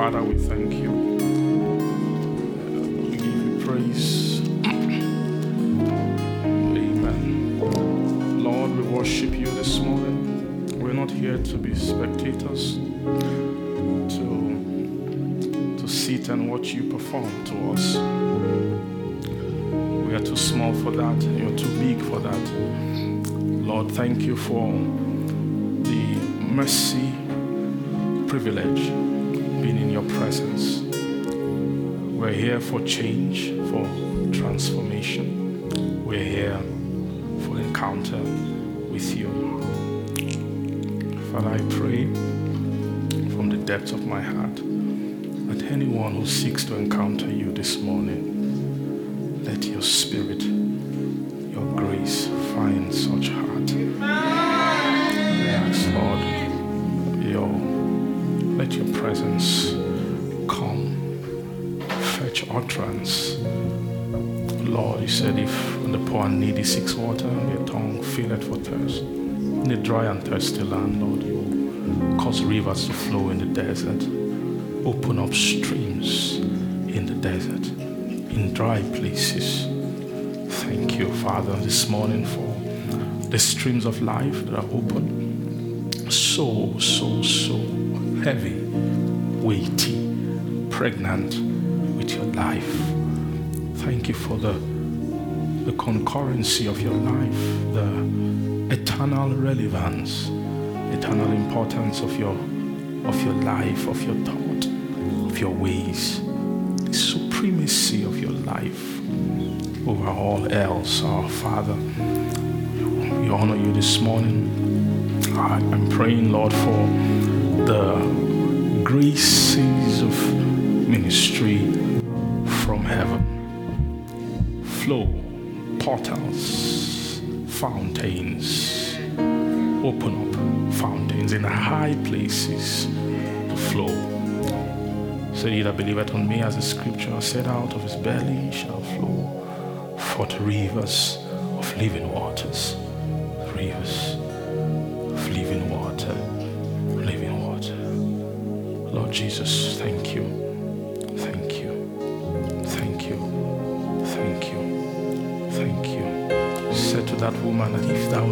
Father, we thank you. We give you praise. Amen. Lord, we worship you this morning. We're not here to be spectators, to, to sit and watch you perform to us. We are too small for that, you're too big for that. Lord, thank you for the mercy, privilege being in your presence. We're here for change, for transformation. We're here for encounter with you. Father, I pray from the depths of my heart that anyone who seeks to encounter you this morning, let your spirit, the needy seeks water, your tongue filleth for thirst. In the dry and thirsty land, Lord, you will cause rivers to flow in the desert. Open up streams in the desert, in dry places. Thank you, Father, this morning for the streams of life that are open. So, so, so heavy, weighty, pregnant with your life. Thank you for the, the concurrency of your life, the eternal relevance, eternal importance of your, of your life, of your thought, of your ways, the supremacy of your life over all else, our Father. We honor you this morning. I'm praying, Lord, for the graces of ministry from heaven. Flow, portals, fountains. Open up fountains in high places to flow. So he that believeth on me, as the scripture said, out of his belly shall flow forth rivers of living waters. Rivers woman that if thou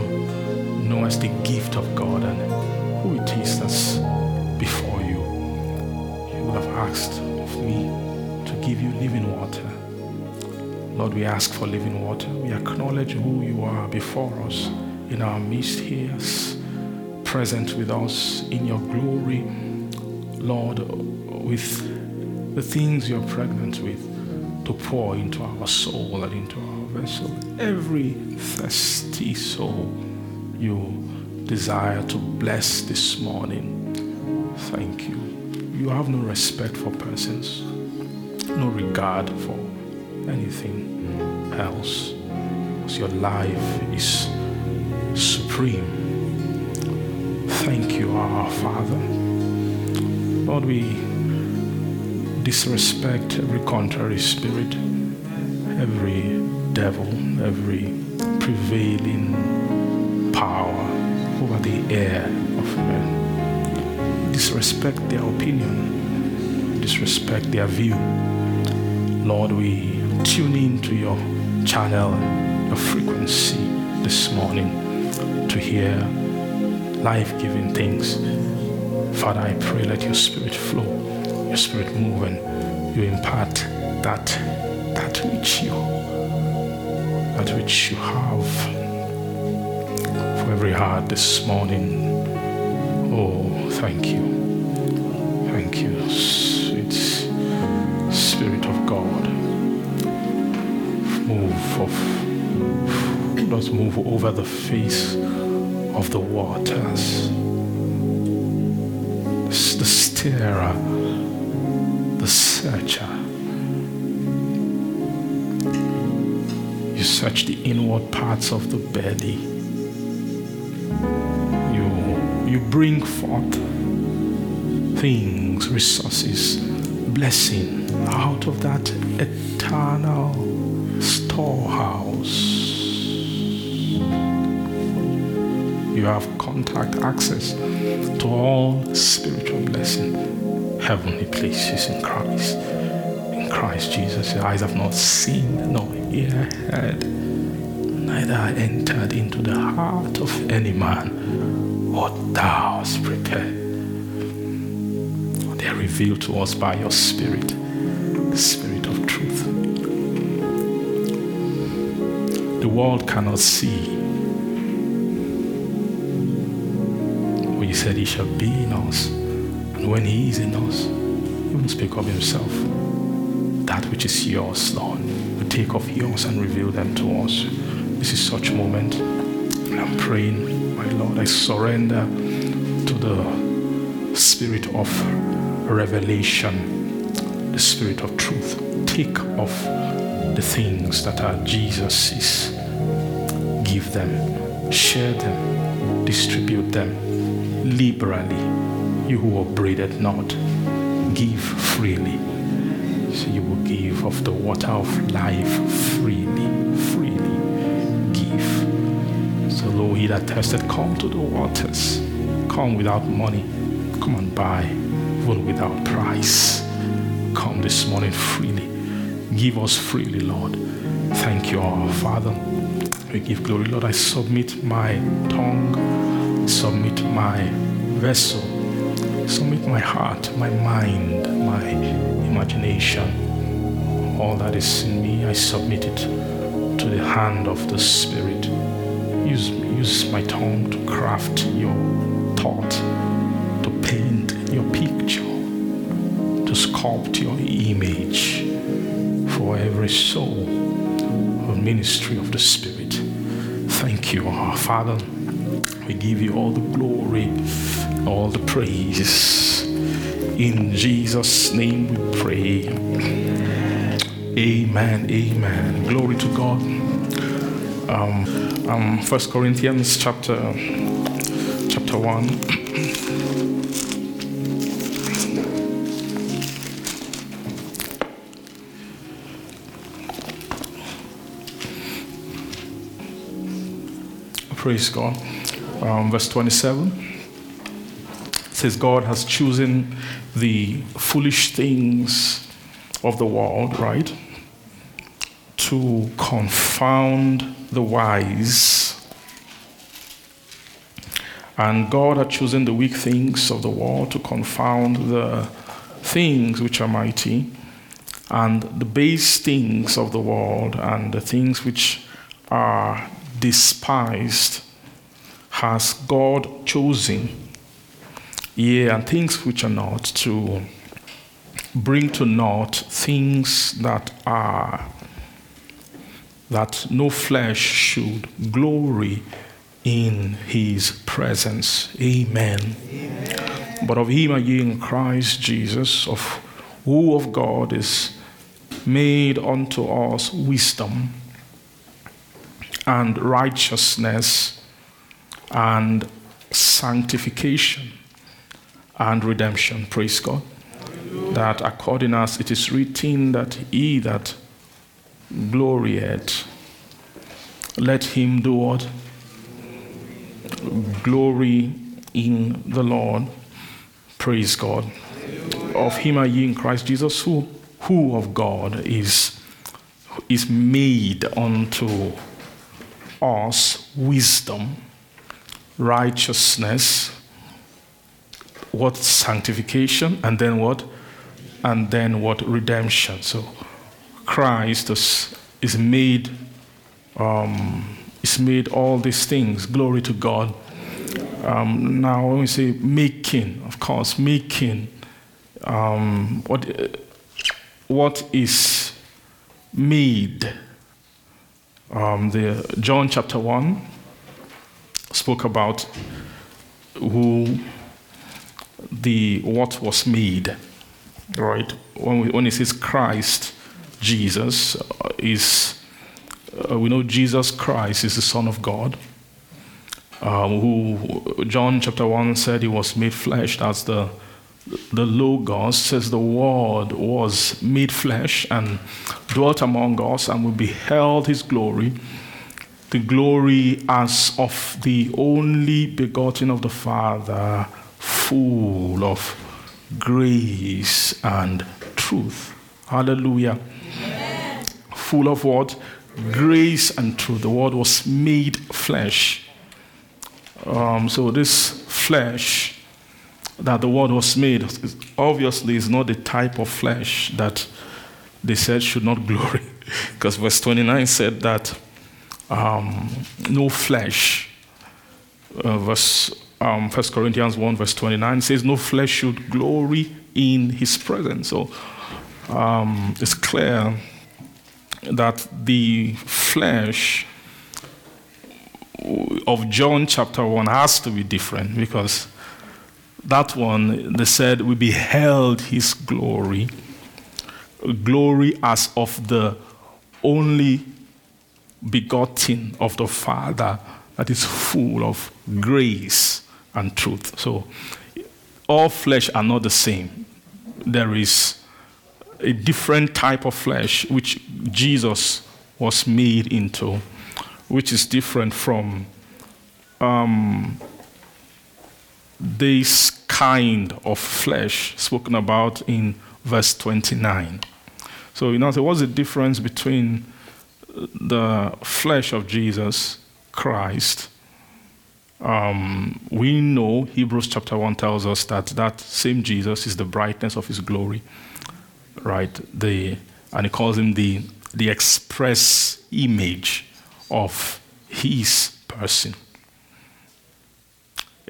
knowest the gift of God and who it is that's before you, you would have asked of me to give you living water. Lord, we ask for living water. We acknowledge who you are before us, in our midst here, present with us in your glory. Lord, with the things you're pregnant with to pour into our soul and into our vessel. Every thirsty soul you desire to bless this morning. Thank you. You have no respect for persons, no regard for anything else. Because your life is supreme. Thank you, our Father. Lord, we disrespect every contrary spirit, every devil, every prevailing power over the air of men. Disrespect their opinion, disrespect their view. Lord, we tune into your channel, your frequency this morning to hear life giving things. Father, I pray let your spirit flow, your spirit move, and you impart that that which you that which you have for every heart this morning. Oh, thank you. Thank you, sweet Spirit of God. Move of let's move over the face of the waters. The stirrer, the inward parts of the body. You, you bring forth things, resources, blessing out of that eternal storehouse. You have contact access to all spiritual blessing, heavenly places in Christ. In Christ Jesus, your eyes have not seen, nor ear heard, neither entered into the heart of any man what thou hast prepared. They are revealed to us by your Spirit, the Spirit of truth. The world cannot see. But you said he shall be in us. And when he is in us, he will speak of himself. That which is yours, Lord, will take of yours and reveal them to us. This is such a moment. And I'm praying, my Lord, I surrender to the spirit of revelation, the spirit of truth. Take off the things that are Jesus's. Give them, share them, distribute them liberally. You who are upbraided not, give freely. So you will give of the water of life freely, freely. That thirsted, come to the waters. Come without money. Come and buy, even without price. Come this morning freely. Give us freely, Lord. Thank you, our Father. We give glory, Lord. I submit my tongue, submit my vessel, submit my heart, my mind, my imagination, all that is in me. I submit it to the hand of the Spirit. Use, use my tongue to craft your thought, to paint your picture, to sculpt your image for every soul, a ministry of the Spirit. Thank you, our Father. We give you all the glory, all the praise. In Jesus' name we pray. Amen. Amen. Glory to God. Um, um, 1 Corinthians chapter chapter 1. Praise God. Um, verse 27 says, God has chosen the foolish things of the world, right? To confound the wise. And God had chosen the weak things of the world to confound the things which are mighty, and the base things of the world, and the things which are despised has God chosen, yea, and things which are not, to bring to naught things that are, that no flesh should glory in his presence. Amen. Amen. But of him are ye in Christ Jesus, of who of God is made unto us wisdom and righteousness and sanctification and redemption. Praise God. That according as it is written that he that glorieth, let him do what? Glory in the Lord. Praise God. Of him are ye in Christ Jesus, who, who of God is, is made unto us wisdom, righteousness, what sanctification, and then what? And then what? Redemption. So Christ is, made um, is made all these things. Glory to God. Um, now, when we say making, of course, making, um, what, what is made? Um, the John chapter 1 spoke about who the what was made, right? When, we, when it says Christ, Jesus uh, is, uh, we know Jesus Christ is the Son of God, um, who John chapter 1 said he was made flesh. That's the the Logos says the Word was made flesh and dwelt among us, and we beheld his glory, the glory as of the only begotten of the Father, full of grace and truth. Hallelujah. Full of what? Grace and truth. The word was made flesh. Um, so, this flesh that the word was made obviously is not the type of flesh that they said should not glory. because verse 29 said that um, no flesh, uh, verse um, 1 Corinthians 1, verse 29 says, No flesh should glory in his presence. So um, it's clear that the flesh of John chapter 1 has to be different because that one, they said, we beheld his glory, glory as of the only begotten of the Father that is full of grace and truth. So, all flesh are not the same. There is a different type of flesh which Jesus was made into, which is different from um, this kind of flesh spoken about in verse 29. So, you know, so what's the difference between the flesh of Jesus Christ? Um, we know Hebrews chapter 1 tells us that that same Jesus is the brightness of his glory, right? The, and he calls him the, the express image of his person.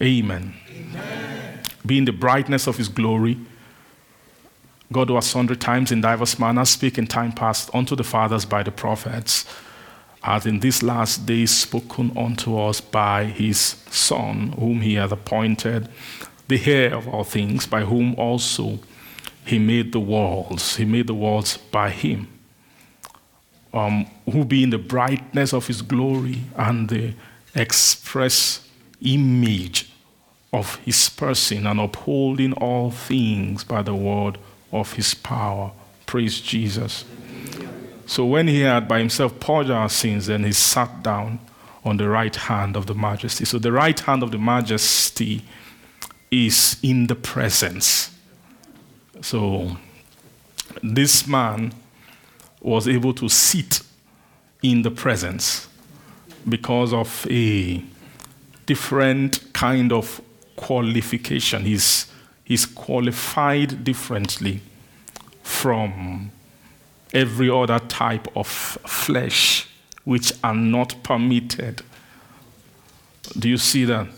Amen. Amen. Being the brightness of his glory, God was sundry times in diverse manners speak in time past unto the fathers by the prophets, as in these last days spoken unto us by his Son, whom he hath appointed, the heir of all things, by whom also he made the worlds. He made the worlds by him, um, who being the brightness of his glory and the express image of his person, and upholding all things by the word of his power. Praise Jesus. So when he had by himself purged our sins, then he sat down on the right hand of the majesty. So the right hand of the majesty is in the presence. So this man was able to sit in the presence because of a different kind of qualification. He's is qualified differently from every other type of flesh which are not permitted. Do you see that?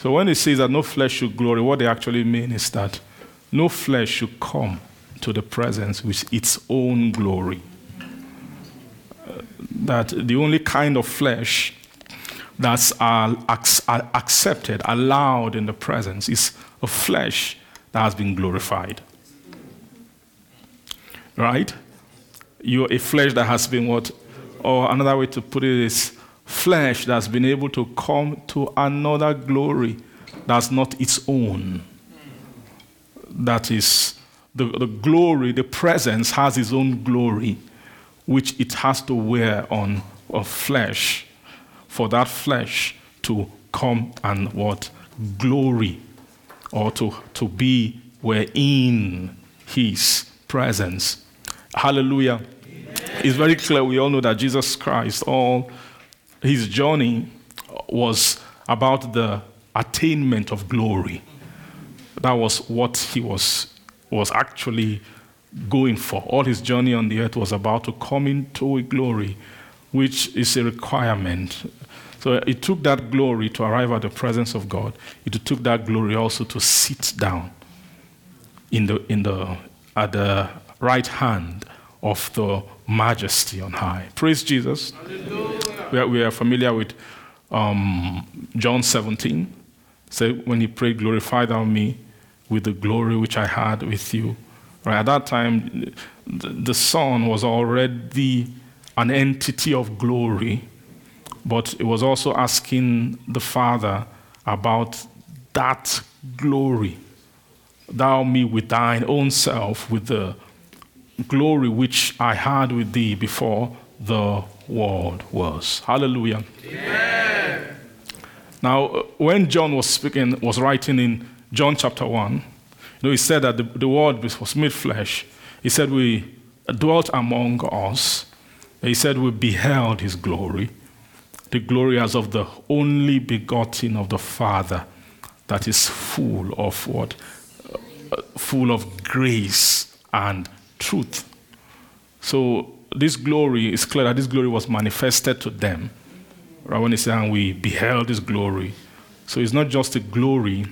So when it says that no flesh should glory, what they actually mean is that no flesh should come to the presence with its own glory. Uh, that the only kind of flesh that's accepted, allowed in the presence is a flesh that has been glorified. Right? You're a flesh that has been what? Or another way to put it is flesh that's been able to come to another glory that's not its own. That is the, the glory, the presence has its own glory, which it has to wear on a flesh for that flesh to come and what? Glory or to, to be in his presence. Hallelujah. Amen. It's very clear. We all know that Jesus Christ, all his journey was about the attainment of glory. That was what he was, was actually going for. All his journey on the earth was about to come into a glory, which is a requirement so it took that glory to arrive at the presence of God. It took that glory also to sit down in the, in the, at the right hand of the majesty on high. Praise Jesus. We are, we are, familiar with um, John 17. Say, when he prayed, Glorify thou me with the glory which I had with you. Right, at that time, the, the Son was already an entity of glory but it was also asking the Father about that glory. Thou me with thine own self, with the glory which I had with thee before the world was. Hallelujah. Now, uh, when John was speaking, was writing in John chapter 1, You know, he said that the, the word was made flesh. He said we dwelt among us. He said we beheld his glory, the glory as of the only begotten of the Father that is full of what? Full of grace and truth. So this glory is clear that this glory was manifested to them. Right when he said, and we beheld his glory. So it's not just a glory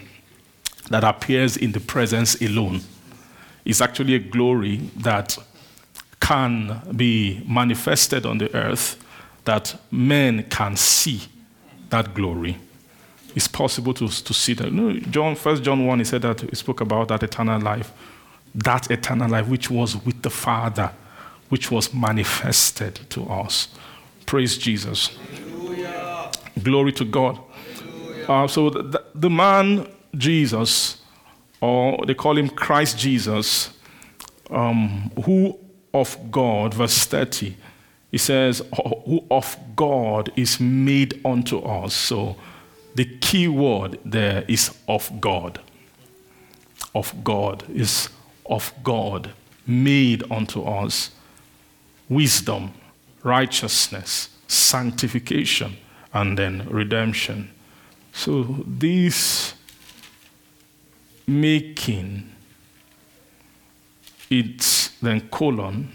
that appears in the presence alone. It's actually a glory that can be manifested on the earth, that men can see that glory. It's possible to, to see that. John, First John 1, he said that he spoke about that eternal life. That eternal life which was with the Father, which was manifested to us. Praise Jesus. Hallelujah. Glory to God. Uh, so the, the man Jesus, or they call him Christ Jesus, um, who of God, verse 30, he says, who of God is made unto us. So the key word there is of God. Of God is of God, made unto us wisdom, righteousness, sanctification, and then redemption. So this making, it's then colon,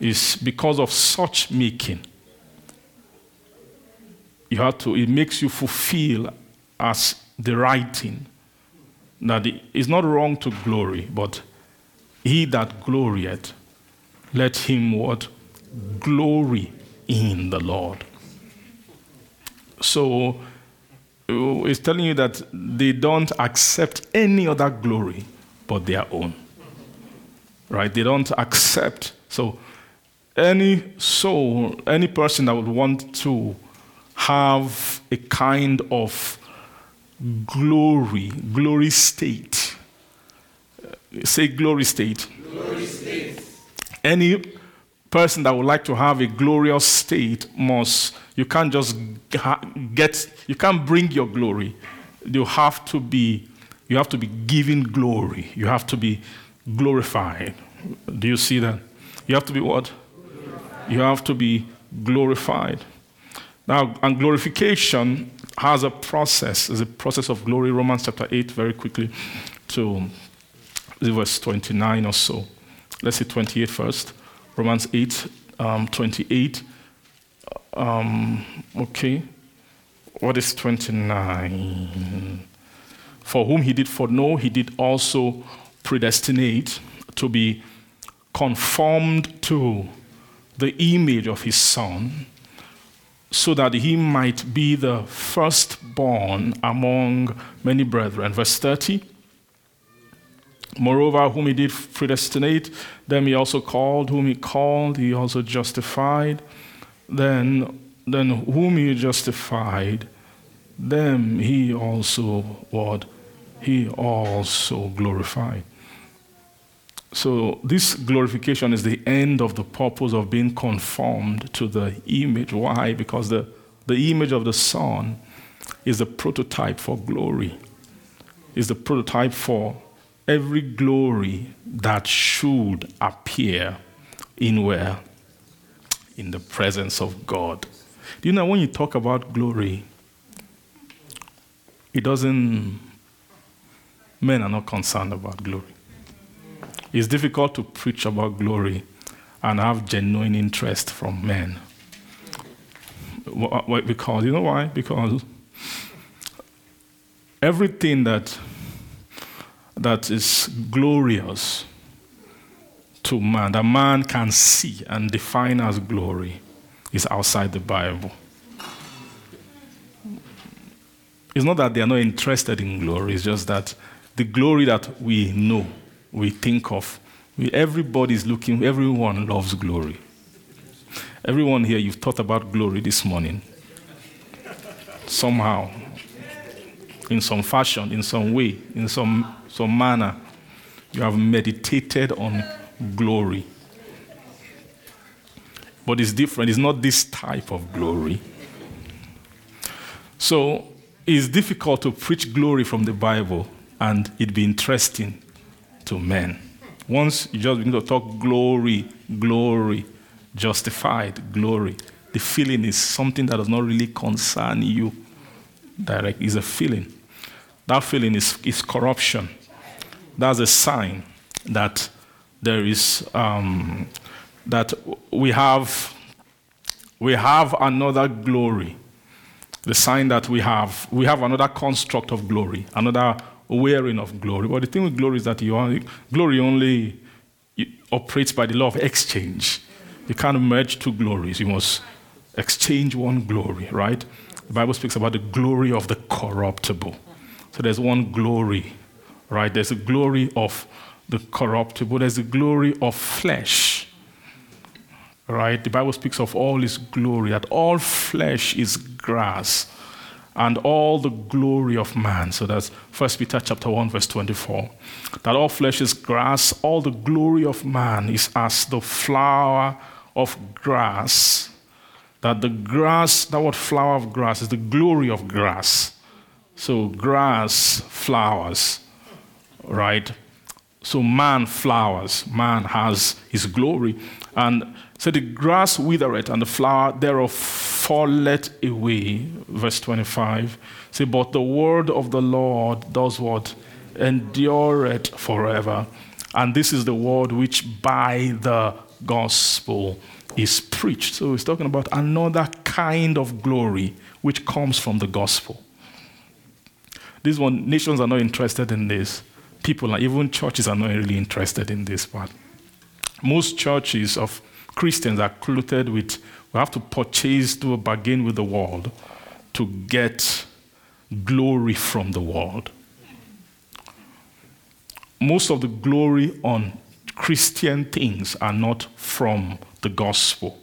is because of such making you have to, it makes you fulfill as the writing that it's not wrong to glory, but he that glorieth, let him what? Glory in the Lord. So uh, it's telling you that they don't accept any other glory but their own. Right? They don't accept. So any soul, any person that would want to have a kind of glory, glory state. Say glory state. Glory state. Any person that would like to have a glorious state must, you can't just get, you can't bring your glory. You have to be, you have to be given glory. You have to be glorified. Do you see that? You have to be what? You have to be glorified. Now, and glorification has a process, is a process of glory. Romans chapter 8, very quickly to verse 29 or so. Let's see 28 first. Romans 8, um, 28. Um, okay. What is 29? For whom he did foreknow, he did also predestinate to be conformed to the image of his son so that he might be the firstborn among many brethren. Verse 30. Moreover, whom he did predestinate, them he also called, whom he called, he also justified. Then, then whom he justified, them he also what? He also glorified. So, this glorification is the end of the purpose of being conformed to the image. Why? Because the, the image of the Son is the prototype for glory, is the prototype for every glory that should appear in where? In the presence of God. Do you know when you talk about glory, it doesn't, men are not concerned about glory. It's difficult to preach about glory and have genuine interest from men. Because, you know why? Because everything that, that is glorious to man, that man can see and define as glory, is outside the Bible. It's not that they are not interested in glory, it's just that the glory that we know we think of. We, everybody is looking, everyone loves glory. Everyone here, you've thought about glory this morning. Somehow, in some fashion, in some way, in some, some manner, you have meditated on glory. But it's different. It's not this type of glory. So it's difficult to preach glory from the Bible and it'd be interesting to men. Once you just begin to talk glory, glory, justified, glory, the feeling is something that does not really concern you direct. It's a feeling. That feeling is, is corruption. That's a sign that there is um, that we have we have another glory. The sign that we have we have another construct of glory, another wearing of glory. But the thing with glory is that you only, glory only operates by the law of exchange. You can't merge two glories. You must exchange one glory, right? The Bible speaks about the glory of the corruptible. So there's one glory, right? There's a glory of the corruptible, there's a glory of flesh, right? The Bible speaks of all His glory, that all flesh is grass and all the glory of man. So that's 1 Peter chapter 1, verse 24. That all flesh is grass, all the glory of man is as the flower of grass. That the grass, that word flower of grass is the glory of grass. So grass flowers, right? So man flowers, man has his glory. And so the grass withereth and the flower thereof falleth away. Verse 25. Say, but the word of the Lord does what? Endureth forever. And this is the word which by the gospel is preached. So he's talking about another kind of glory which comes from the gospel. This one, nations are not interested in this. People, even churches, are not really interested in this part. Most churches of Christians are clothed with, we have to purchase, do a bargain with the world to get glory from the world. Most of the glory on Christian things are not from the gospel.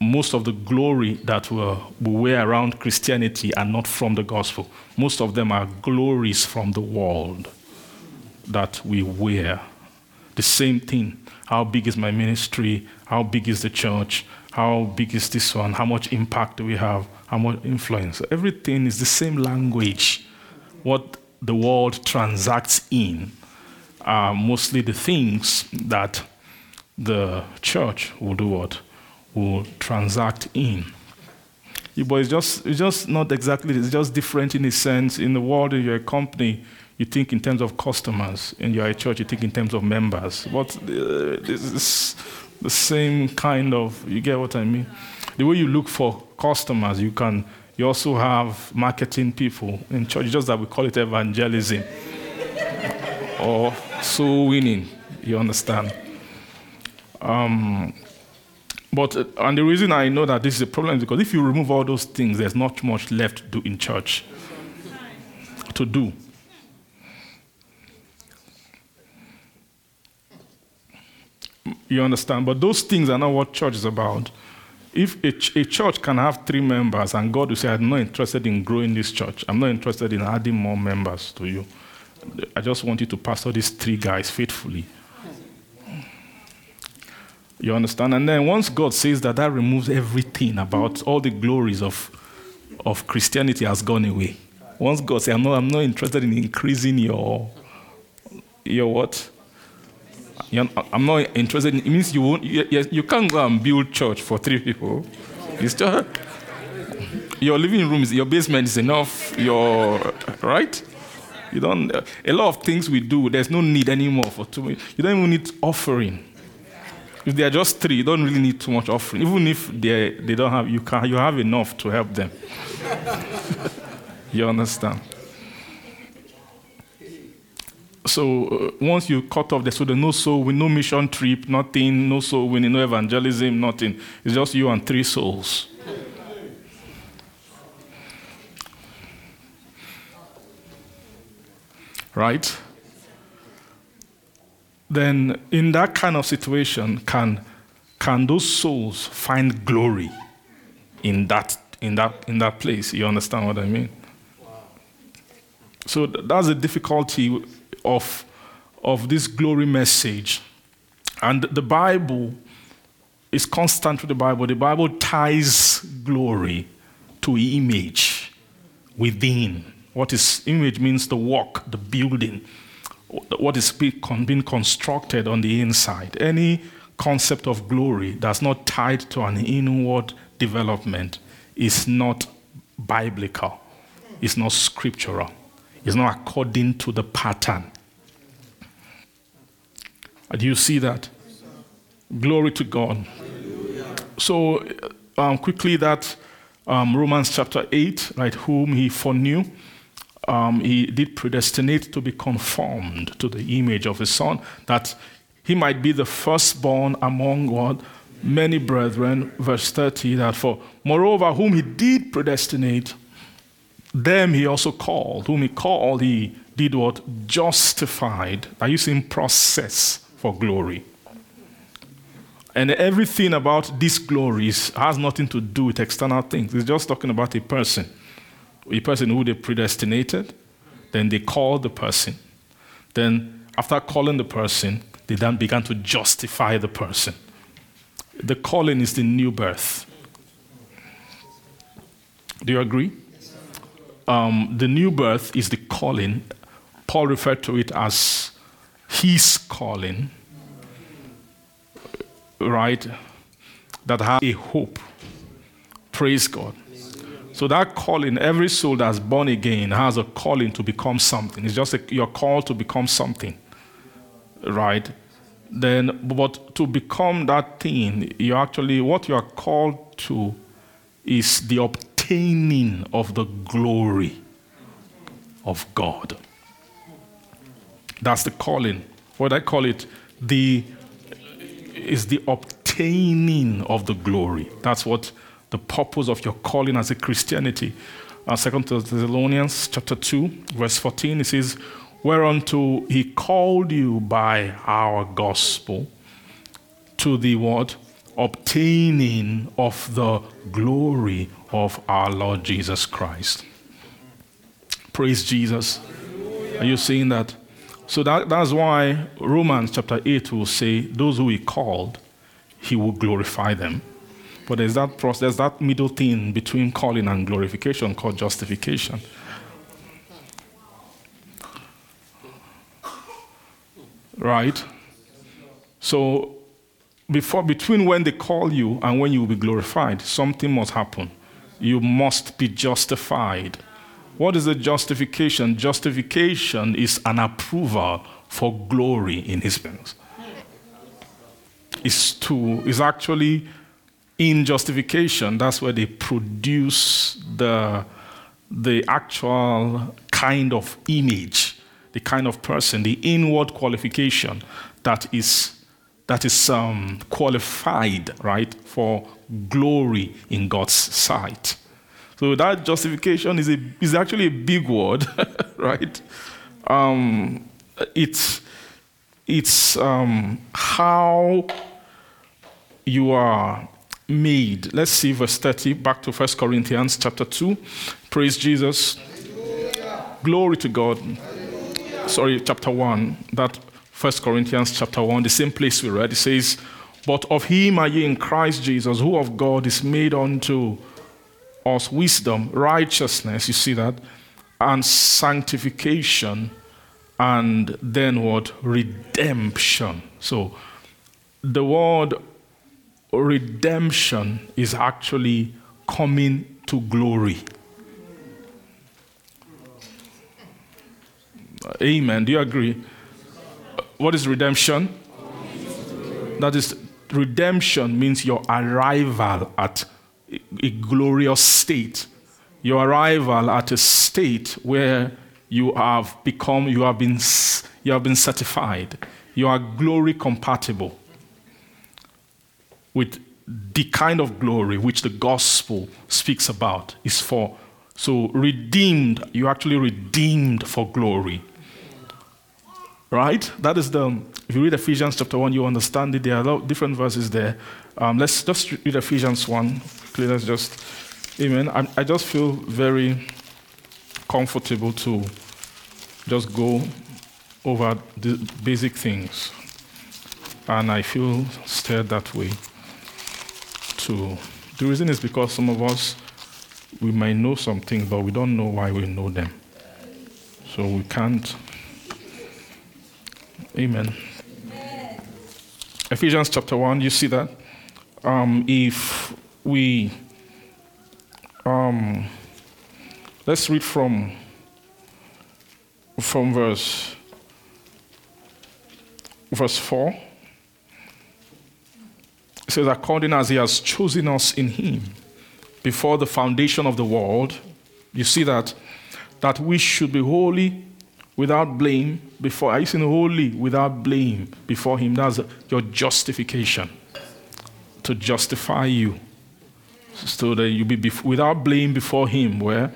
Most of the glory that we wear around Christianity are not from the gospel. Most of them are glories from the world that we wear. The same thing how big is my ministry? How big is the church? How big is this one? How much impact do we have? How much influence? Everything is the same language. What the world transacts in are mostly the things that the church will do what? Will transact in. But it's just, it's just not exactly, it's just different in a sense. In the world, you're a company, you think in terms of customers. In your church, you think in terms of members. But uh, this is the same kind of, you get what I mean? The way you look for customers, you can, you also have marketing people in church, just that we call it evangelism or soul winning. You understand? Um, but, uh, and the reason I know that this is a problem is because if you remove all those things, there's not much left to do in church. To do. You understand? But those things are not what church is about. If a, a, church can have three members and God will say, I'm not interested in growing this church, I'm not interested in adding more members to you. I just want you to pastor these three guys faithfully. You understand? And then once God says that, that removes everything about all the glories of, of Christianity has gone away. Once God says, I'm not, I'm not interested in increasing your, your what? I'm not interested in, it means you won't, you, you can't go and build church for three people. It's just, your living room is, your basement is enough, your, right? You don't, a lot of things we do, there's no need anymore for too many. You don't even need offering. If they are just three, you don't really need too much offering. Even if they, they don't have, you, can, you have enough to help them. you understand? So uh, once you cut off the so there's no soul with no mission trip, nothing, no soul winning, no evangelism, nothing. It's just you and three souls. Right? Then in that kind of situation, can can those souls find glory in that in that in that place? You understand what I mean? So that's a difficulty of, of this glory message. And the Bible is constant with the Bible. The Bible ties glory to image within. What is image means the work, the building, what is being constructed on the inside. Any concept of glory that's not tied to an inward development is not biblical, it's not scriptural, it's not according to the pattern. Do you see that? Glory to God. So, um, quickly, that um, Romans chapter 8, right, whom he foreknew, um, he did predestinate to be conformed to the image of his son, that he might be the firstborn among what? Many brethren. Verse 30, that for moreover, whom he did predestinate, them he also called. Whom he called, he did what? Justified. Are you seeing process for glory? And everything about these glories has nothing to do with external things. It's just talking about a person. A person who they predestinated, then they called the person. Then, after calling the person, they then began to justify the person. The calling is the new birth. Do you agree? Um, the new birth is the calling. Paul referred to it as his calling right, that have a hope. Praise God. So that calling, every soul that's born again has a calling to become something. It's just a, you're called to become something, right? Then, but to become that thing, you actually what you are called to is the obtaining of the glory of God. That's the calling. What I call it, the is the obtaining of the glory. That's what the purpose of your calling as a Christianity. Uh, Thessalonians chapter 2, verse 14, it says, Whereunto he called you by our gospel to the what? Obtaining of the glory of our Lord Jesus Christ. Praise Jesus. Are you seeing that? So that, that's why Romans chapter 8 will say, Those who he called, he will glorify them. But there's that process, there's that middle thing between calling and glorification called justification. Right? So before between when they call you and when you will be glorified, something must happen. You must be justified what is the justification? Justification is an approval for glory in his presence. Is to is actually in justification, that's where they produce the, the actual kind of image, the kind of person, the inward qualification that is that is um, qualified, right, for glory in God's sight. So that justification is, a, is actually a big word, right? Um, it's it's um, how you are made. Let's see verse 30, back to 1 Corinthians chapter 2. Praise Jesus. Hallelujah. Glory to God. Hallelujah. Sorry, chapter 1. That 1 Corinthians chapter 1, the same place we read, it says, But of him are ye in Christ Jesus, who of God is made unto us wisdom, righteousness, you see that, and sanctification, and then what? Redemption. So the word redemption is actually coming to glory. Amen. Do you agree? What is redemption? That is, redemption means your arrival at a glorious state. Your arrival at a state where you have become, you have been, you have been certified. You are glory compatible with the kind of glory which the gospel speaks about is for. So, redeemed, you're actually redeemed for glory. Right? That is the, if you read Ephesians chapter 1, you understand it. There are a lot of different verses there. Um, let's just read Ephesians 1 quickly. Let's just, amen. I, I just feel very comfortable to just go over the basic things. And I feel stirred that way to. The reason is because some of us, we might know some things, but we don't know why we know them. So we can't. Amen. Amen. Ephesians chapter 1, you see that? Um, if we. Um, let's read from, from verse, verse 4. It says, according as he has chosen us in him before the foundation of the world, you see that that we should be holy without blame before I say holy without blame before him. That's your justification. To justify you. So that you be without blame before him, where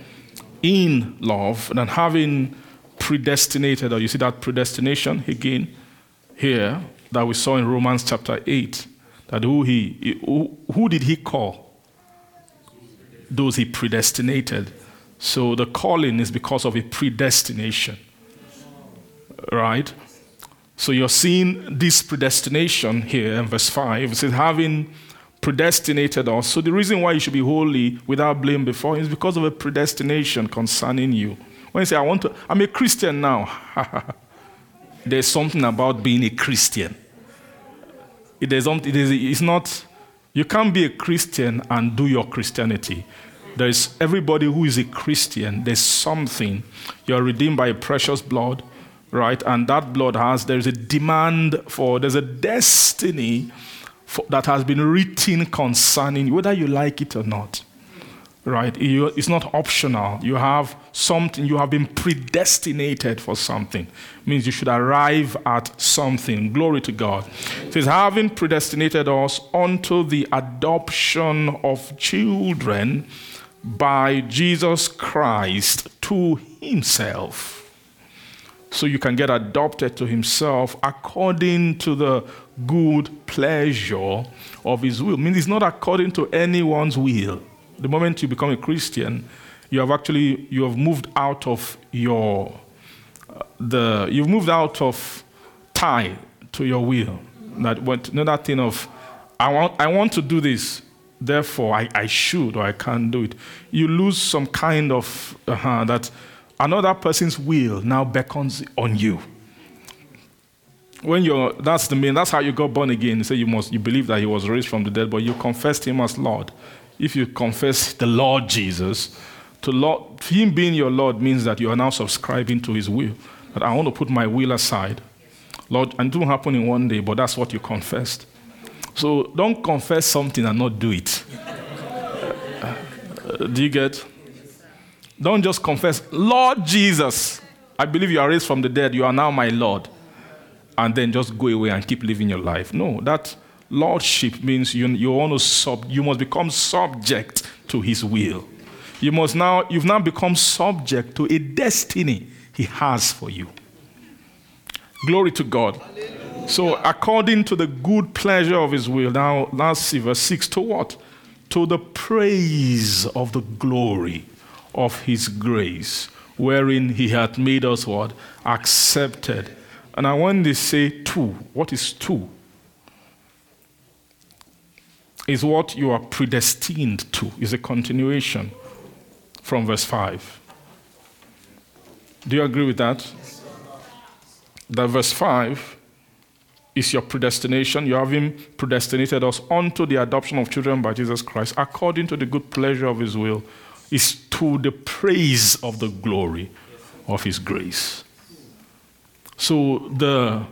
in love and having predestinated, or you see that predestination again here that we saw in Romans chapter 8 that who he who, who did he call? Those he predestinated. So the calling is because of a predestination. Right? So you're seeing this predestination here in verse 5. It says, having predestinated us. So the reason why you should be holy without blame before is because of a predestination concerning you. When you say, I want to, I'm a Christian now. There's something about being a Christian. It is, it is, it's not, you can't be a Christian and do your Christianity. There is everybody who is a Christian, there's something. You're redeemed by precious blood, right? And that blood has, there's a demand for, there's a destiny for, that has been written concerning whether you like it or not right? It's not optional. You have something, you have been predestinated for something. It means you should arrive at something. Glory to God. It says, having predestinated us unto the adoption of children by Jesus Christ to himself. So you can get adopted to himself according to the good pleasure of his will. I mean, it's not according to anyone's will the moment you become a Christian, you have actually you have moved out of your uh, the you've moved out of tie to your will. That went another thing of I want I want to do this, therefore I, I should or I can't do it. You lose some kind of uh, that another person's will now beckons on you. When you're that's the main that's how you got born again. You say you must you believe that he was raised from the dead, but you confessed him as Lord if you confess the Lord Jesus, to Lord, Him being your Lord means that you are now subscribing to His will. That I want to put my will aside. Lord, and it won't happen in one day, but that's what you confessed. So don't confess something and not do it. Uh, do you get? Don't just confess, Lord Jesus, I believe you are raised from the dead, you are now my Lord. And then just go away and keep living your life. No, that Lordship means you, you, want to sub, you must become subject to his will. You must now, you've now become subject to a destiny he has for you. Glory to God. So, according to the good pleasure of his will, now let's see verse 6 to what? To the praise of the glory of his grace, wherein he hath made us what? Accepted. And I want to say two. What is to? Is what you are predestined to, is a continuation from verse 5. Do you agree with that? That verse 5 is your predestination. You have Him predestinated us unto the adoption of children by Jesus Christ, according to the good pleasure of His will, is to the praise of the glory of His grace. So the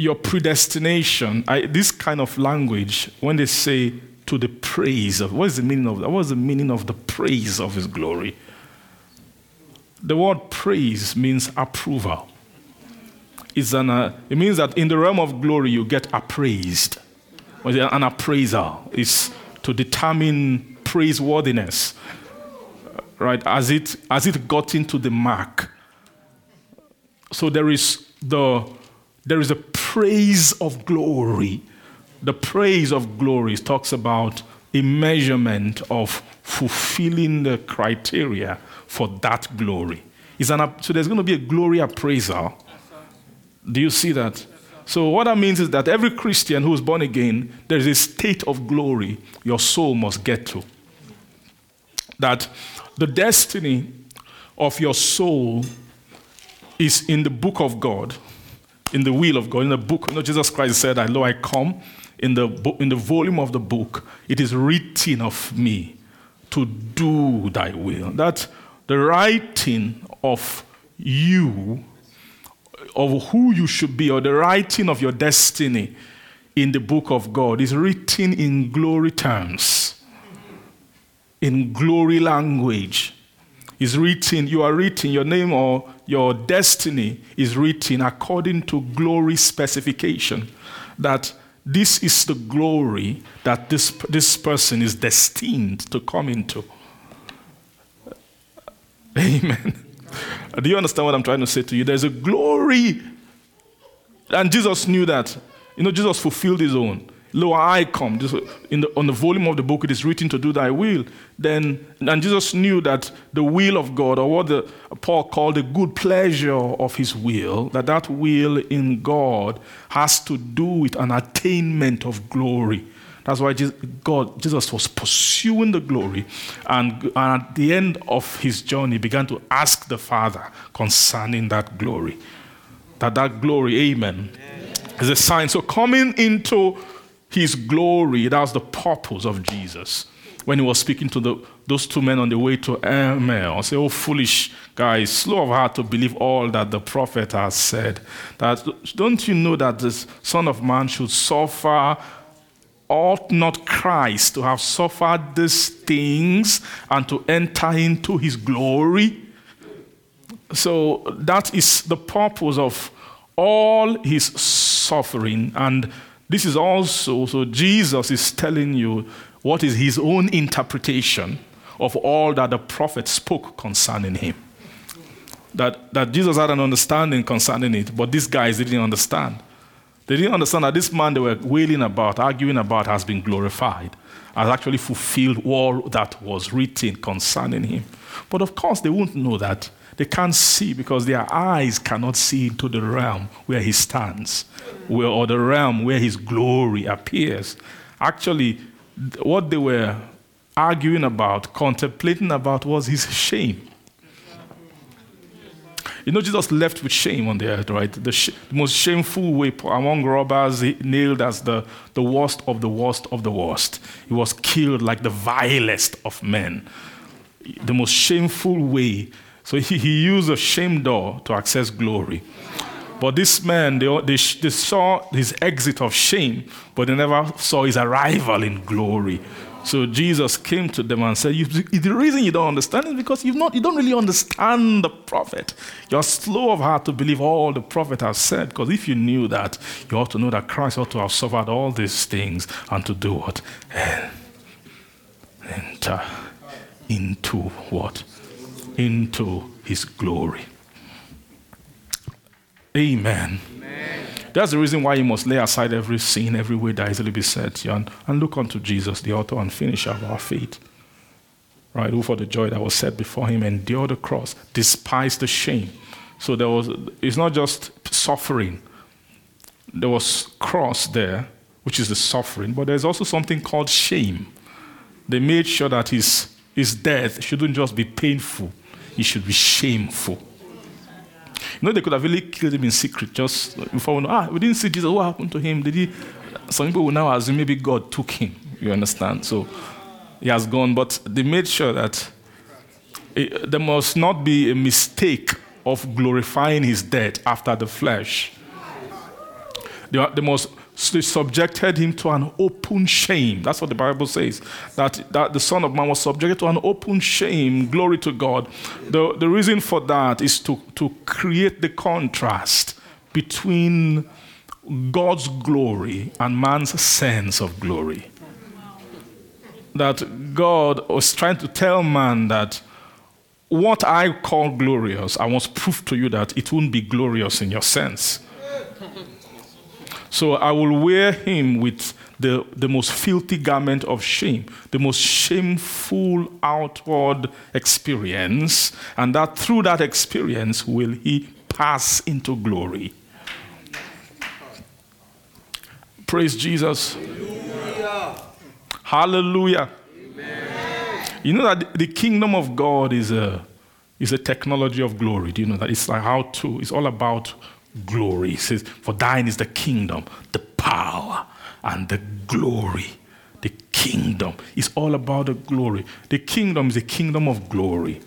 your predestination, I, this kind of language, when they say to the praise of, what is the meaning of that? What is the meaning of the praise of His glory? The word praise means approval. It's an, uh, it means that in the realm of glory, you get appraised. An appraiser is to determine praiseworthiness, right? As it, as it got into the mark. So there is the there is a praise of glory. The praise of glory talks about a measurement of fulfilling the criteria for that glory. An, so there's going to be a glory appraisal. Do you see that? So what that means is that every Christian who is born again, there is a state of glory your soul must get to. That the destiny of your soul is in the book of God, in the will of God, in the book. You know, Jesus Christ said, I know I come in the, in the volume of the book. It is written of me to do thy will. That the writing of you, of who you should be, or the writing of your destiny in the book of God is written in glory terms, in glory language is written, you are written, your name or your destiny is written according to glory specification. That this is the glory that this, this person is destined to come into. Amen. Do you understand what I'm trying to say to you? There's a glory. And Jesus knew that. You know, Jesus fulfilled his own. Lo, I come. The, on the volume of the book, it is written to do thy will. Then, and Jesus knew that the will of God, or what the, Paul called the good pleasure of his will, that that will in God has to do with an attainment of glory. That's why Jesus, God, Jesus was pursuing the glory, and, and at the end of his journey, began to ask the Father concerning that glory. That that glory, amen, amen. is a sign. So coming into his glory. That was the purpose of Jesus when he was speaking to the, those two men on the way to Emmaus. I say, oh, foolish guys, slow of heart to believe all that the prophet has said. That don't you know that the Son of Man should suffer? Ought not Christ to have suffered these things and to enter into his glory? So that is the purpose of all his suffering and this is also, so Jesus is telling you what is his own interpretation of all that the prophet spoke concerning him. That, that Jesus had an understanding concerning it, but these guys didn't understand. They didn't understand that this man they were wailing about, arguing about, has been glorified, has actually fulfilled all that was written concerning him. But of course, they wouldn't know that they can't see because their eyes cannot see into the realm where he stands, where, or the realm where his glory appears. Actually, what they were arguing about, contemplating about, was his shame. You know, Jesus left with shame on the earth, right? The, sh- the, most shameful way among robbers, nailed as the, the worst of the worst of the worst. He was killed like the vilest of men. The most shameful way so he, he used a shame door to access glory. But this man, they, they, they saw his exit of shame, but they never saw his arrival in glory. So Jesus came to them and said, The reason you don't understand is because you've not, you don't really understand the prophet. You're slow of heart to believe all the prophet has said, because if you knew that, you ought to know that Christ ought to have suffered all these things and to do what? Enter into what? Into his glory. Amen. Amen. That's the reason why you must lay aside every sin, every way that easily beset you, and, and look unto Jesus, the author and finisher of our faith. Right? Who for the joy that was set before him endured the cross, despised the shame. So there was it's not just suffering. There was cross there, which is the suffering, but there's also something called shame. They made sure that his, his death shouldn't just be painful, it should be shameful. You know, they could have really killed him in secret just before we know, ah, we didn't see Jesus. What happened to him? Did he? Some people will now assume maybe God took him. You understand? So he has gone, but they made sure that it, there must not be a mistake of glorifying his death after the flesh. They, they must subjected him to an open shame. That's what the Bible says. That, that the Son of Man was subjected to an open shame. Glory to God. The, the reason for that is to, to create the contrast between God's glory and man's sense of glory. That God was trying to tell man that what I call glorious, I must prove to you that it won't be glorious in your sense. So I will wear him with the, the most filthy garment of shame, the most shameful outward experience, and that through that experience will he pass into glory. Praise Jesus. Hallelujah. Hallelujah. You know that the kingdom of God is a, is a technology of glory. Do you know that? It's like how to, it's all about glory. Says, For thine is the kingdom, the power, and the glory. The kingdom is all about the glory. The kingdom is a kingdom of glory,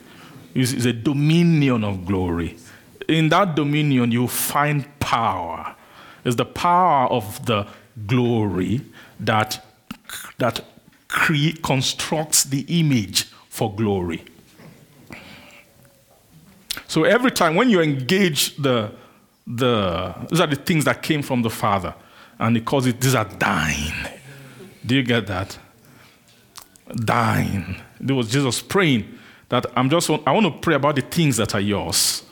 it's, a dominion of glory. In that dominion, you find power. It's the power of the glory that, that constructs the image for glory. So every time when you engage the, the these are the things that came from the Father, and he calls it these are thine. Do you get that? Thine. There was Jesus praying that I'm just I want to pray about the things that are yours.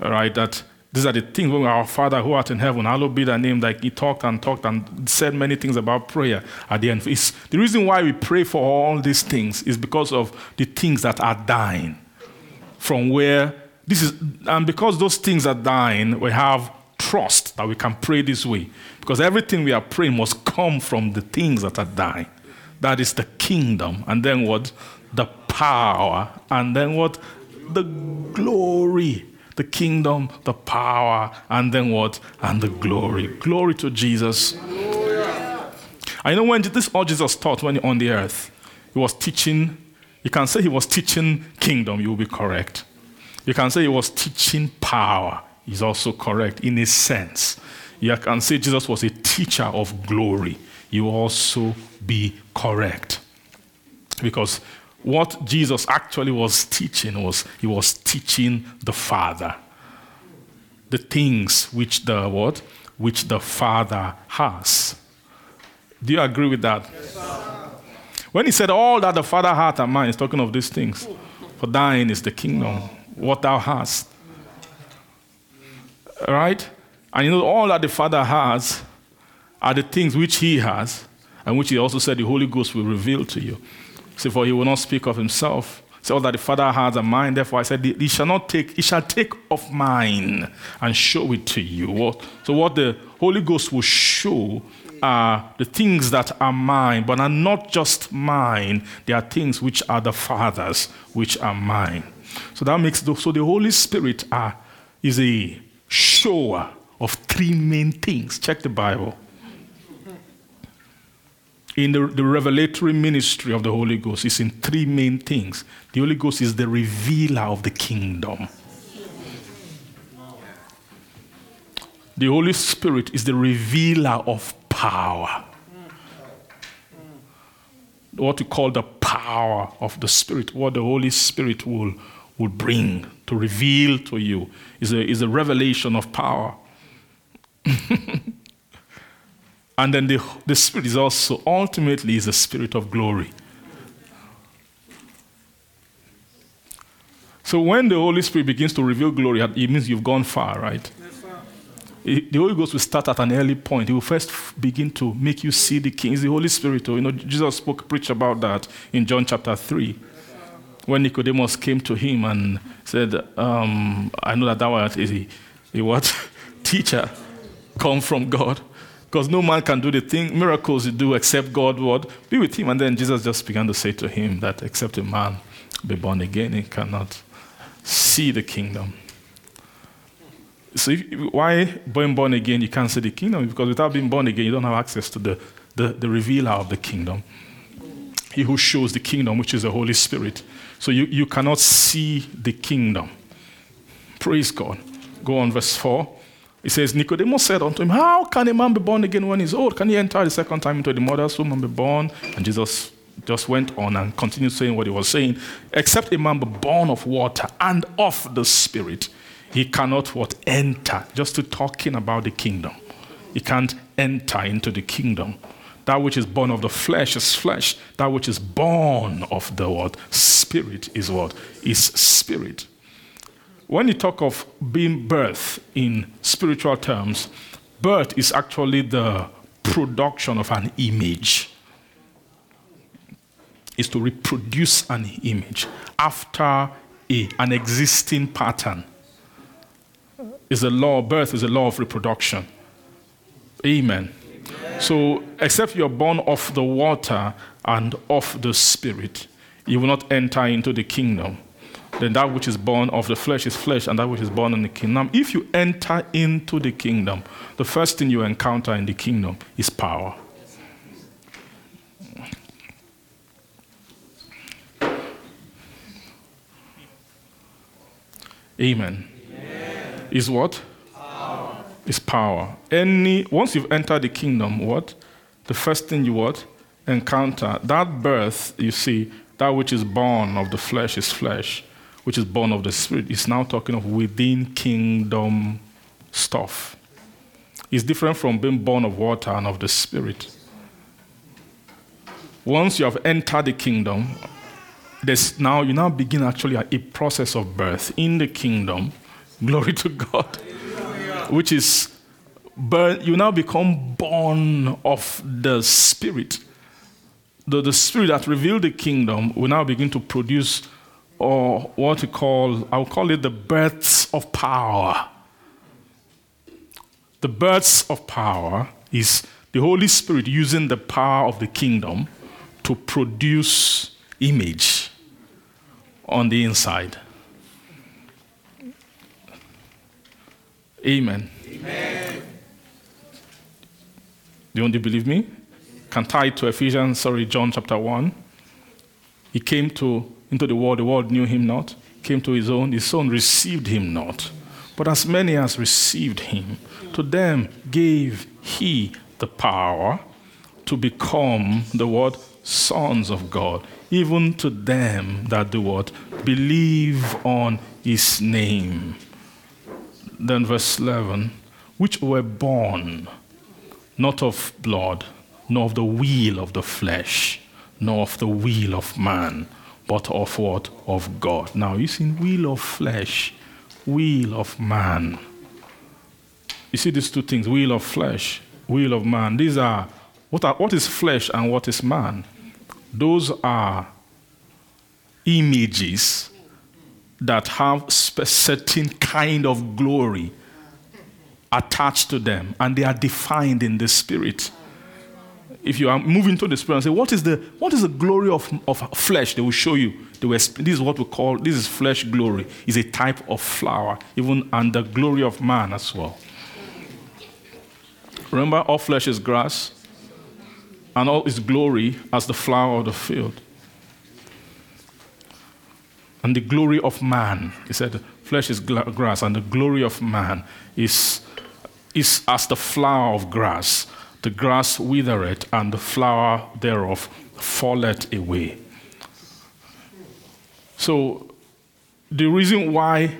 All right, that these are the things when our Father who art in heaven, hallowed be thy name. Like he talked and talked and said many things about prayer at the end. It's, the reason why we pray for all these things is because of the things that are dying. From where this is, and because those things are dying, we have trust that we can pray this way. Because everything we are praying must come from the things that are dying. That is the kingdom. And then what? The power. And then what? The glory the kingdom, the power, and then what? And the glory. Glory to Jesus. I know when this all Jesus taught when on the earth, he was teaching, you can say he was teaching kingdom, you will be correct. You can say he was teaching power, is also correct in a sense. You can say Jesus was a teacher of glory, you also be correct. Because what Jesus actually was teaching was he was teaching the Father the things which the what which the Father has. Do you agree with that? Yes, when he said all that the Father hath and mine, he's talking of these things. For thine is the kingdom, what thou hast. Right? And you know, all that the Father has are the things which he has, and which he also said the Holy Ghost will reveal to you. See, for he will not speak of himself. So all that the Father has are mine. therefore I said, He shall not take, He shall take of mine and show it to you. So, what the Holy Ghost will show are the things that are mine, but are not just mine. They are things which are the Father's, which are mine. So that makes the, so the Holy Spirit is a shower of three main things. Check the Bible in the, the, revelatory ministry of the Holy Ghost it's in three main things. The Holy Ghost is the revealer of the kingdom. The Holy Spirit is the revealer of power. What we call the power of the Spirit, what the Holy Spirit will, will bring to reveal to you is a, is a revelation of power. And then the, the Spirit is also ultimately is a spirit of glory. So when the Holy Spirit begins to reveal glory, it means you've gone far, right? The Holy Ghost will start at an early point. He will first begin to make you see the King. It's the Holy Spirit. Oh, you know, Jesus spoke, preached about that in John chapter 3. When Nicodemus came to him and said, um, I know that thou art a, a what? Teacher come from God. Because no man can do the thing, miracles you do except God would be with him. And then Jesus just began to say to him that except a man be born again, he cannot see the kingdom. So if, why being born again, you can't see the kingdom? Because without being born again, you don't have access to the, the, the revealer of the kingdom. He who shows the kingdom, which is the Holy Spirit. So you, you cannot see the kingdom. Praise God. Go on, verse 4. It says, Nicodemus said unto him, How can a man be born again when he's old? Can he enter the second time into the mother's womb and be born? And Jesus just went on and continued saying what he was saying. Except a man be born of water and of the Spirit, he cannot what enter. Just to talking about the kingdom. He can't enter into the kingdom. That which is born of the flesh is flesh. That which is born of the word Spirit is what? Is spirit. When you talk of being birth in spiritual terms, birth is actually the production of an image. Is to reproduce an image after a, an existing pattern. Is a law of birth is a law of reproduction. Amen. So, except you're born of the water and of the spirit, you will not enter into the kingdom. then that which is born of the flesh is flesh, and that which is born in the kingdom. If you enter into the kingdom, the first thing you encounter in the kingdom is power. Amen. Amen. Is what? Is power. Any once you've entered the kingdom, what? The first thing you what? Encounter. That birth, you see, that which is born of the flesh is flesh, which is born of the spirit is now talking of within kingdom stuff. It's different from being born of water and of the spirit. Once you have entered the kingdom, there's now you now begin actually a process of birth in the kingdom. Glory to God. Which is you now become born of the spirit. The, the spirit that revealed the kingdom will now begin to produce or what we call, I'll call it the births of power. The births of power is the Holy Spirit using the power of the kingdom to produce image on the inside. Amen. Amen. Do you believe me? Can tie it to Ephesians, sorry, John chapter 1. He came to, into the world, the world knew him not. Came to his own, his own received him not. But as many as received him, to them gave he the power to become the word sons of God, even to them that do what? Believe on his name. Then verse 11, which were born not of blood, nor of the will of the flesh, nor of the will of man, but of what? Of God. Now, you see, will of flesh, will of man. You see these two things will of flesh, will of man. These are what, are, what is flesh and what is man? Those are images that have certain kind of glory attached to them, and they are defined in the spirit. If you are moving to the spirit and say, What is the, what is the glory of, of flesh? They will show you. They will, this is what we call this is flesh glory, is a type of flower, even and the glory of man as well. Remember, all flesh is grass, and all its glory as the flower of the field. And the glory of man, he said, flesh is grass, and the glory of man is is as the flower of grass. The grass withereth, and the flower thereof falleth away. So, the reason why,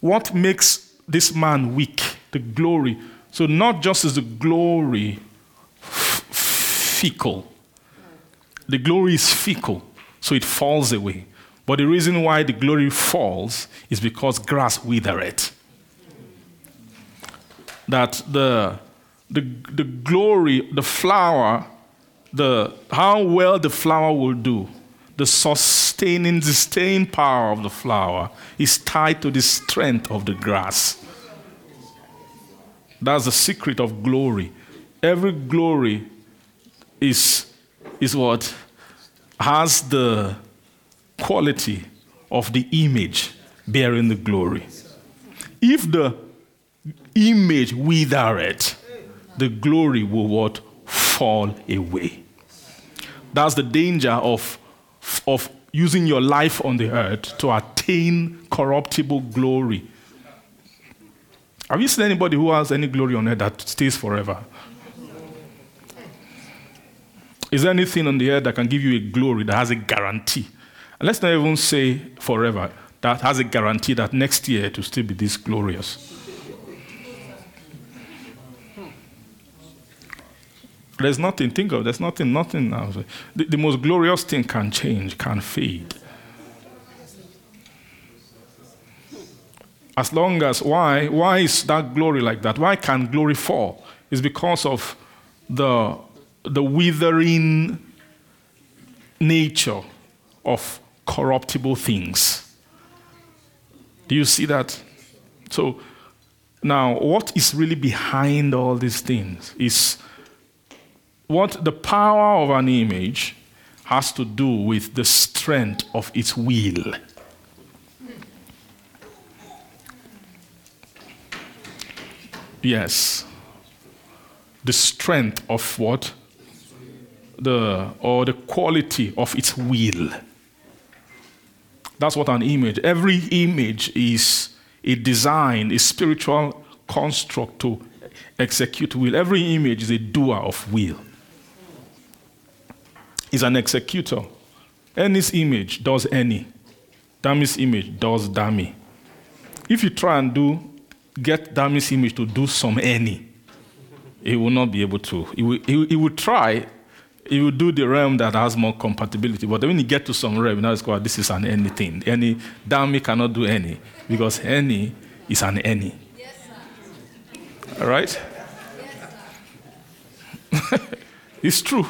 what makes this man weak, the glory. So, not just is the glory f- fickle, the glory is fickle, so it falls away. But the reason why the glory falls is because grass withereth that the, the, the glory, the flower, the, how well the flower will do, the sustaining, the staying power of the flower is tied to the strength of the grass. That's the secret of glory. Every glory is, is what has the quality of the image bearing the glory. If the image withereth, the glory will what? Fall away. That's the danger of, of using your life on the earth to attain corruptible glory. Have you seen anybody who has any glory on earth that stays forever? Is there anything on the earth that can give you a glory that has a guarantee? And let's not even say forever, that has a guarantee that next year it will still be this glorious. There's nothing, think of there's nothing, nothing now. The, the most glorious thing can change, can fade. As long as, why? Why is that glory like that? Why can glory fall? It's because of the, the withering nature of corruptible things. Do you see that? So, now, what is really behind all these things is what the power of an image has to do with the strength of its will. Yes. The strength of what? The, or the quality of its will. That's what an image. Every image is a design, a spiritual construct to execute will. Every image is a doer of will. Is an executor. Any image does any. Dummy's image does dummy. If you try and do get Dummy's image to do some any, it will not be able to. It will, he, he will try, he will do the realm that has more compatibility. But when you get to some realm, now it's called this is an anything. Any dummy cannot do any because any is an any. Yes, All right? Yes, it's true.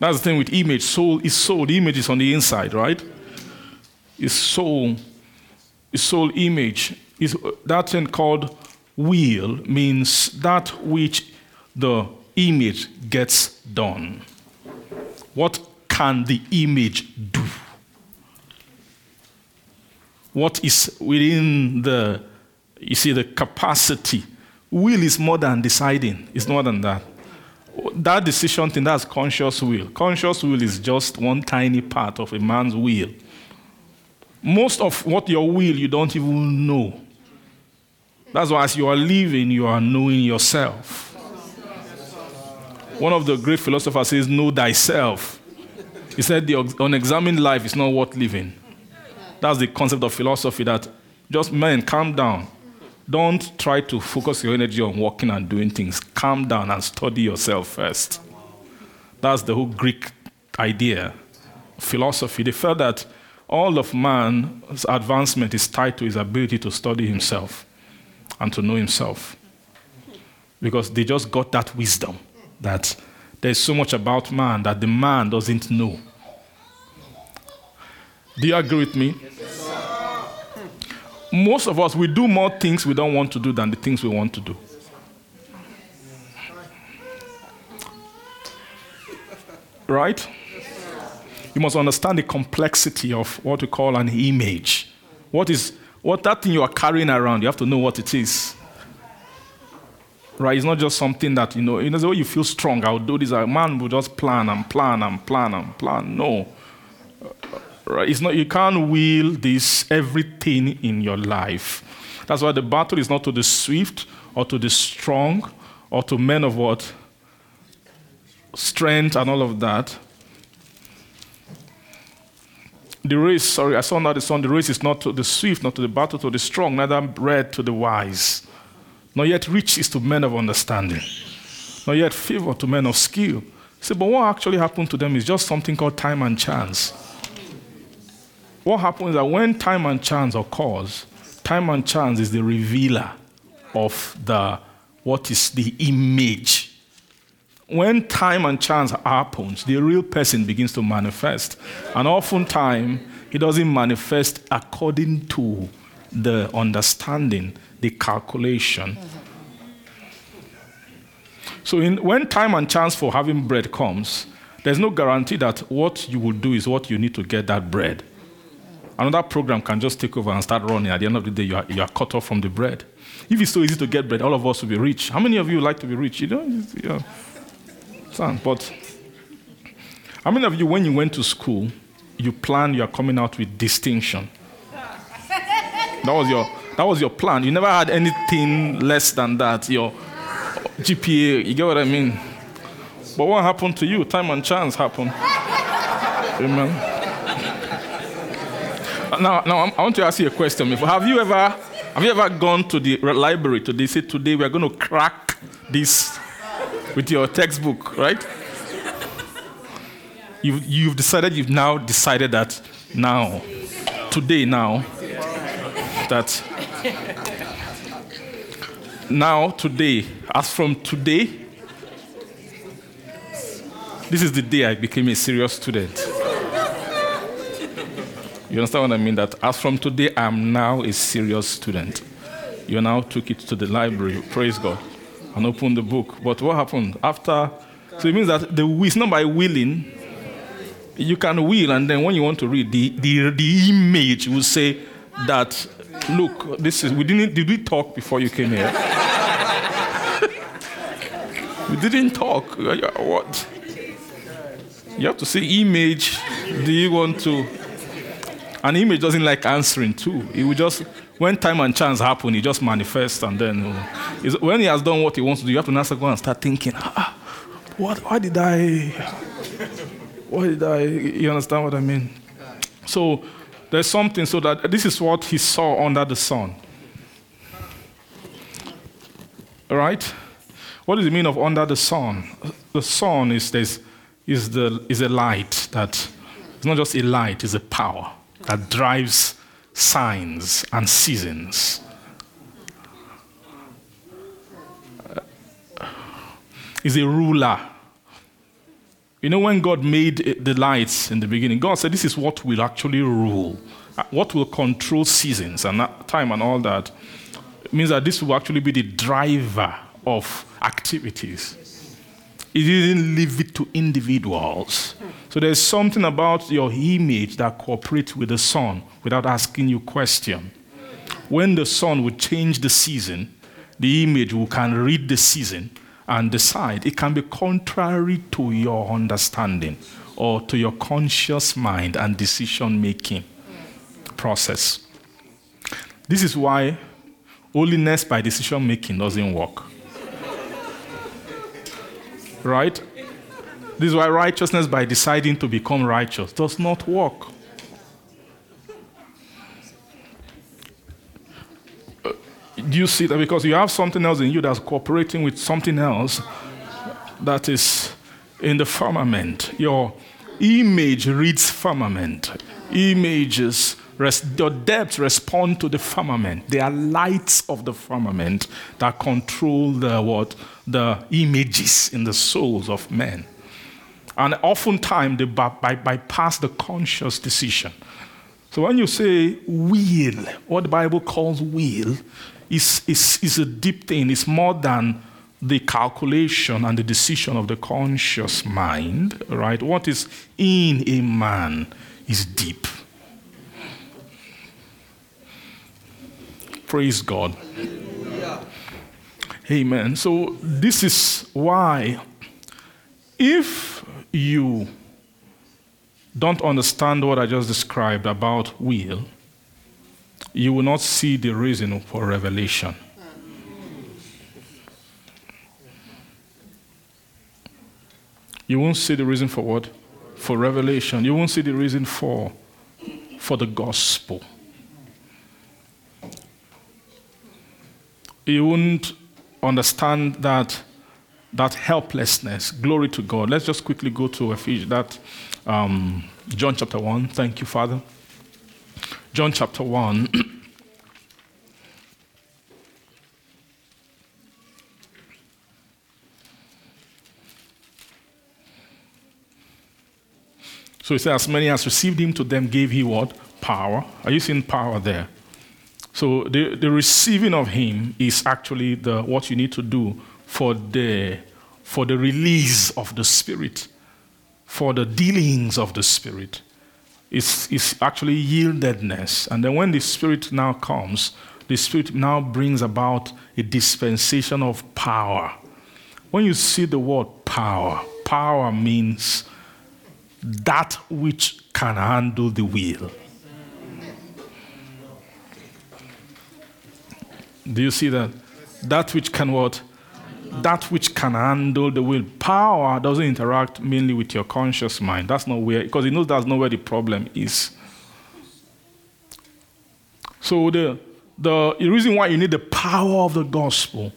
That's the thing with image. Soul is soul. The image is on the inside, right? It's soul. It's soul image. Is uh, that thing called will means that which the image gets done. What can the image do? What is within the you see the capacity? Will is more than deciding. It's more than that that decision thing, that's conscious will. Conscious will is just one tiny part of a man's will. Most of what your will, you don't even know. That's why as you are living, you are knowing yourself. One of the great philosophers says, Know thyself. He said, The unexamined life is not worth living. That's the concept of philosophy that just, man, calm down. Don't try to focus your energy on working and doing things. Calm down and study yourself first. That's the whole Greek idea, philosophy. They felt that all of man's advancement is tied to his ability to study himself and to know himself. Because they just got that wisdom that there's so much about man that the man doesn't know. Do you agree with me? most of us, we do more things we don't want to do than the things we want to do. Right? You must understand the complexity of what we call an image. What is what that thing you are carrying around? You have to know what it is. Right? It's not just something that you know. You know the way you feel strong. I'll do this. A man will just plan and plan and plan and plan. No. Uh, right? It's not, you can't will this everything in your life. That's why the battle is not to the swift or to the strong or to men of what? Strength and all of that. The race, sorry, I saw that the song, the race is not to the swift, not to the battle, to the strong, neither bread to the wise. Not yet riches to men of understanding. Not yet favor to men of skill. See, but what actually happened to them is just something called time and chance what happens is that when time and chance occurs, time and chance is the revealer of the what is the image. When time and chance happens, the real person begins to manifest. And oftentimes, he doesn't manifest according to the understanding, the calculation. So, in, when time and chance for having bread comes, there's no guarantee that what you will do is what you need to get that bread. Another program can just take over and start running. At the end of the day, you are, you are cut off from the bread. If it's so easy to get bread, all of us will be rich. How many of you like to be rich? You know, yeah. But how many of you, when you went to school, you planned you are coming out with distinction? That was your that was your plan. You never had anything less than that. Your GPA, you get what I mean? But what happened to you? Time and chance happened. Amen now, now I want to ask you a question. Have you ever, have you ever gone to the library today? Say today we are going to crack this with your textbook, right? You've, you've decided. You've now decided that now, today, now, that now, today, as from today, this is the day I became a serious student. You understand what I mean? That as from today, I'm now a serious student. You now took it to the library, praise God, and open the book. But what happened after? So it means that the it's not by willing. You can will, and then when you want to read, the, the, the image will say that Look, this is we didn't did we talk before you came here? we didn't talk. Uh, what? You have to say image. Do you want to? An image doesn't like answering too. It will just when time and chance happen, he just manifests and then when he has done what he wants to do, you have to now go and start thinking, ah, what, why did I? Why did I? You understand what I mean? So there's something so that this is what he saw under the sun. All right? What does it mean of under the sun? The sun is, this, is, the, is a light that, it's not just a light, it's a power that drives signs and seasons. Is a ruler. You know, when God made the lights in the beginning, God said, This is what will actually rule, uh, what will control seasons and time and all that. It means that this will actually be the driver of activities. He didn't leave it to individuals. So there's something about your image that cooperates with the sun without asking you question. When the sun would change the season, the image will can read the season and decide. It can be contrary to your understanding or to your conscious mind and decision making process. This is why holiness by decision making doesn't work. right? This is why righteousness by deciding to become righteous does not work. Do you see that? Because you have something else in you that's cooperating with something else that is in the firmament. Your image reads firmament. Images, res- your depths respond to the firmament. They are lights of the firmament that control the what? The images in the souls of men. And oftentimes they by- by- bypass the conscious decision. So when you say will, what the Bible calls will, is, is, is a deep thing. It's more than the calculation and the decision of the conscious mind, right? What is in a man is deep. Praise God. Amen. So, this is why, if you don't understand what I just described about will, you will not see the reason for revelation. You won't see the reason for what? For revelation. You won't see the reason for, for the gospel. You won't understand that, that helplessness. Glory to God. Let's just quickly go to Ephesians, that um, John chapter 1. Thank you, Father. John chapter 1. so he says, As many as received him, to them gave he what? Power. Are you seeing power there? So the, the receiving of him is actually the, what you need to do for the, for the release of the Spirit, for the dealings of the Spirit is, is actually yieldedness. And then when the Spirit now comes, the Spirit now brings about a dispensation of power. When you see the word power, power means that which can handle the will. Do you see that? That which can what? That which can handle the will. Power doesn't interact mainly with your conscious mind. That's not where, because it knows that's not where the problem is. So the, the, the reason why you need the power of the gospel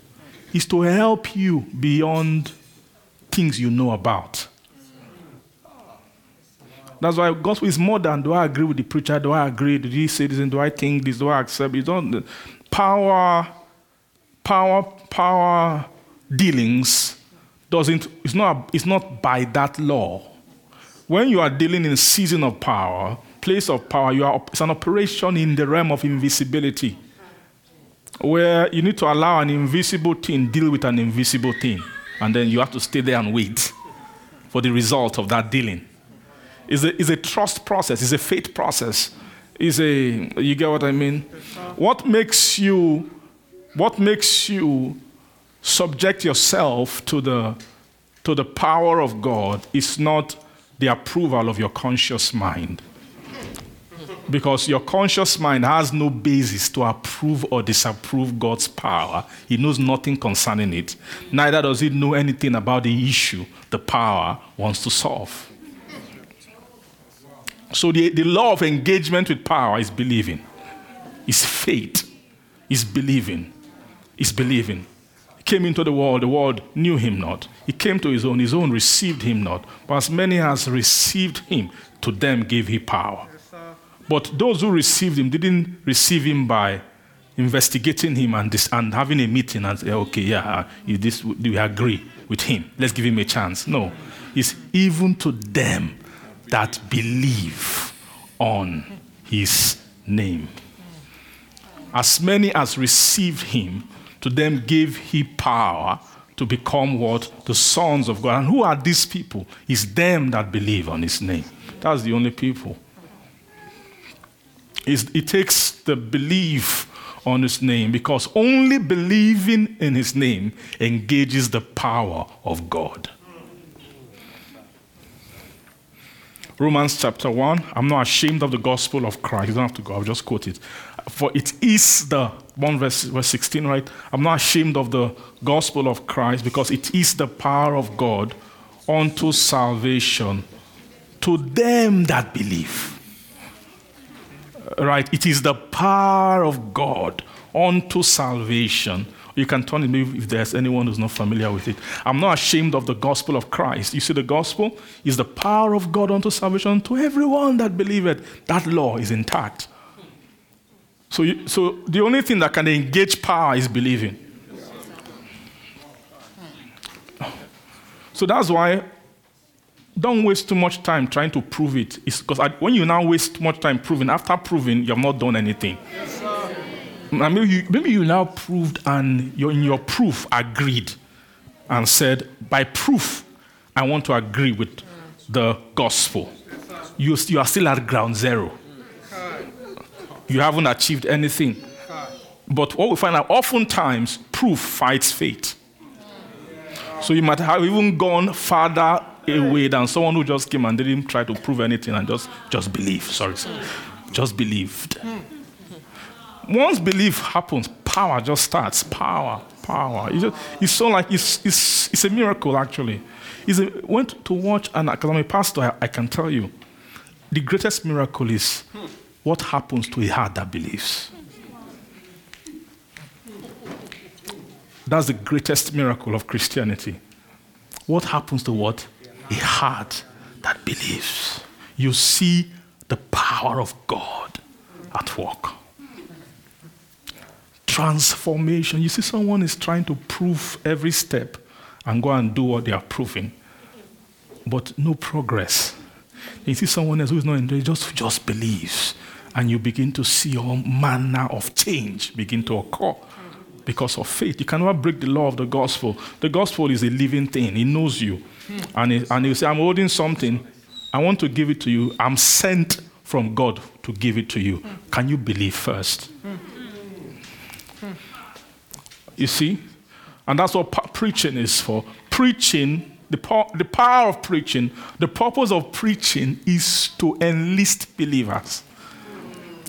is to help you beyond things you know about. That's why gospel is more than do I agree with the preacher? Do I agree? Did he say this? And do I think this? Do I accept it? Don't power, power, power dealings doesn't, it's not, it's not by that law. When you are dealing in season of power, place of power, you are, it's an operation in the realm of invisibility, where you need to allow an invisible thing deal with an invisible thing, and then you have to stay there and wait for the result of that dealing. It's a, it's a trust process, it's a faith process. is a you get what I mean? What makes you what makes you subject yourself to the to the power of God is not the approval of your conscious mind. Because your conscious mind has no basis to approve or disapprove God's power. He knows nothing concerning it. Neither does he know anything about the issue the power wants to solve. So the, the law of engagement with power is believing, is faith, is believing, is believing. Came into the world, the world knew him not. He came to his own, his own received him not. But as many as received him, to them gave he power. But those who received him didn't receive him by investigating him and, and having a meeting and say, okay, yeah, this, we agree with him. Let's give him a chance. No. It's even to them that believe on his name. As many as received him, to them gave he power to become what? The sons of God. And who are these people? It's them that believe on his name. That's the only people. It's, it takes the belief on his name because only believing in his name engages the power of God. Romans chapter 1. I'm not ashamed of the gospel of Christ. You don't have to go, I'll just quote it. For it is the, 1 verse, verse 16, right? I'm not ashamed of the gospel of Christ because it is the power of God unto salvation to them that believe. Right? It is the power of God unto salvation you can turn it if there's anyone who's not familiar with it. I'm not ashamed of the gospel of Christ. You see, the gospel is the power of God unto salvation to everyone that believeth. That law is intact. So, you, so the only thing that can engage power is believing. So that's why don't waste too much time trying to prove it. It's because when you now waste too much time proving, after proving, you have not done anything. Yes, maybe you, maybe you now proved and you in your proof agreed and said, by proof, I want to agree with the gospel. You, you are still at ground zero. You haven't achieved anything. But what we find out oftentimes, proof fights faith. So you might have even gone farther away than someone who just came and didn't try to prove anything and just, just believe. Sorry. Just believed. Once belief happens, power just starts. Power, power. It's, just, it's so like it's, it's, it's a miracle, actually. It's a, went to watch, an because pastor, I, I can tell you, the greatest miracle is what happens to a heart that believes. That's the greatest miracle of Christianity. What happens to what? A heart that believes. You see the power of God at work transformation. You see, someone is trying to prove every step and go and do what they are proving, but no progress. You see someone else who is not in just just believes, and you begin to see all manner of change begin to occur because of faith. You cannot break the law of the gospel. The gospel is a living thing. It knows you, and it, and you say, "I'm holding something. I want to give it to you. I'm sent from God to give it to you. Can you believe first? You see? And that's what preaching is for. Preaching, the, po- the power of preaching, the purpose of preaching is to enlist believers.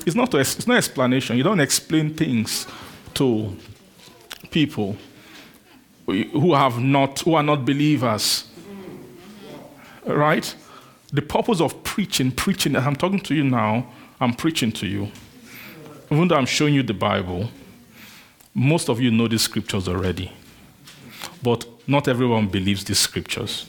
It's not, it's not explanation. You don't explain things to people who have not who are not believers right the purpose of preaching preaching i'm talking to you now i'm preaching to you even though i'm showing you the bible most of you know these scriptures already, but not everyone believes these scriptures.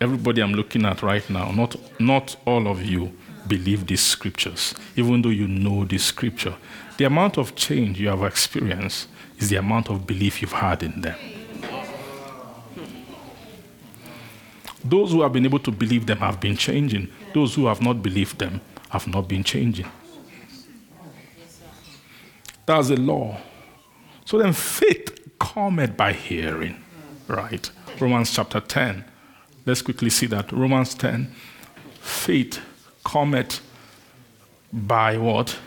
Everybody I'm looking at right now, not, not all of you believe these scriptures, even though you know this scripture. The amount of change you have experienced is the amount of belief you've had in them. Those who have been able to believe them have been changing. Those who have not believed them have not been changing. That's the law. So then faith cometh by hearing, right? Romans chapter 10. Let's quickly see that. Romans 10. Faith cometh by what?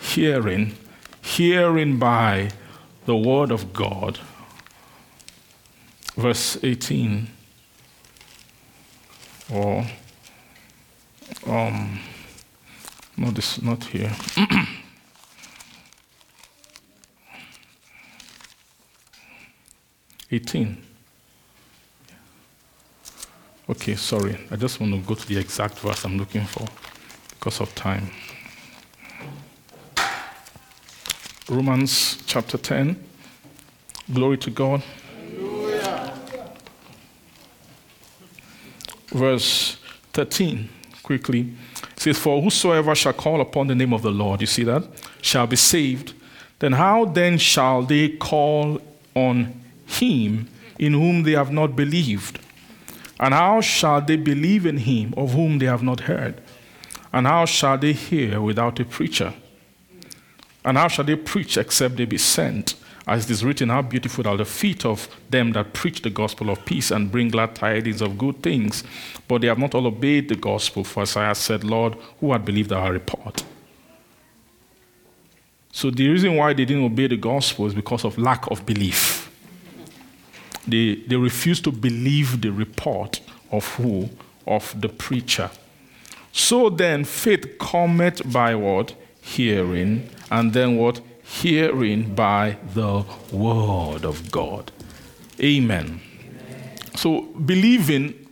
Hearing. Hearing by the word of God. Verse 18. Or, um, no, this not here. 18. Okay, sorry. I just want to go to the exact verse I'm looking for because of time. Romans chapter 10. Glory to God. Hallelujah. Verse 13, quickly. It says, For whosoever shall call upon the name of the Lord, you see that, shall be saved. Then how then shall they call on him in whom they have not believed? And how shall they believe in him of whom they have not heard? And how shall they hear without a preacher? And how shall they preach except they be sent? As it is written, How beautiful are the feet of them that preach the gospel of peace and bring glad tidings of good things. But they have not all obeyed the gospel. For Isaiah said, Lord, who had believed our report? So the reason why they didn't obey the gospel is because of lack of belief. They, they refused to believe the report of who? Of the preacher. So then, faith cometh by what? Hearing. And then what? Hearing by the word of God. Amen. So, believing,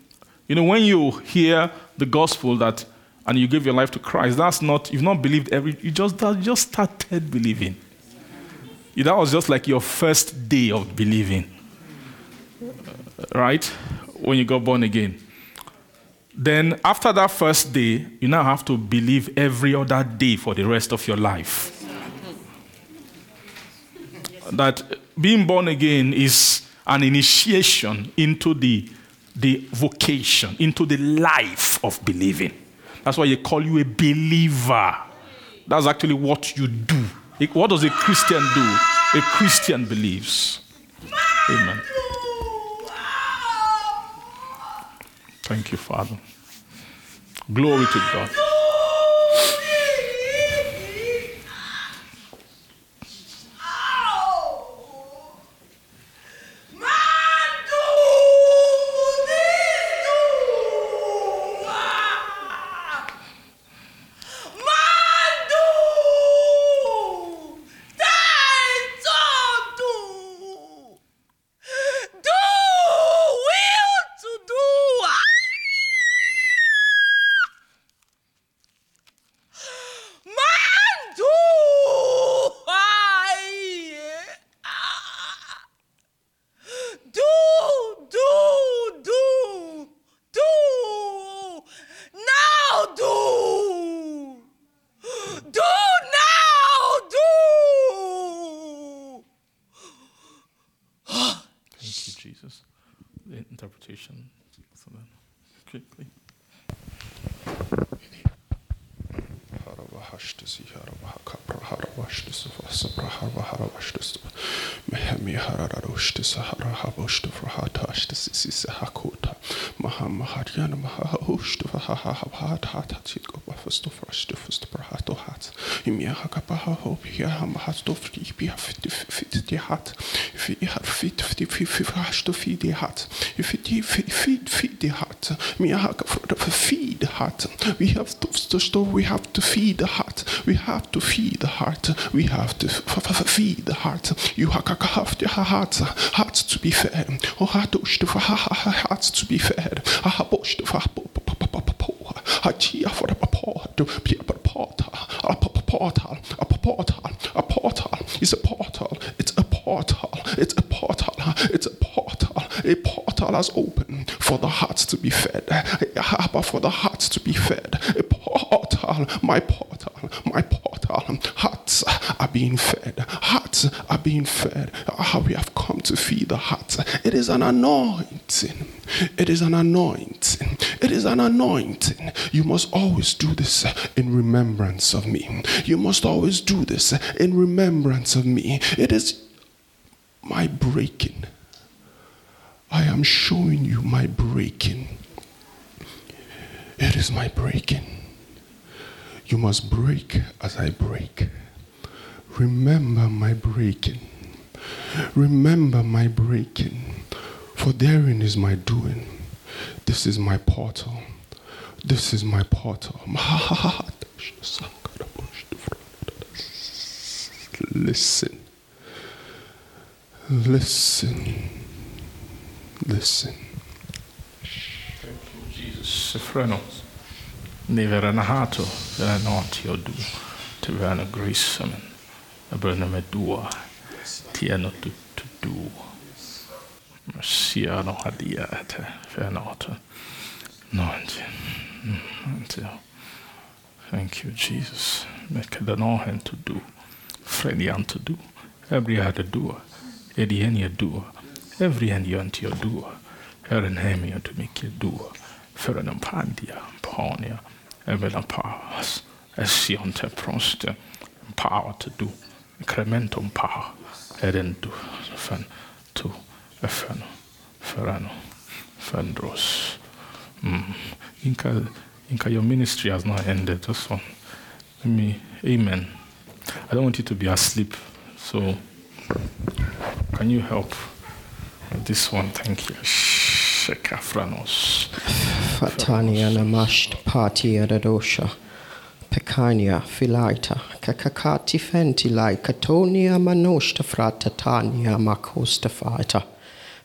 you know, when you hear the gospel that and you give your life to Christ, that's not, you've not believed every, you just, you just started believing. That was just like your first day of believing right? When you got born again. Then, after that first day, you now have to believe every other day for the rest of your life. that being born again is an initiation into the, the vocation, into the life of believing. That's why they call you a believer. That's actually what you do. What does a Christian do? A Christian believes. Amen. Thank you, Father. Glory to God. Have to store. We have to feed the heart. We have to feed the heart. We have to feed the heart. You have the heart, heart to be fed. Oh, heart to heart to be fed. Have to to be a portal, a portal, a portal, a portal. It's a portal. It's a portal. It's a portal. It's a a portal has opened for the hearts to be fed. For the hearts to be fed. A portal, my portal, my portal. Hearts are being fed. Hearts are being fed. How we have come to feed the hearts. It is an anointing. It is an anointing. It is an anointing. You must always do this in remembrance of me. You must always do this in remembrance of me. It is my breaking I am showing you my breaking. It is my breaking. You must break as I break. Remember my breaking. Remember my breaking. For therein is my doing. This is my portal. This is my portal. Listen. Listen. Listen. Thank you, Jesus, freno. Never an hato, then not your grace, amen. A burn a medua. Tiano to to do. Mercia no hadia. Thank you, Jesus. Make the no hand to do. Freddy to do. Every other doer. Eddie any doer. Every end you unto your doer. Heron hemi to make your doer. Pandia, pawnia. Evan powers. Ession te proster. Power to do. Incrementum power. Eden do. Fan to. Efano. Ferrano. Fendros. Mm. Inca, Inca, your ministry has not ended. Just one. Let me, amen. I don't want you to be asleep. So, can you help with this one? Thank you. Shekafranos. Fatania namasht party adadosha. Pekania filaita. Kakakati fentilai. Katonia manoshta fratatania makosta fata.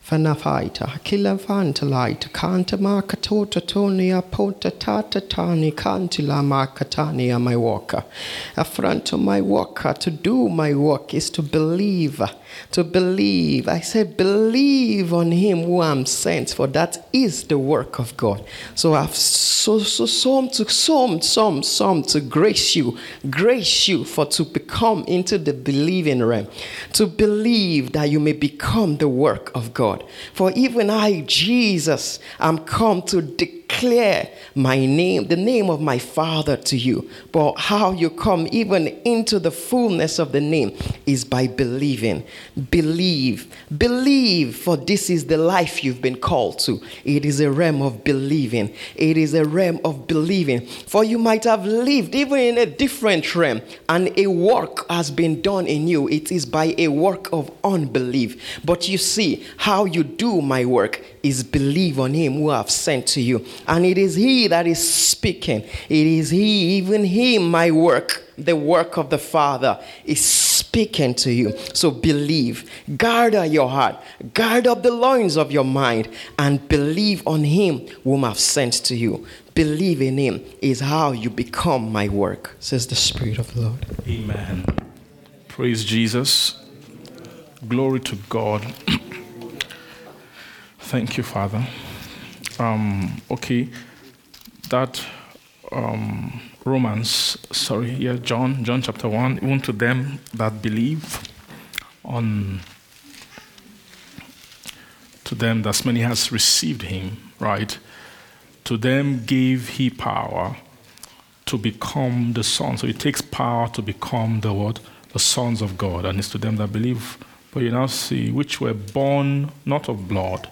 Fanafaita, kilavantalite, kanta makatota tonia pota tata tani kantila makatania my walker. Affront to my walker, to do my work is to believe. To believe. I said, believe on him who I'm sent, for that is the work of God. So I've so so some to some, some, some to grace you, grace you for to become into the believing realm. To believe that you may become the work of God. For even I, Jesus, am come to declare my name, the name of my Father to you. But how you come even into the fullness of the name is by believing. Believe, believe, for this is the life you've been called to. It is a realm of believing. It is a realm of believing. For you might have lived even in a different realm, and a work has been done in you. It is by a work of unbelief. But you see, how you do my work is believe on him who I have sent to you. And it is he that is speaking. It is he, even he, my work, the work of the Father, is speaking to you. So believe. Guard your heart. Guard up the loins of your mind and believe on him whom I've sent to you. Believe in him is how you become my work, says the Spirit of the Lord. Amen. Praise Jesus. Glory to God. Thank you, Father. Um, okay, that um, Romans, sorry, yeah, John, John chapter 1, even to them that believe on, to them that many has received him, right? To them gave he power to become the sons. So it takes power to become the what? The sons of God. And it's to them that believe. But you now see, which were born not of blood,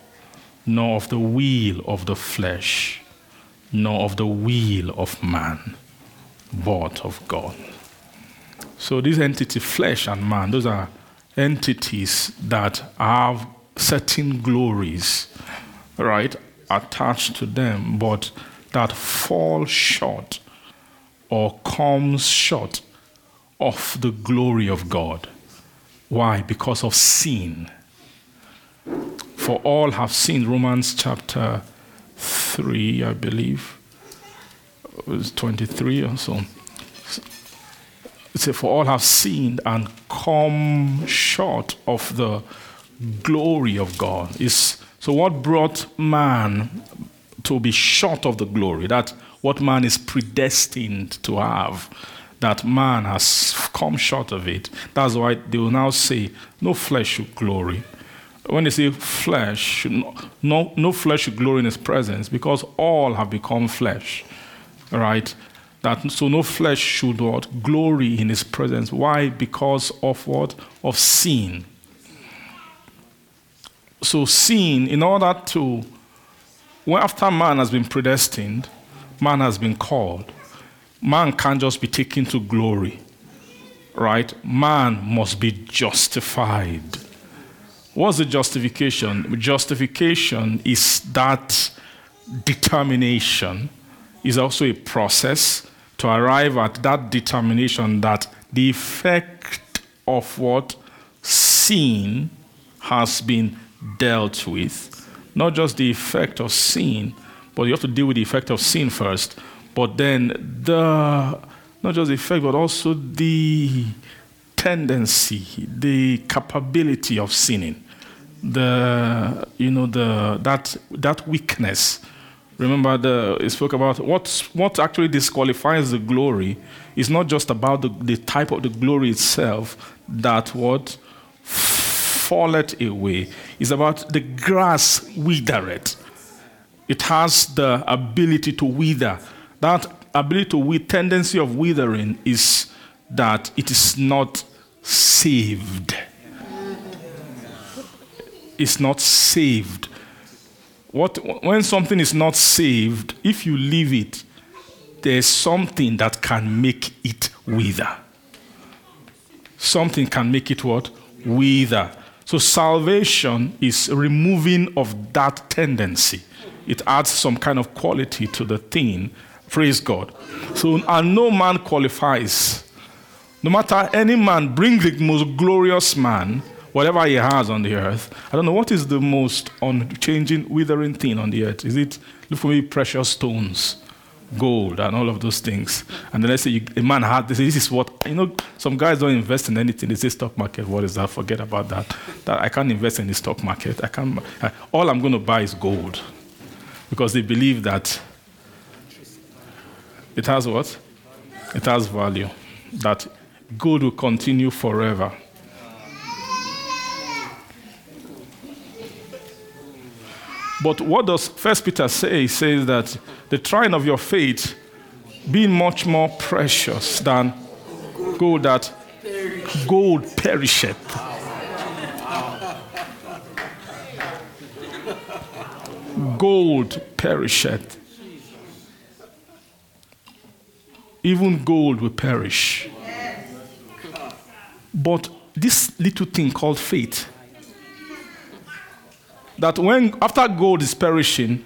nor of the will of the flesh, nor of the will of man, but of God. So this entity, flesh and man, those are entities that have certain glories, right, attached to them, but that fall short or comes short of the glory of God. Why? Because of sin. For all have sinned, Romans chapter 3, I believe. It was 23 or so. It says, For all have sinned and come short of the glory of God. Is so what brought man to be short of the glory? That what man is predestined to have, that man has come short of it. That's why they will now say, No flesh should glory. When they say flesh, no, no flesh should glory in his presence because all have become flesh. Right? That so no flesh should what glory in his presence. Why? Because of what? Of sin. So sin, in order to well, after man has been predestined, man has been called. man can't just be taken to glory, right? Man must be justified. What's the justification? Justification is that determination, is also a process to arrive at that determination that the effect of what sin has been dealt with. Not just the effect of sin, but you have to deal with the effect of sin first. But then the not just the effect, but also the tendency, the capability of sinning, the you know the that that weakness. Remember, the it spoke about what what actually disqualifies the glory is not just about the, the type of the glory itself that what falleth away. It's about the grass withereth. It has the ability to wither. That ability to wither, tendency of withering is that it is not saved. It's not saved. What, when something is not saved, if you leave it, there's something that can make it wither. Something can make it what? Wither. So salvation is removing of that tendency. It adds some kind of quality to the thing. Praise God. So and no man qualifies. No matter any man, bring the most glorious man, whatever he has on the earth. I don't know what is the most unchanging, withering thing on the earth. Is it look for me precious stones? gold and all of those things. And then let's say a man had this. This is what you know. Some guys don't invest in anything. They say stock market. What is that? Forget about that. That I can't invest in the stock market. I can't. I, all I'm going to buy is gold, because they believe that it has what? It has value. That gold will continue forever. But what does First Peter say? He says that the trying of your faith being much more precious than gold that gold perisheth. Gold perisheth. Even gold will perish. But this little thing called faith that when after gold is perishing,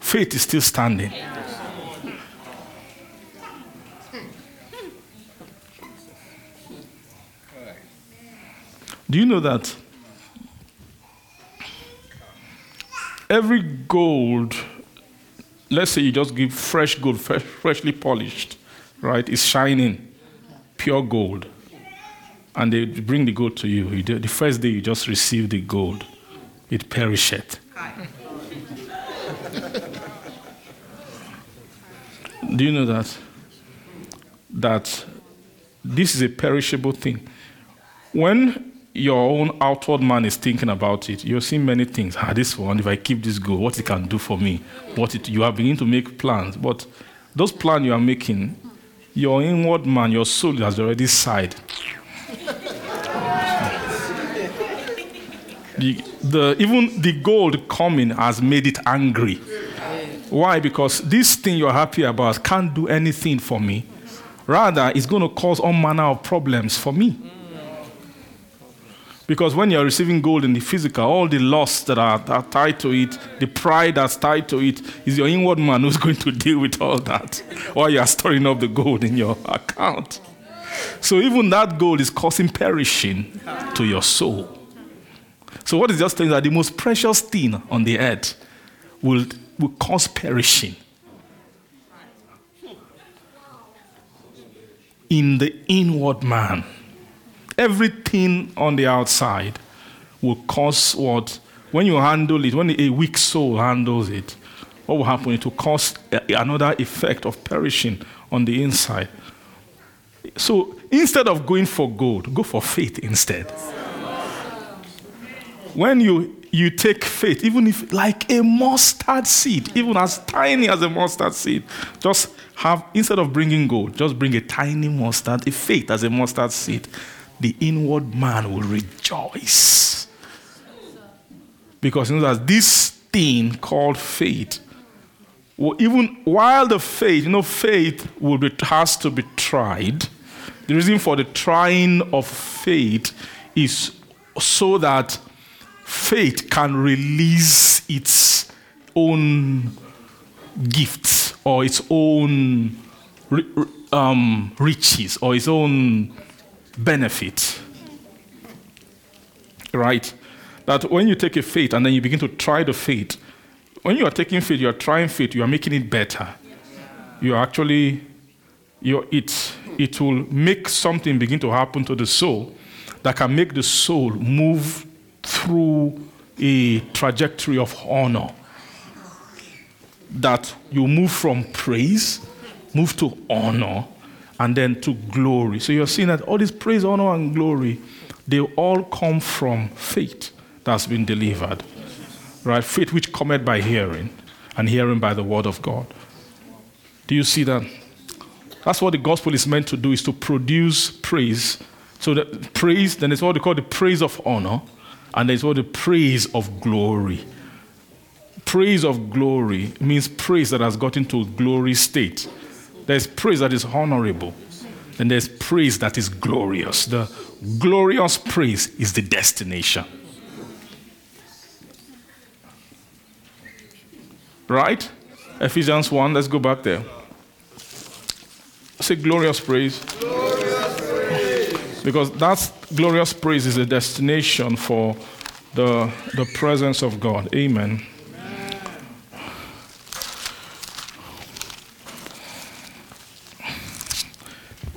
faith is still standing. Do you know that every gold, let's say you just give fresh gold, fresh, freshly polished, right, is shining, pure gold, and they bring the gold to you. The first day you just receive the gold it perisheth. Do you know that? That this is a perishable thing. When your own outward man is thinking about it, you're seeing many things. Ah, this one, if I keep this goal, what it can do for me. What it, you are beginning to make plans. But those plans you are making, your inward man, your soul has already sighed. The, even the gold coming has made it angry. Why? Because this thing you're happy about can't do anything for me. Rather, it's going to cause all manner of problems for me. Because when you're receiving gold in the physical, all the lusts that are, are, tied to it, the pride that's tied to it, is your inward man who's going to deal with all that while you are storing up the gold in your account. So even that gold is causing perishing to your soul. So, what is just saying that the most precious thing on the earth will, will cause perishing. In the inward man, everything on the outside will cause what? When you handle it, when a weak soul handles it, what will happen? It will cause another effect of perishing on the inside. So instead of going for gold, go for faith instead when you you take faith, even if like a mustard seed, even as tiny as a mustard seed, just have instead of bringing gold, just bring a tiny mustard, a faith as a mustard seed. The inward man will rejoice because you know that this thing called faith Well, even while the faith, you know, faith will be, has to be tried. The reason for the trying of faith is so that faith can release its own gifts or its own um, riches or its own benefit. Right? That when you take a faith and then you begin to try the faith, when you are taking faith, you are trying faith, you are making it better. You are actually, you're it, it will make something begin to happen to the soul that can make the soul move through a trajectory of honor. That you move from praise, move to honor, and then to glory. So you're seeing that all this praise, honor, and glory, they all come from faith that's been delivered. Right? Faith which cometh by hearing, and hearing by the word of God. Do you see that? That's what the gospel is meant to do, is to produce praise. So that praise, then it's what they call the praise of honor, and there's what the praise of glory. Praise of glory means praise that has gotten to glory state. There's praise that is honorable, and there's praise that is glorious. The glorious praise is the destination. Right? Ephesians 1, let's go back there. Say glorious praise. glorious praise. Because that glorious praise is a destination for the, the presence of God. Amen.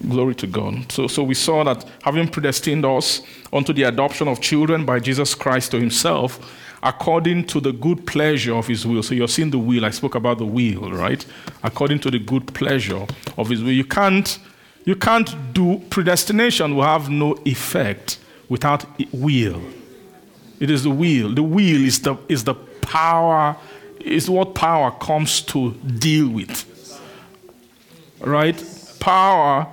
Glory to God. So, so we saw that having predestined us unto the adoption of children by Jesus Christ to himself, according to the good pleasure of his will. So you're seeing the will. I spoke about the will, right? According to the good pleasure of his will. You can't, you can't do predestination will have no effect without will. It is the will. The will is the, is the power, is what power comes to deal with. Right? Power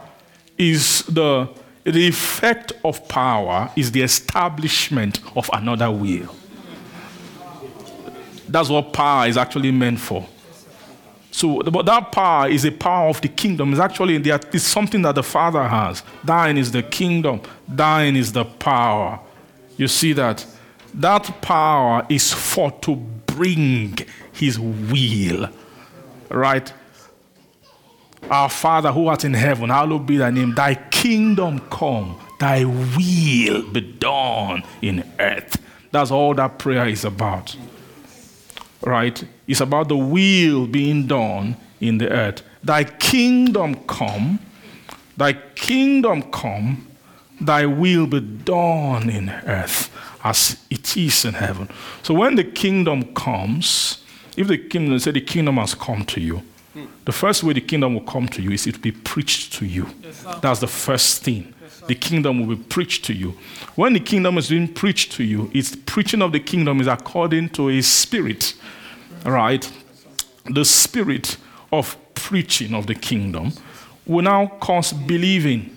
is the the effect of power is the establishment of another will. That's what power is actually meant for. So, that power is a power of the kingdom. It's actually it's something that the Father has. Thine is the kingdom. Thine is the power. You see that? That power is for to bring His will, right? Our Father who art in heaven, hallowed be thy name. Thy kingdom come, thy will be done in earth. That's all that prayer is about. Right? It's about the will being done in the earth. Thy kingdom come, thy kingdom come, thy will be done in earth as it is in heaven. So when the kingdom comes, if the kingdom say the kingdom has come to you, the first way the kingdom will come to you is it will be preached to you. Yes, That's the first thing. Yes, the kingdom will be preached to you. When the kingdom is being preached to you, its preaching of the kingdom is according to a spirit. Right? The spirit of preaching of the kingdom will now cause believing.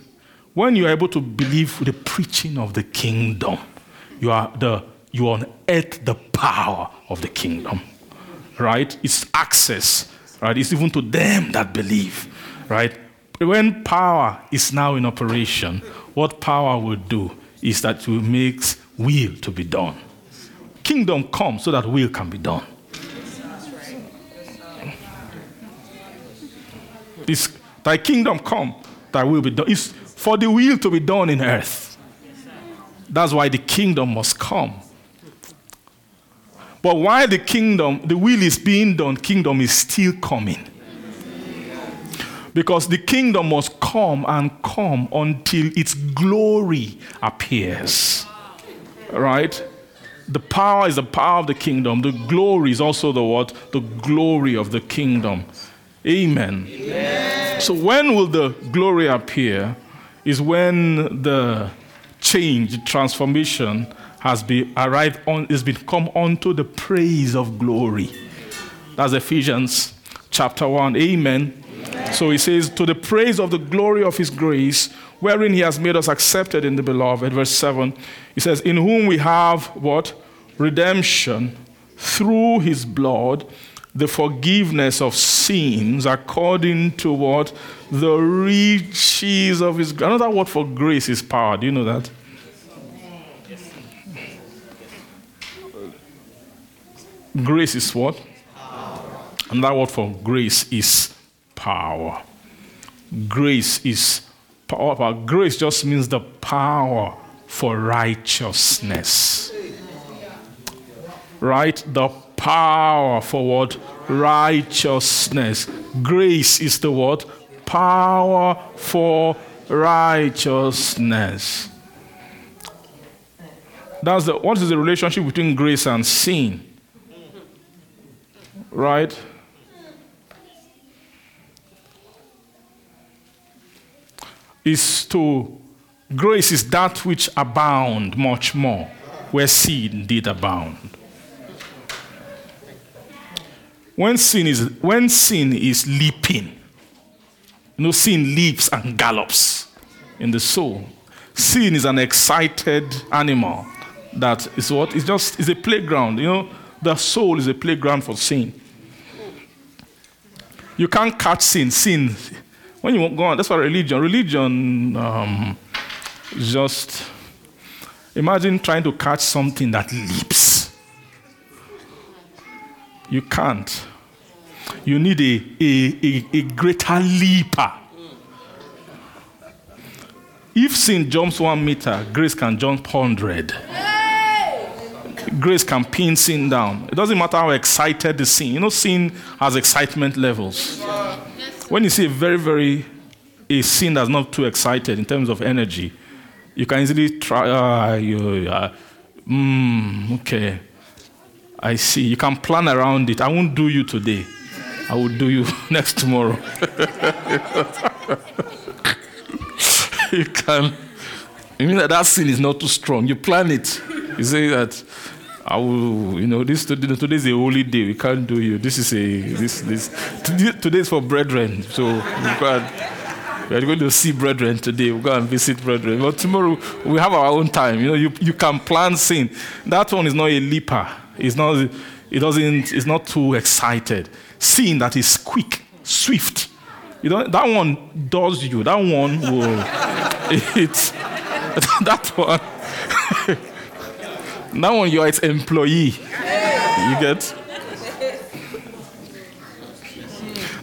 When you are able to believe the preaching of the kingdom, you are the you unearth the power of the kingdom. Right? It's access Right? It's even to them that believe. Right? When power is now in operation, what power will do is that it makes will to be done. Kingdom come so that will can be done. This, thy kingdom come, thy will be done. It's for the will to be done in earth. That's why the kingdom must come. But while the kingdom, the will is being done, kingdom is still coming. Because the kingdom must come and come until its glory appears. Right? The power is the power of the kingdom. The glory is also the what? The glory of the kingdom. Amen. Amen. So when will the glory appear? Is when the change, transformation has been arrived on, is been come unto the praise of glory. That's Ephesians chapter 1. Amen. Amen. So he says, To the praise of the glory of his grace, wherein he has made us accepted in the beloved. Verse 7. He says, In whom we have what? Redemption through his blood, the forgiveness of sins according to what? The riches of his Another word for grace is power. Do you know that? Grace is what? Another word for grace is power. Grace is power. Grace just means the power for righteousness. Right? The power for what? Righteousness. Grace is the word power for righteousness. That's the, what is the relationship between grace and sin? Right? Is to grace is that which abound much more, where sin did abound. When sin is when sin is leaping, you know, sin leaps and gallops in the soul. Sin is an excited animal that is what? It's just it's a playground. You know, the soul is a playground for sin. You can't catch sin. Sin, when you go on, that's why religion. Religion um, just imagine trying to catch something that leaps. You can't. You need a, a, a, a greater leaper. If sin jumps one meter, grace can jump 100. Grace can pin sin down. It doesn't matter how excited the sin. You know, sin has excitement levels. When you see a very, very a sin that's not too excited in terms of energy, you can easily try. Uh, you, uh, mm, okay, I see. You can plan around it. I won't do you today. I will do you next tomorrow. you can. You mean that that sin is not too strong. You plan it. You say that I will, you know, this today, is a holy day. We can't do you. This is a this this today is for brethren. So we are going to see brethren today. we go and visit brethren. But tomorrow we have our own time. You know, you, you can plan sin. That one is not a leaper. It's not. It doesn't. It's not too excited. Sin that is quick, swift. You know, that one does you. That one will. It's that one. that one you're its employee. You get.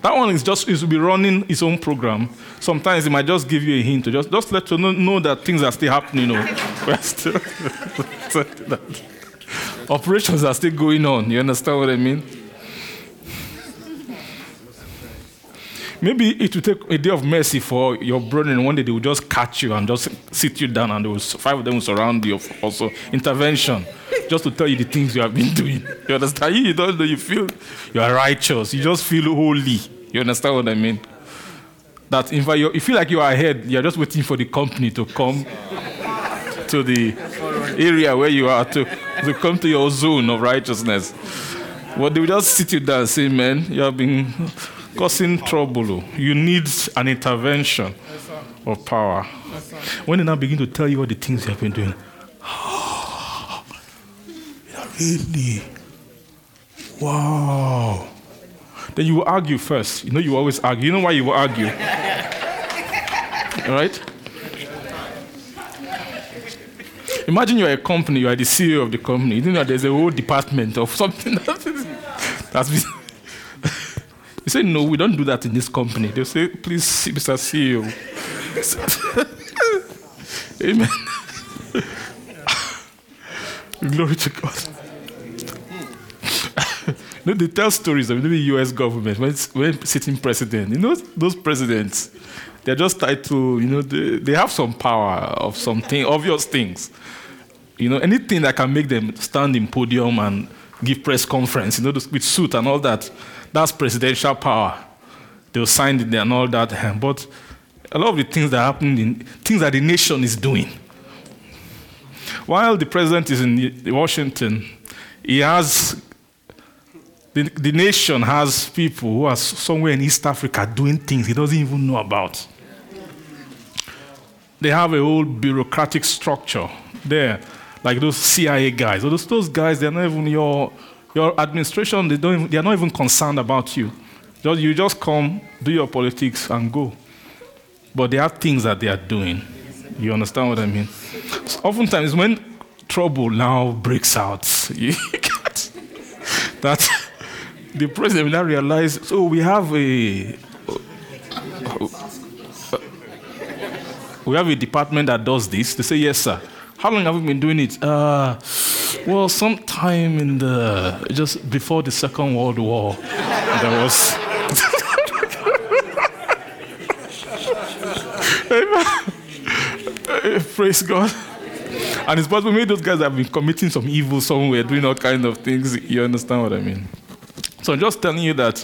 That one is just is to be running its own program. Sometimes it might just give you a hint to just just let you know, know that things are still happening. You know, operations are still going on. You understand what I mean? Maybe it will take a day of mercy for your brother, and one day they will just catch you and just sit you down, and will, five of them will surround you. Also, intervention, just to tell you the things you have been doing. You understand? You don't know. You feel you are righteous. You just feel holy. You understand what I mean? That in fact, you feel like you are ahead. You are just waiting for the company to come to the area where you are to, to come to your zone of righteousness. Well, they will just sit you down and say, Man, you have been causing trouble. You need an intervention of power. When they now begin to tell you all the things you have been doing, really? Wow. Then you will argue first. You know, you always argue. You know why you will argue? All right? Imagine you're a company, you are the CEO of the company. You know there's a whole department of something that's been he said, No, we don't do that in this company. They'll say, Please, Mr. CEO. Amen. Glory to God. you know, they tell stories of the US government when, when sitting president. You know, those presidents, they're just to, you know, they, they have some power of something, obvious things. You know, anything that can make them stand in podium and give press conference, you know, with suit and all that. That's presidential power. They'll sign it and all that. Eh, but a lot of the things that are happening, in, things that the nation is doing. While the president is in Washington, he has the, the nation has people who are somewhere in East Africa doing things he doesn't even know about. They have a whole bureaucratic structure there, like those CIA guys. Or those, those guys, they're not even your Your administration, they, don't, even- they are not even concerned about you. Just, you just come, do your politics, and go. But they have things that they are doing. You understand what I mean? So oftentimes, when trouble now breaks out, you get that the president will now realize, so we have a we have a department that does this. They say, yes, sir. How long have we been doing it? Uh, well, sometime in the just before the Second World War, there was. Praise God. And it's possible maybe those guys have been committing some evil somewhere, doing all kind of things. You understand what I mean? So I'm just telling you that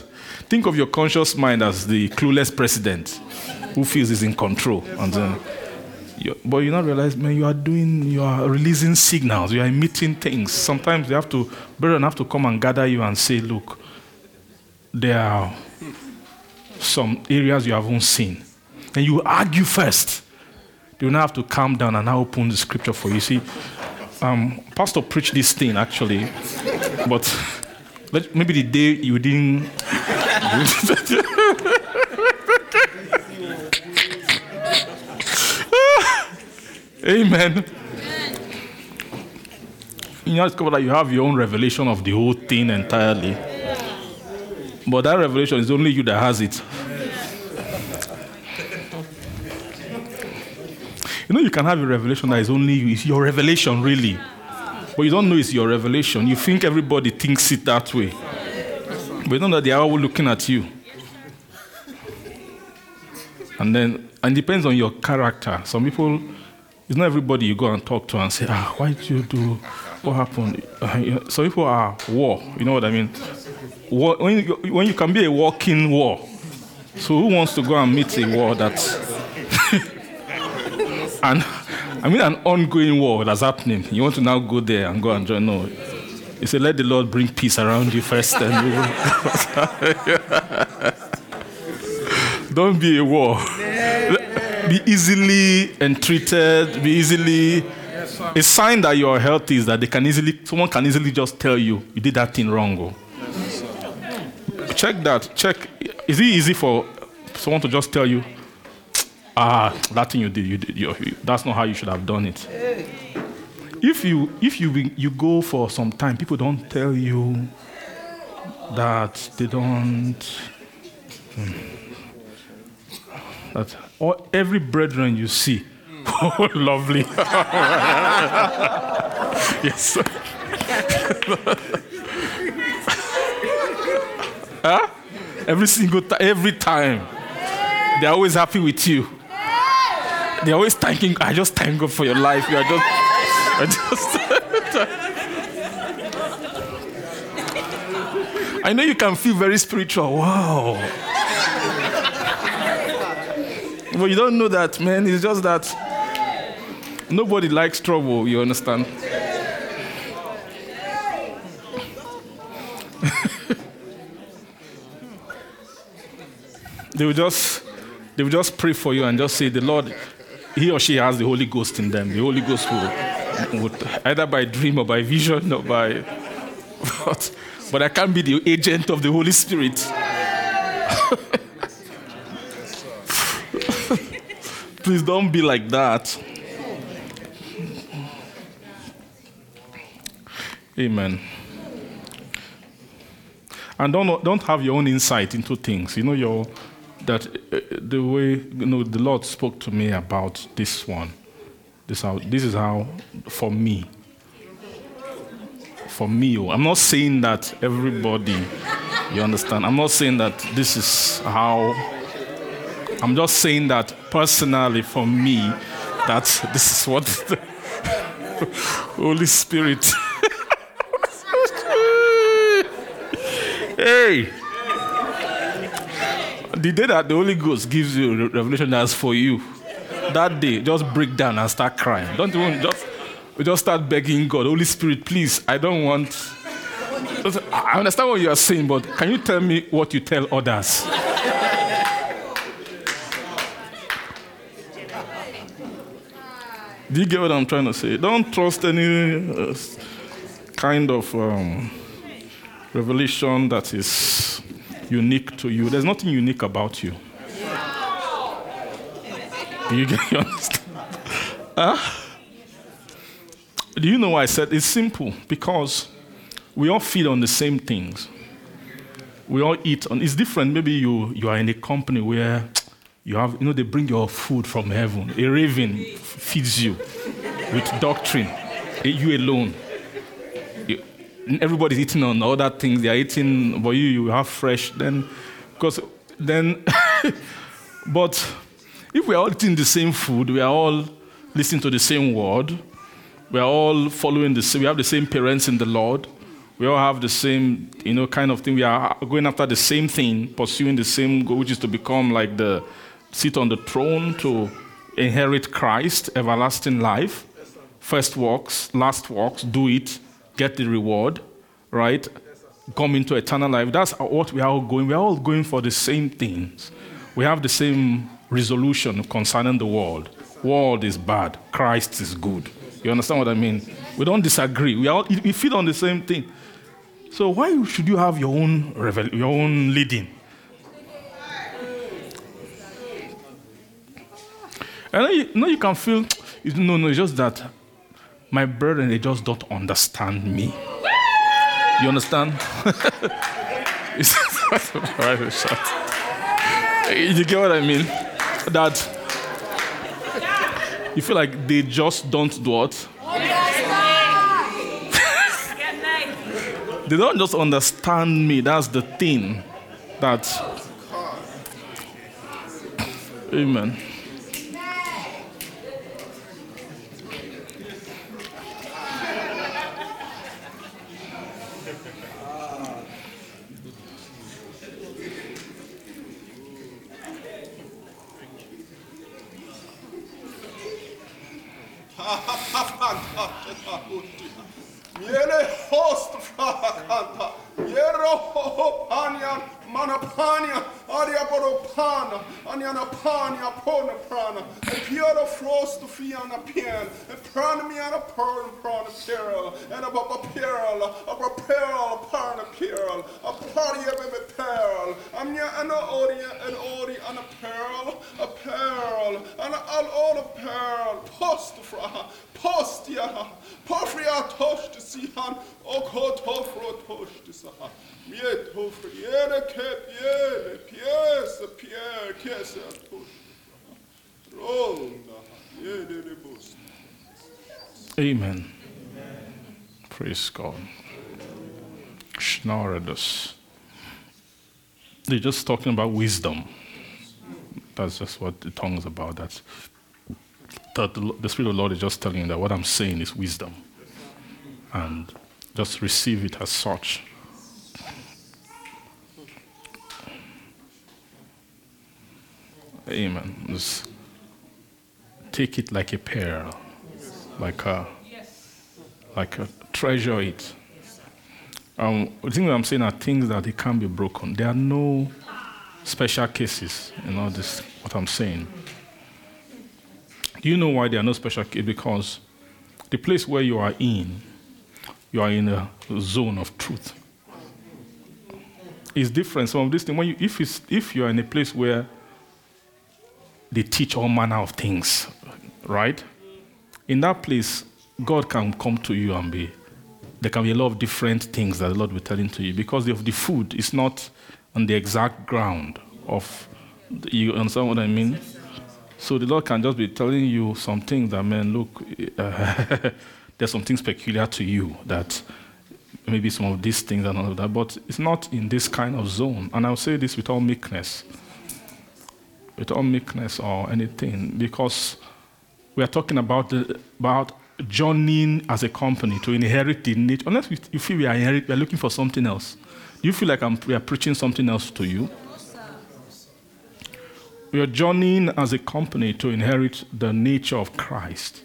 think of your conscious mind as the clueless president who feels he's in control. And then, you, but you not realize, man, you are doing, you are releasing signals, you are emitting things. Sometimes they have to, brethren have to come and gather you and say, look, there are some areas you haven't seen. And you argue first. You now have to calm down and now open the scripture for you. See, um, Pastor preached this thing actually, but maybe the day you didn't. Amen. You know, discover that you have your own revelation of the whole thing entirely. But that revelation is only you that has it. You know, you can have a revelation that is only you. It's your revelation, really. But you don't know it's your revelation. You think everybody thinks it that way. But you know that they are all looking at you. And then, and it depends on your character. Some people, it's not everybody you go and talk to and say, ah, why did you do, what happened? Uh, you some people are war, you know what I mean? War, when, you, when you can be a walking war. So who wants to go and meet a war that, and I mean an ongoing war that's happening. You want to now go there and go and join? No. You say, let the Lord bring peace around you first, and we will. Don't be a war. Be easily entreated. Be easily. A sign that you are healthy is that they can easily, someone can easily just tell you you did that thing wrong. oh. Check that. Check. Is it easy for someone to just tell you, ah, that thing you did, you did, you, you- that's not how you should have done it. If you if you you go for some time, people don't tell you that they don't. hmm, That all, every brethren you see, oh, lovely. yes. huh? Every single time, every time, they're always happy with you. They're always thanking. I just thank God for your life. You are just. I just. I know you can feel very spiritual. Wow. But you don't know that, man. It's just that nobody likes trouble, you understand? they will just they will just pray for you and just say the Lord, he or she has the Holy Ghost in them. The Holy Ghost will, will either by dream or by vision or by but, but I can't be the agent of the Holy Spirit. Please don't be like that. Amen. And don't, don't have your own insight into things. You know, your, that uh, the way you know, the Lord spoke to me about this one. This, how, this is how, for me, for me, oh, I'm not saying that everybody, you understand? I'm not saying that this is how I'm just saying that personally for me, that this is what the Holy Spirit. hey! The day that the Holy Ghost gives you revelation that's for you, that day, just break down and start crying. Don't even just, just start begging God, Holy Spirit, please, I don't want. I understand what you are saying, but can you tell me what you tell others? Do you get what I'm trying to say? Don't trust any uh, kind of um, revelation that is unique to you. There's nothing unique about you. Do you get you understand? Huh? Do you know why I said it's simple? Because we all feed on the same things. We all eat on it's different. Maybe you, you are in a company where you have, you know, they bring your food from heaven. A raven feeds you with doctrine. You alone. Everybody's eating on other things. They are eating, but you, you have fresh. Then, because then, but if we are all eating the same food, we are all listening to the same word, we are all following the same, we have the same parents in the Lord, we all have the same, you know, kind of thing. We are going after the same thing, pursuing the same goal, which is to become like the sit on the throne to inherit Christ, everlasting life. First works, last works, do it, get the reward, right? Come into eternal life. That's what we are all going. We are all going for the same things. We have the same resolution concerning the world. World is bad, Christ is good. You understand what I mean? We don't disagree. We, all, we feed on the same thing. So why should you have your own revel- your own leading? And then you, know you can feel, no, no, it's just that my brethren, they just don't understand me. You understand? you get what I mean? That you feel like they just don't do what? they don't just understand me. That's the thing. That. Amen. Host fraganta. Yero panian manapania ariaboropana aniana pania pona prana. E piero frost fiana pian. E prana miana pearl prana peril. And a baba peril. A peril parna peril. A party of a peril. Amnia ana oria and ori ana peril. A peril. Ana al all a peril. Post fra. Post ya. Porfria tosh to see han. O kotofro tosh to saha. Amen. Praise God. Schnorredus. They're just talking about wisdom. That's just what the tongue is about. That's that the, the Spirit of the Lord is just telling you that what I'm saying is wisdom. And just receive it as such. Amen. Just take it like a pearl, like a, like a treasure it. Um, the thing that I'm saying are things that they can't be broken. There are no special cases in all this. What I'm saying. Do you know why there are no special cases? Because the place where you are in, you are in a zone of truth. It's different. Some of these things, when you, if, if you are in a place where they teach all manner of things, right? In that place, God can come to you and be, there can be a lot of different things that the Lord will tell to you because of the food is not on the exact ground of, you understand what I mean? So the Lord can just be telling you some things that, man, look, uh, there's some things peculiar to you that maybe some of these things and all of that, but it's not in this kind of zone. And I'll say this with all meekness, with all meekness or anything, because we are talking about the, about journeying as a company to inherit the nature. Unless we, you feel we are, inherit, we are looking for something else. Do you feel like I'm, we are preaching something else to you? We are joining as a company to inherit the nature of Christ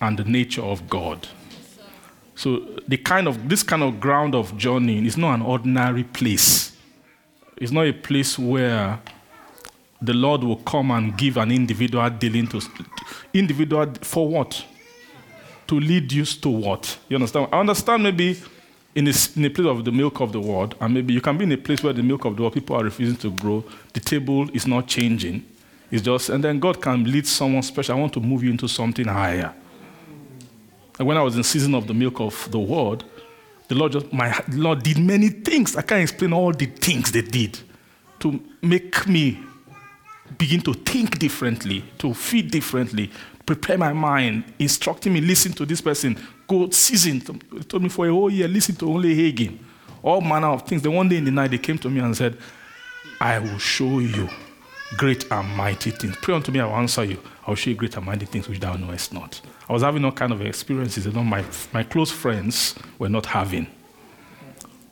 and the nature of God. So the kind of this kind of ground of journeying is not an ordinary place. It's not a place where the Lord will come and give an individual dealing to individual for what? To lead you to what? You understand? I understand maybe in a, in a place of the milk of the world, and maybe you can be in a place where the milk of the world, people are refusing to grow, the table is not changing. It's just, and then God can lead someone special. I want to move you into something higher. And when I was in season of the milk of the world, the Lord just, my Lord did many things. I can't explain all the things they did to make me begin to think differently, to feel differently, prepare my mind, instructing me, listen to this person, go season. He told me for a whole year, listen to only Hagin. All manner of things. Then one day in the night, they came to me and said, I will show you great and mighty things. Pray unto me, I will answer you. I will show you great and mighty things which thou knowest not. I was having all kind of experiences that my, my close friends were not having.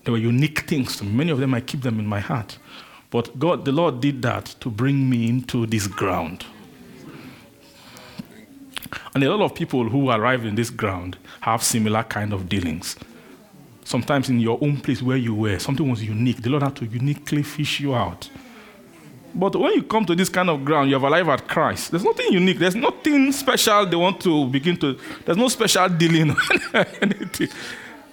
They were unique things to me. Many of them, I keep them in my heart. But God, the Lord did that to bring me into this ground. And a lot of people who arrive in this ground have similar kind of dealings. Sometimes in your own place where you were, something was unique. The Lord had to uniquely fish you out. But when you come to this kind of ground, you have arrived at Christ. There's nothing unique. There's nothing special they want to begin to. There's no special dealing anything.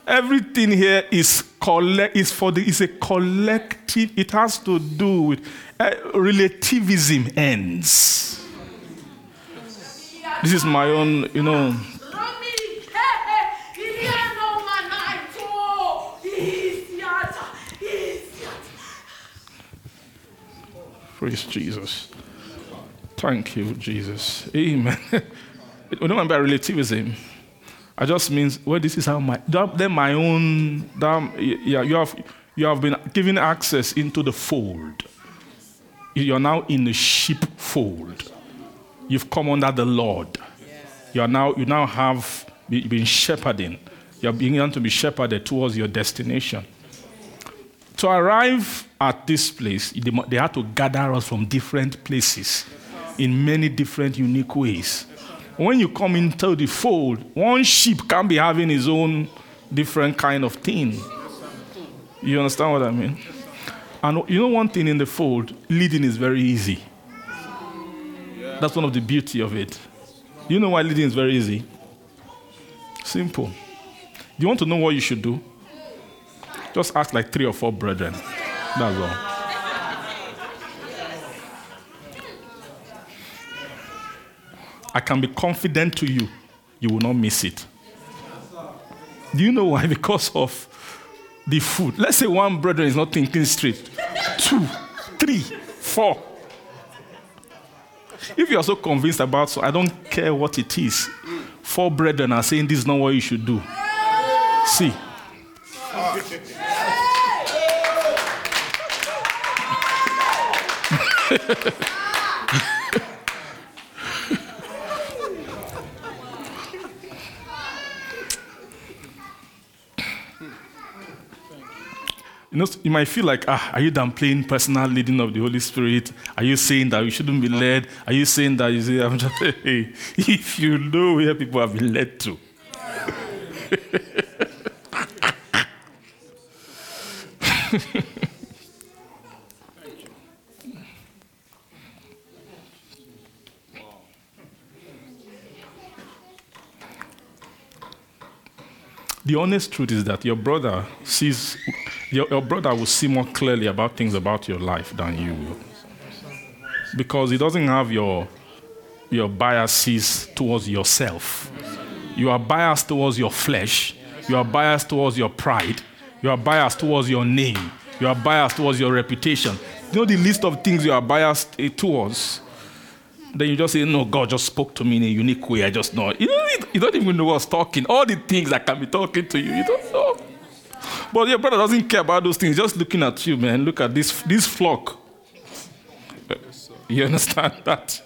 Everything here is collect is for the is a collective. It has to do with uh, relativism ends. This is my own, you know. Praise Jesus. Thank you, Jesus. Amen. by relativism. I just means well, this is how my then my own that, yeah, you have you have been given access into the fold. You're now in the sheepfold. You've come under the Lord. You are now you now have been shepherding. You're beginning to be shepherded towards your destination. To arrive at this place, they had to gather us from different places in many different unique ways. When you come into the fold, one sheep can be having his own different kind of thing. You understand what I mean? And you know one thing in the fold, leading is very easy. That's one of the beauty of it. You know why leading is very easy? Simple. Do you want to know what you should do? Just ask like three or four brethren. That's all. I can be confident to you, you will not miss it. Do you know why? Because of the food. Let's say one brother is not thinking straight. Two, three, four. If you are so convinced about so, I don't care what it is. Four brethren are saying this is not what you should do. See. You know, you might feel like, ah, are you downplaying personal leading of the Holy Spirit? Are you saying that you shouldn't be led? Are you saying that you say, I'm just, hey, if you know where people have been led to. the honest truth is that your brother sees your, your brother will see more clearly about things about your life than you will. Because he doesn't have your, your biases towards yourself. You are biased towards your flesh. You are biased towards your pride. You are biased towards your name. You are biased towards your reputation. You know the list of things you are biased eh, towards? Then you just say, No, God just spoke to me in a unique way. I just know. You don't, you don't even know what's talking. All the things that can be talking to you, you don't know. But your brother doesn't care about those things. Just looking at you, man. Look at this, this flock. You understand that?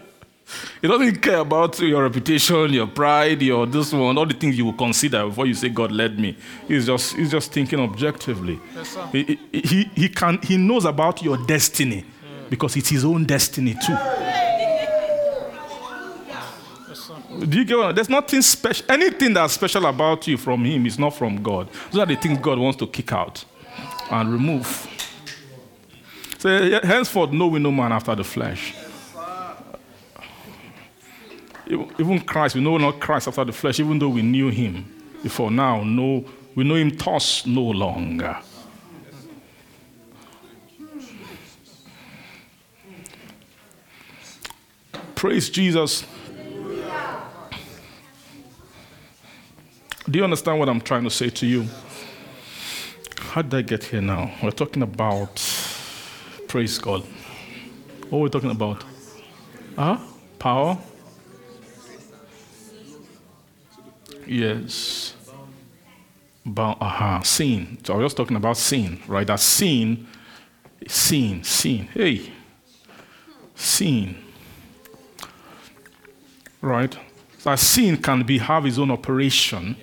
he doesn't care about your reputation, your pride, your this one, all the things you will consider before you say God led me. He's just he's just thinking objectively. Yes, he, he, he, can he knows about your destiny because it's his own destiny too. Do you get what? There's nothing special. Anything that's special about you from Him is not from God. Those are the things God wants to kick out and remove. So henceforth, know we no man after the flesh. Even Christ, we know not Christ after the flesh, even though we knew Him before. Now, know We know him toss no longer. Praise Jesus. Do you understand what I'm trying to say to you? How did I get here now? We're talking about, praise God. What are we talking about? Huh? Power? Yes. About, uh-huh. Sin. So I was just talking about sin, right? That sin, sin, sin. Hey. Sin. Right? That sin can be have its own operation.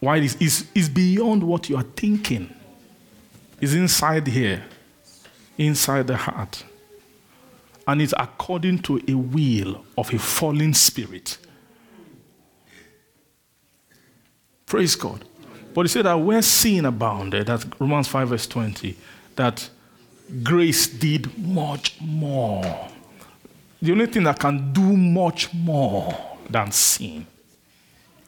Why is is is beyond what you are thinking. It's inside here, inside the heart. And it's according to a will of a fallen spirit. Praise God. But he said that where sin abounded, that's Romans 5, verse 20, that grace did much more. The only thing that can do much more than sin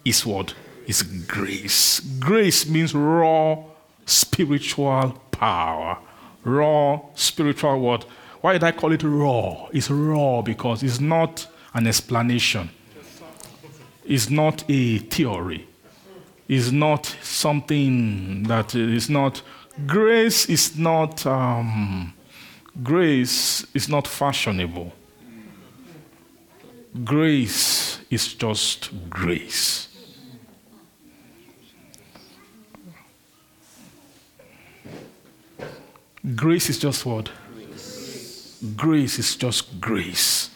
is what? Is grace. Grace means raw spiritual power. Raw spiritual what? Why did I call it raw? It's raw because it's not an explanation. It's not a theory. It's not something that is not. Grace is not. Um, grace is not fashionable. Grace is just grace. Grace is just what? Grace. is just grace.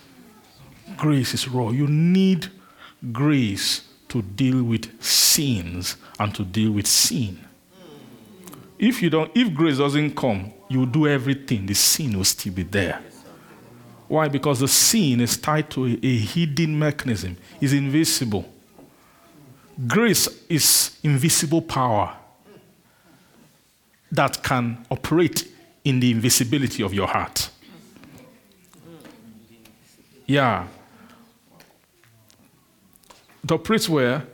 Grace is raw. You need grace to deal with sins and to deal with sin. If you don't, if grace doesn't come, you do everything, the sin will still be there. Why? Because the sin is tied to a, a hidden mechanism, is invisible. Grace is invisible power that can operate in the invisibility of your heart. Yeah. The operates where?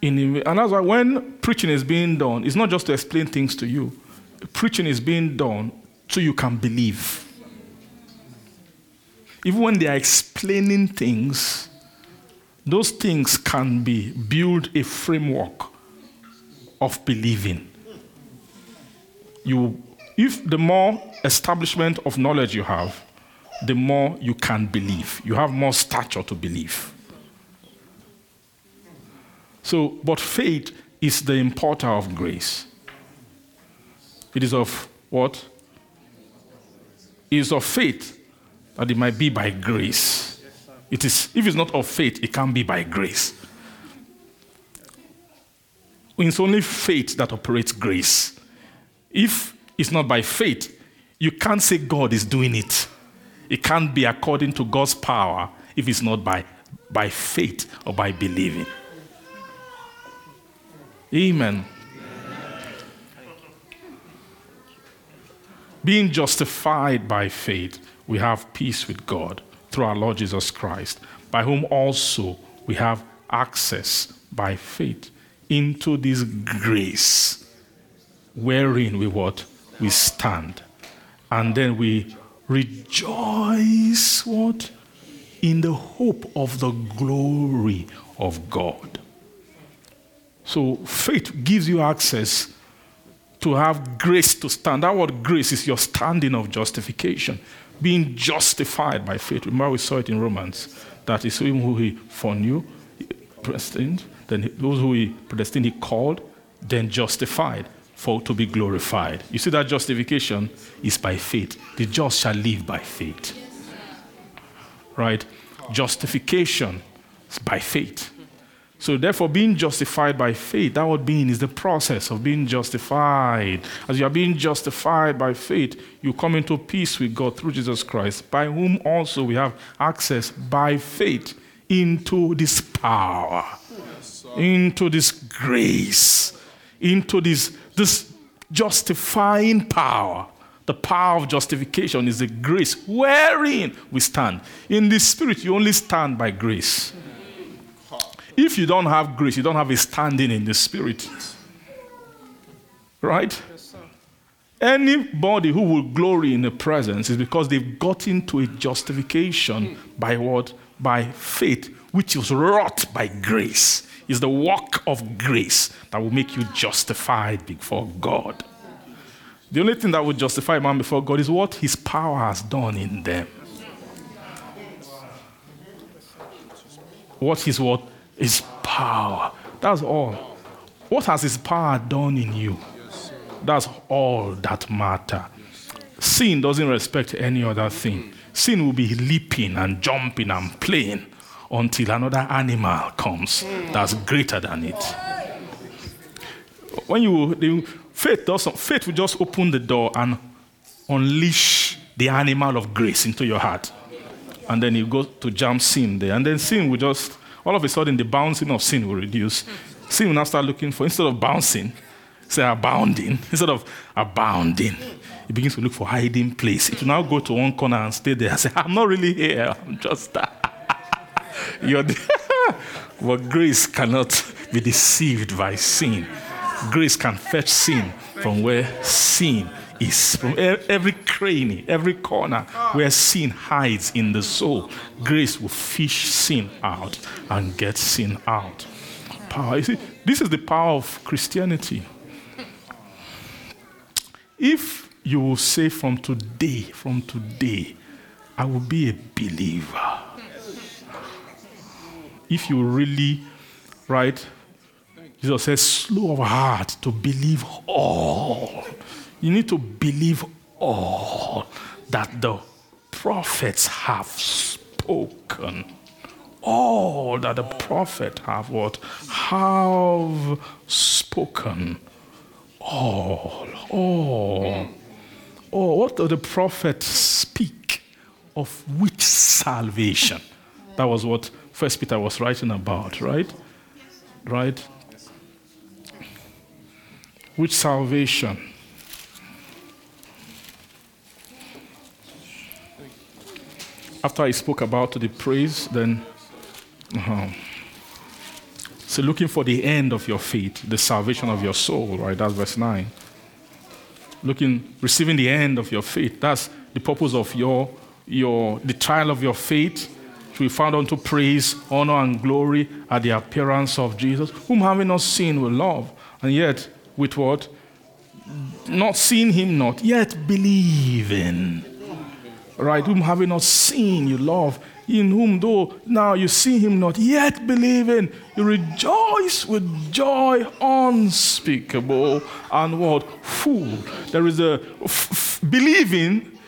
In, and that's why when preaching is being done, it's not just to explain things to you. Preaching is being done so you can believe. Even when they are explaining things, those things can be build a framework of believing. You, if the more establishment of knowledge you have, the more you can believe. You have more stature to believe. So, but faith is the importer of grace. It is of what? is of faith that it might be by grace. It is, if it's not of faith, it can't be by grace. It's only faith that operates grace. If it's not by faith, you can't say God is doing it. It can't be according to God's power if it's not by, by faith or by believing. Amen. Being justified by faith, we have peace with God through our Lord Jesus Christ, by whom also we have access by faith into this grace wherein we what? We stand. And then we rejoice what? In the hope of the glory of God. So faith gives you access to have grace to stand. That word grace is your standing of justification, being justified by faith. Remember, we saw it in Romans that is him who he foreknew, predestined, then those who he predestined, he called, then justified for to be glorified. You see, that justification is by faith. The just shall live by faith. Right? Justification is by faith. So, therefore, being justified by faith, that word being is the process of being justified. As you are being justified by faith, you come into peace with God through Jesus Christ, by whom also we have access by faith into this power, into this grace, into this, this justifying power. The power of justification is the grace wherein we stand. In the spirit, you only stand by grace. If you don't have grace, you don't have a standing in the spirit. Right? Anybody who will glory in the presence is because they've gotten to a justification by what? By faith, which is wrought by grace. Is the work of grace that will make you justified before God. The only thing that would justify a man before God is what his power has done in them. What is what? His power. That's all. What has his power done in you? That's all that matter. Sin doesn't respect any other thing. Sin will be leaping and jumping and playing until another animal comes that's greater than it. When you the, faith doesn't faith will just open the door and unleash the animal of grace into your heart. And then you go to jump sin there. And then sin will just all of a sudden the bouncing of sin will reduce. Sin will now start looking for instead of bouncing, say abounding. Instead of abounding, it begins to look for hiding place. It will now go to one corner and stay there and say, I'm not really here. I'm just You're but grace cannot be deceived by sin. Grace can fetch sin from where sin is. From every cranny, every corner where sin hides in the soul, grace will fish sin out and get sin out. Power. You see, this is the power of Christianity. If you will say from today, from today, I will be a believer. If you really, right? Jesus says, slow of heart to believe all. You need to believe all that the prophets have spoken. All that the prophet have what? Have spoken. All. All. Oh, what do the prophets speak? Of which salvation? That was what First Peter was writing about, right? Right? Which salvation? After I spoke about the praise, then uh-huh. so looking for the end of your faith, the salvation of your soul, right? That's verse 9. Looking, receiving the end of your faith. That's the purpose of your, your the trial of your faith to be found unto praise, honor, and glory at the appearance of Jesus, whom having not seen we love, and yet with what? Not seeing him not, yet believing right? Whom having not seen, you love, in whom though now you see him not, yet believing, you rejoice with joy unspeakable and what? Full. There is a f- f- believing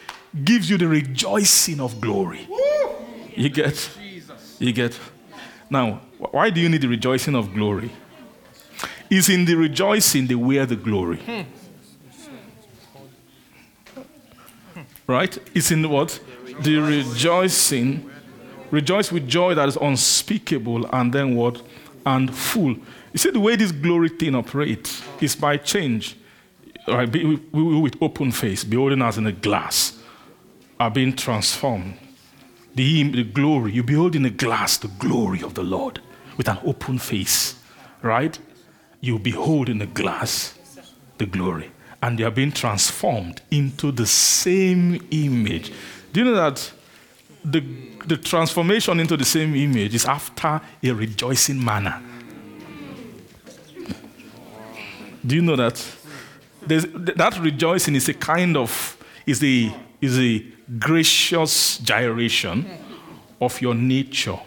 gives you the rejoicing of glory. You get? You get? Now, why do you need the rejoicing of glory? Is in the rejoicing they wear the glory. Right? It's in what? The rejoicing. Rejoice with joy that is unspeakable and then what? And full. You see, the way this glory thing operates is by change. Right? We with open face, beholding as in a glass, are being transformed. The, the glory, you behold in a glass the glory of the Lord with an open face, right? You behold in a glass the glory and they are being transformed into the same image. Do you know that the, the transformation into the same image is after a rejoicing manner? Do you know that? There's, that rejoicing is a kind of is a is a gracious gyration of your nature.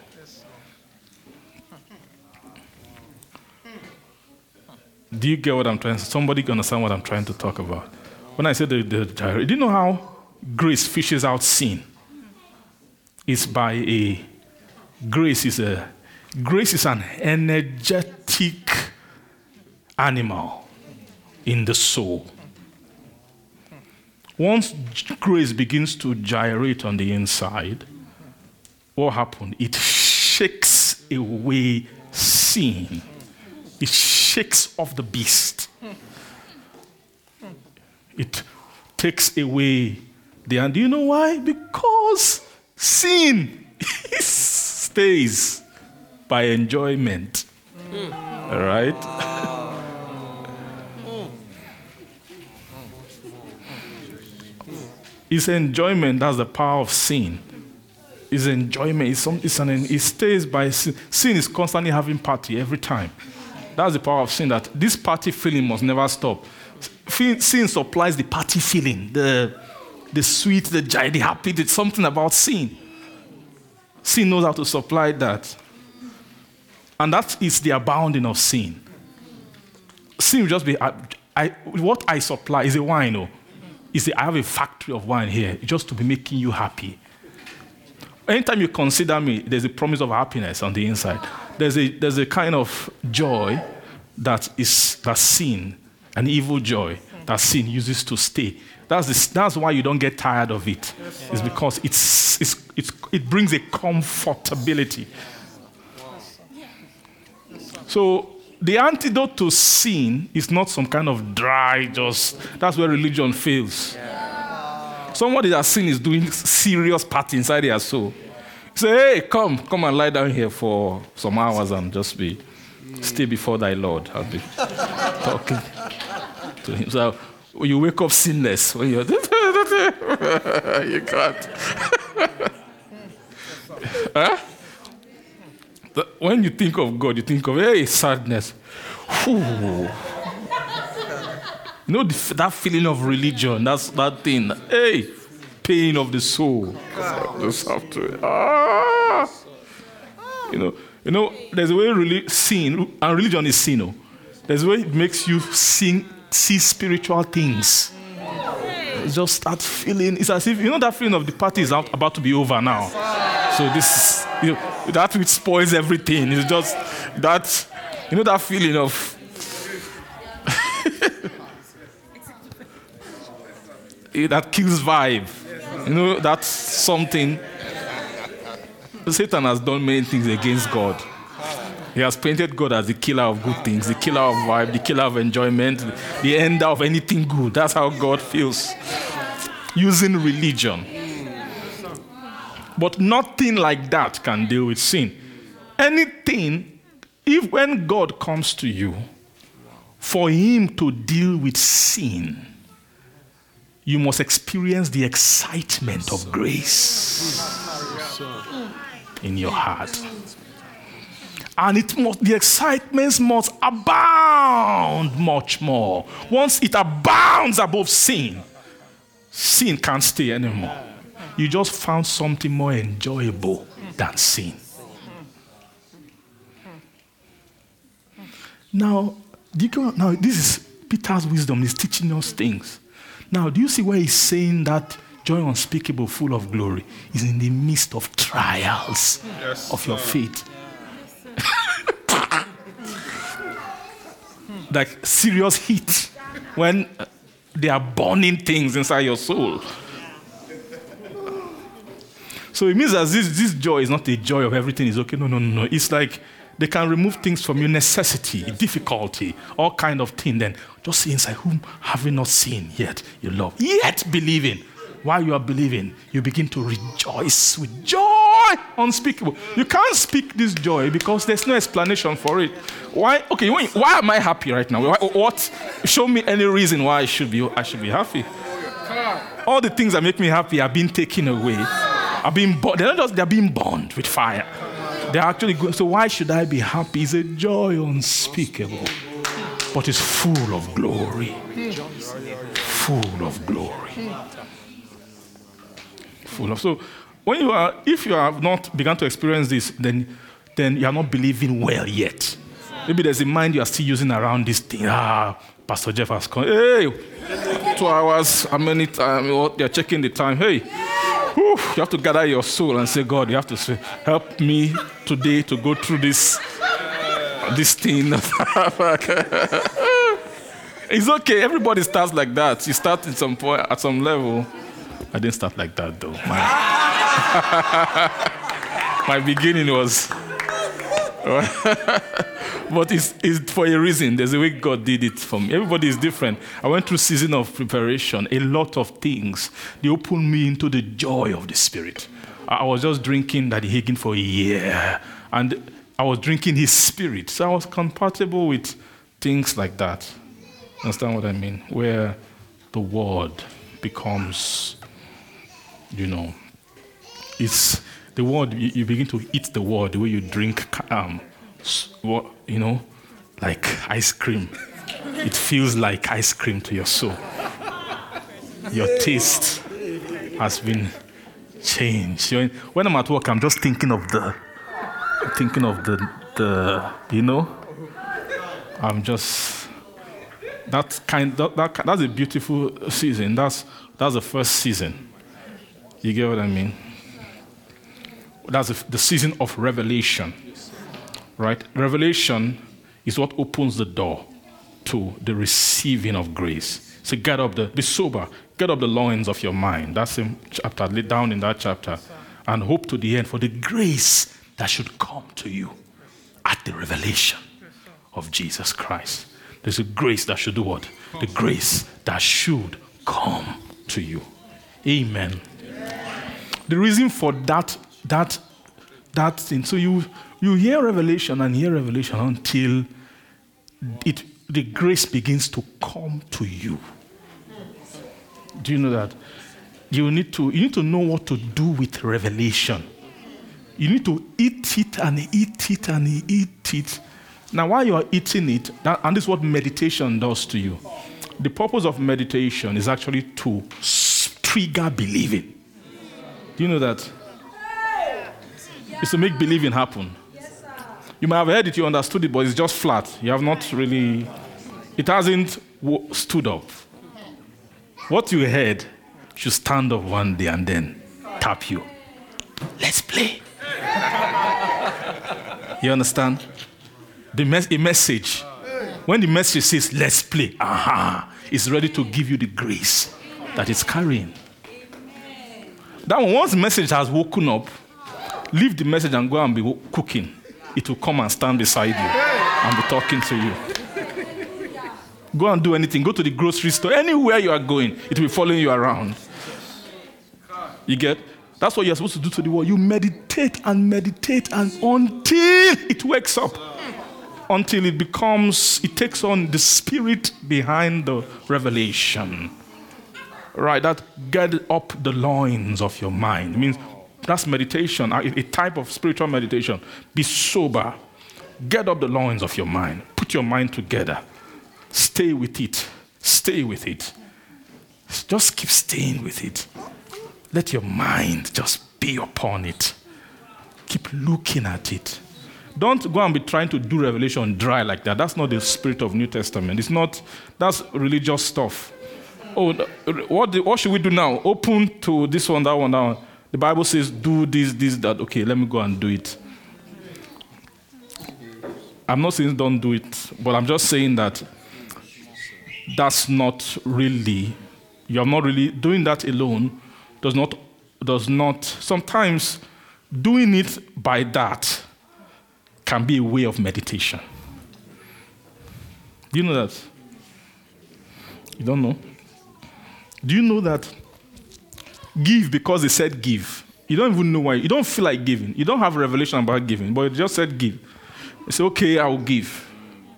Do you get what I'm trying to Somebody understand what I'm trying to talk about? When I say the, the do you know how grace fishes out sin? It's by a grace is a grace is an energetic animal in the soul. Once grace begins to gyrate on the inside, what happens? It shakes away sin. It shakes off the beast. It takes away the and do you know why? Because sin stays by enjoyment. All right? It's enjoyment that's the power of sin. It's enjoyment. It's, some, it's an, it stays by sin. Sin is constantly having party every time. That's the power of sin. That this party feeling must never stop. Sin supplies the party feeling, the the sweet, the joy, the happy. There's something about sin. Sin knows how to supply that, and that is the abounding of sin. Sin will just be I, what I supply is a wine. Oh, is I have a factory of wine here just to be making you happy. Anytime you consider me, there's a promise of happiness on the inside. There's a, there's a kind of joy that is that sin, an evil joy that sin uses to stay. That's, the, that's why you don't get tired of it. It's because it's, it's, it's, it brings a comfortability. So the antidote to sin is not some kind of dry, just that's where religion fails. Yeah. Somebody that sin is doing serious part inside their soul. Say, hey, come, come and lie down here for some hours and just be stay before thy Lord. I'll be talking to him. So you wake up sinless, when you're you can't. huh? When you think of God, you think of, hey, sadness. You know the, that feeling of religion, that's that thing. Hey, pain of the soul. Just have to. Ah. You know, you know, there's a way really sin, and religion is sin. Oh. There's a way it makes you sing, see spiritual things. Just start feeling. It's as if you know that feeling of the party is out, about to be over now. So this, you know, that which spoils everything. It's just that, you know, that feeling of. Eh, that kills vibe. You know, that's something. Satan has done many things against God. He has painted God as the killer of good things, the killer of vibe, the killer of enjoyment, the ender of anything good. That's how God feels. Using religion. But nothing like that can deal with sin. Anything, if when God comes to you, for him to deal with sin, you must experience the excitement of grace in your heart. And it must, the excitement must abound much more. Once it abounds above sin, sin can't stay anymore you just found something more enjoyable than sin. Now, do you now this is Peter's wisdom. He's teaching us things. Now, do you see where he's saying that joy unspeakable, full of glory, is in the midst of trials yes, of your faith? like serious heat when they are burning things inside your soul. So it means that this, this joy is not a joy of everything is okay. No, no, no, no. It's like they can remove things from you, necessity, difficulty, all kind of thing. Then just see inside whom have you not seen yet you love, yet believing. While you are believing, you begin to rejoice with joy unspeakable. You can't speak this joy because there's no explanation for it. Why? Okay, why am I happy right now? What? Show me any reason why I should be. I should be happy. All the things that make me happy are being taken away are being born. They're not just they're being burned with fire. They're actually good. So why should I be happy? It's a joy unspeakable, but it's full of glory. Full of glory. Full of so when you are if you have not begun to experience this, then then you are not believing well yet. Maybe there's a mind you are still using around this thing. Ah, Pastor Jeff has come. Hey, two hours. How many time? They're checking the time. Hey, whew, you have to gather your soul and say, God, you have to say, help me today to go through this, this thing. it's okay. Everybody starts like that. You start at some point, at some level. I didn't start like that though. My, my beginning was. but it's, it's for a reason. There's a way God did it for me. Everybody is different. I went through season of preparation, a lot of things. They opened me into the joy of the Spirit. I was just drinking Daddy Hagin for a year. And I was drinking his spirit. So I was compatible with things like that. Understand what I mean? Where the word becomes, you know, it's the word, you, you begin to eat the word the way you drink, um, you know, like ice cream. It feels like ice cream to your soul. Your taste has been changed. When I'm at work, I'm just thinking of the, thinking of the, the, you know, I'm just that kind. That, that, that's a beautiful season. That's that's the first season. You get what I mean? That's the, season of revelation, right? Revelation is what opens the door to the receiving of grace. So get up the, be sober, get up the loins of your mind. That's in chapter, laid down in that chapter. And hope to the end for the grace that should come to you at the revelation of Jesus Christ. There's a grace that should do what? The grace that should come to you. Amen. The reason for that, that, that thing, so you, you hear revelation and hear revelation until it, the grace begins to come to you. Do you know that? You need to, you need to know what to do with revelation. You need to eat it and eat it and eat it. Now, while you are eating it, that, and this is what meditation does to you. The purpose of meditation is actually to trigger believing. Do you know that? It's to make believing happen. You might have heard it, you understood it, but it's just flat. You have not really, it hasn't stood up. What you heard should stand up one day and then tap you. Let's play. you understand? The mes- a message. When the message says, let's play, aha, it's ready to give you the grace that it's carrying. That one, once the message has woken up, leave the message and go and be cooking it will come and stand beside you and be talking to you. Go and do anything. Go to the grocery store. Anywhere you are going, it will be following you around. You get? That's what you're supposed to do to the world. You meditate and meditate and until it wakes up. Until it becomes, it takes on the spirit behind the revelation. Right? That get up the loins of your mind. It means that's meditation, a type of spiritual meditation. Be sober. Get up the loins of your mind. Put your mind together. Stay with it. Stay with it. Just keep staying with it. Let your mind just be upon it. Keep looking at it. Don't go and be trying to do revelation dry like that. That's not the spirit of New Testament. It's not, that's religious stuff. Oh, what, what should we do now? Open to this one, that one, that one. The Bible says, do this, this, that. Okay, let me go and do it. I'm not saying don't do it, but I'm just saying that that's not really, you're not really doing that alone, does not, does not, sometimes doing it by that can be a way of meditation. Do you know that? You don't know? Do you know that Give because they said give. You don't even know why. You don't feel like giving. You don't have revelation about giving, but it just said give. You say, okay, I will give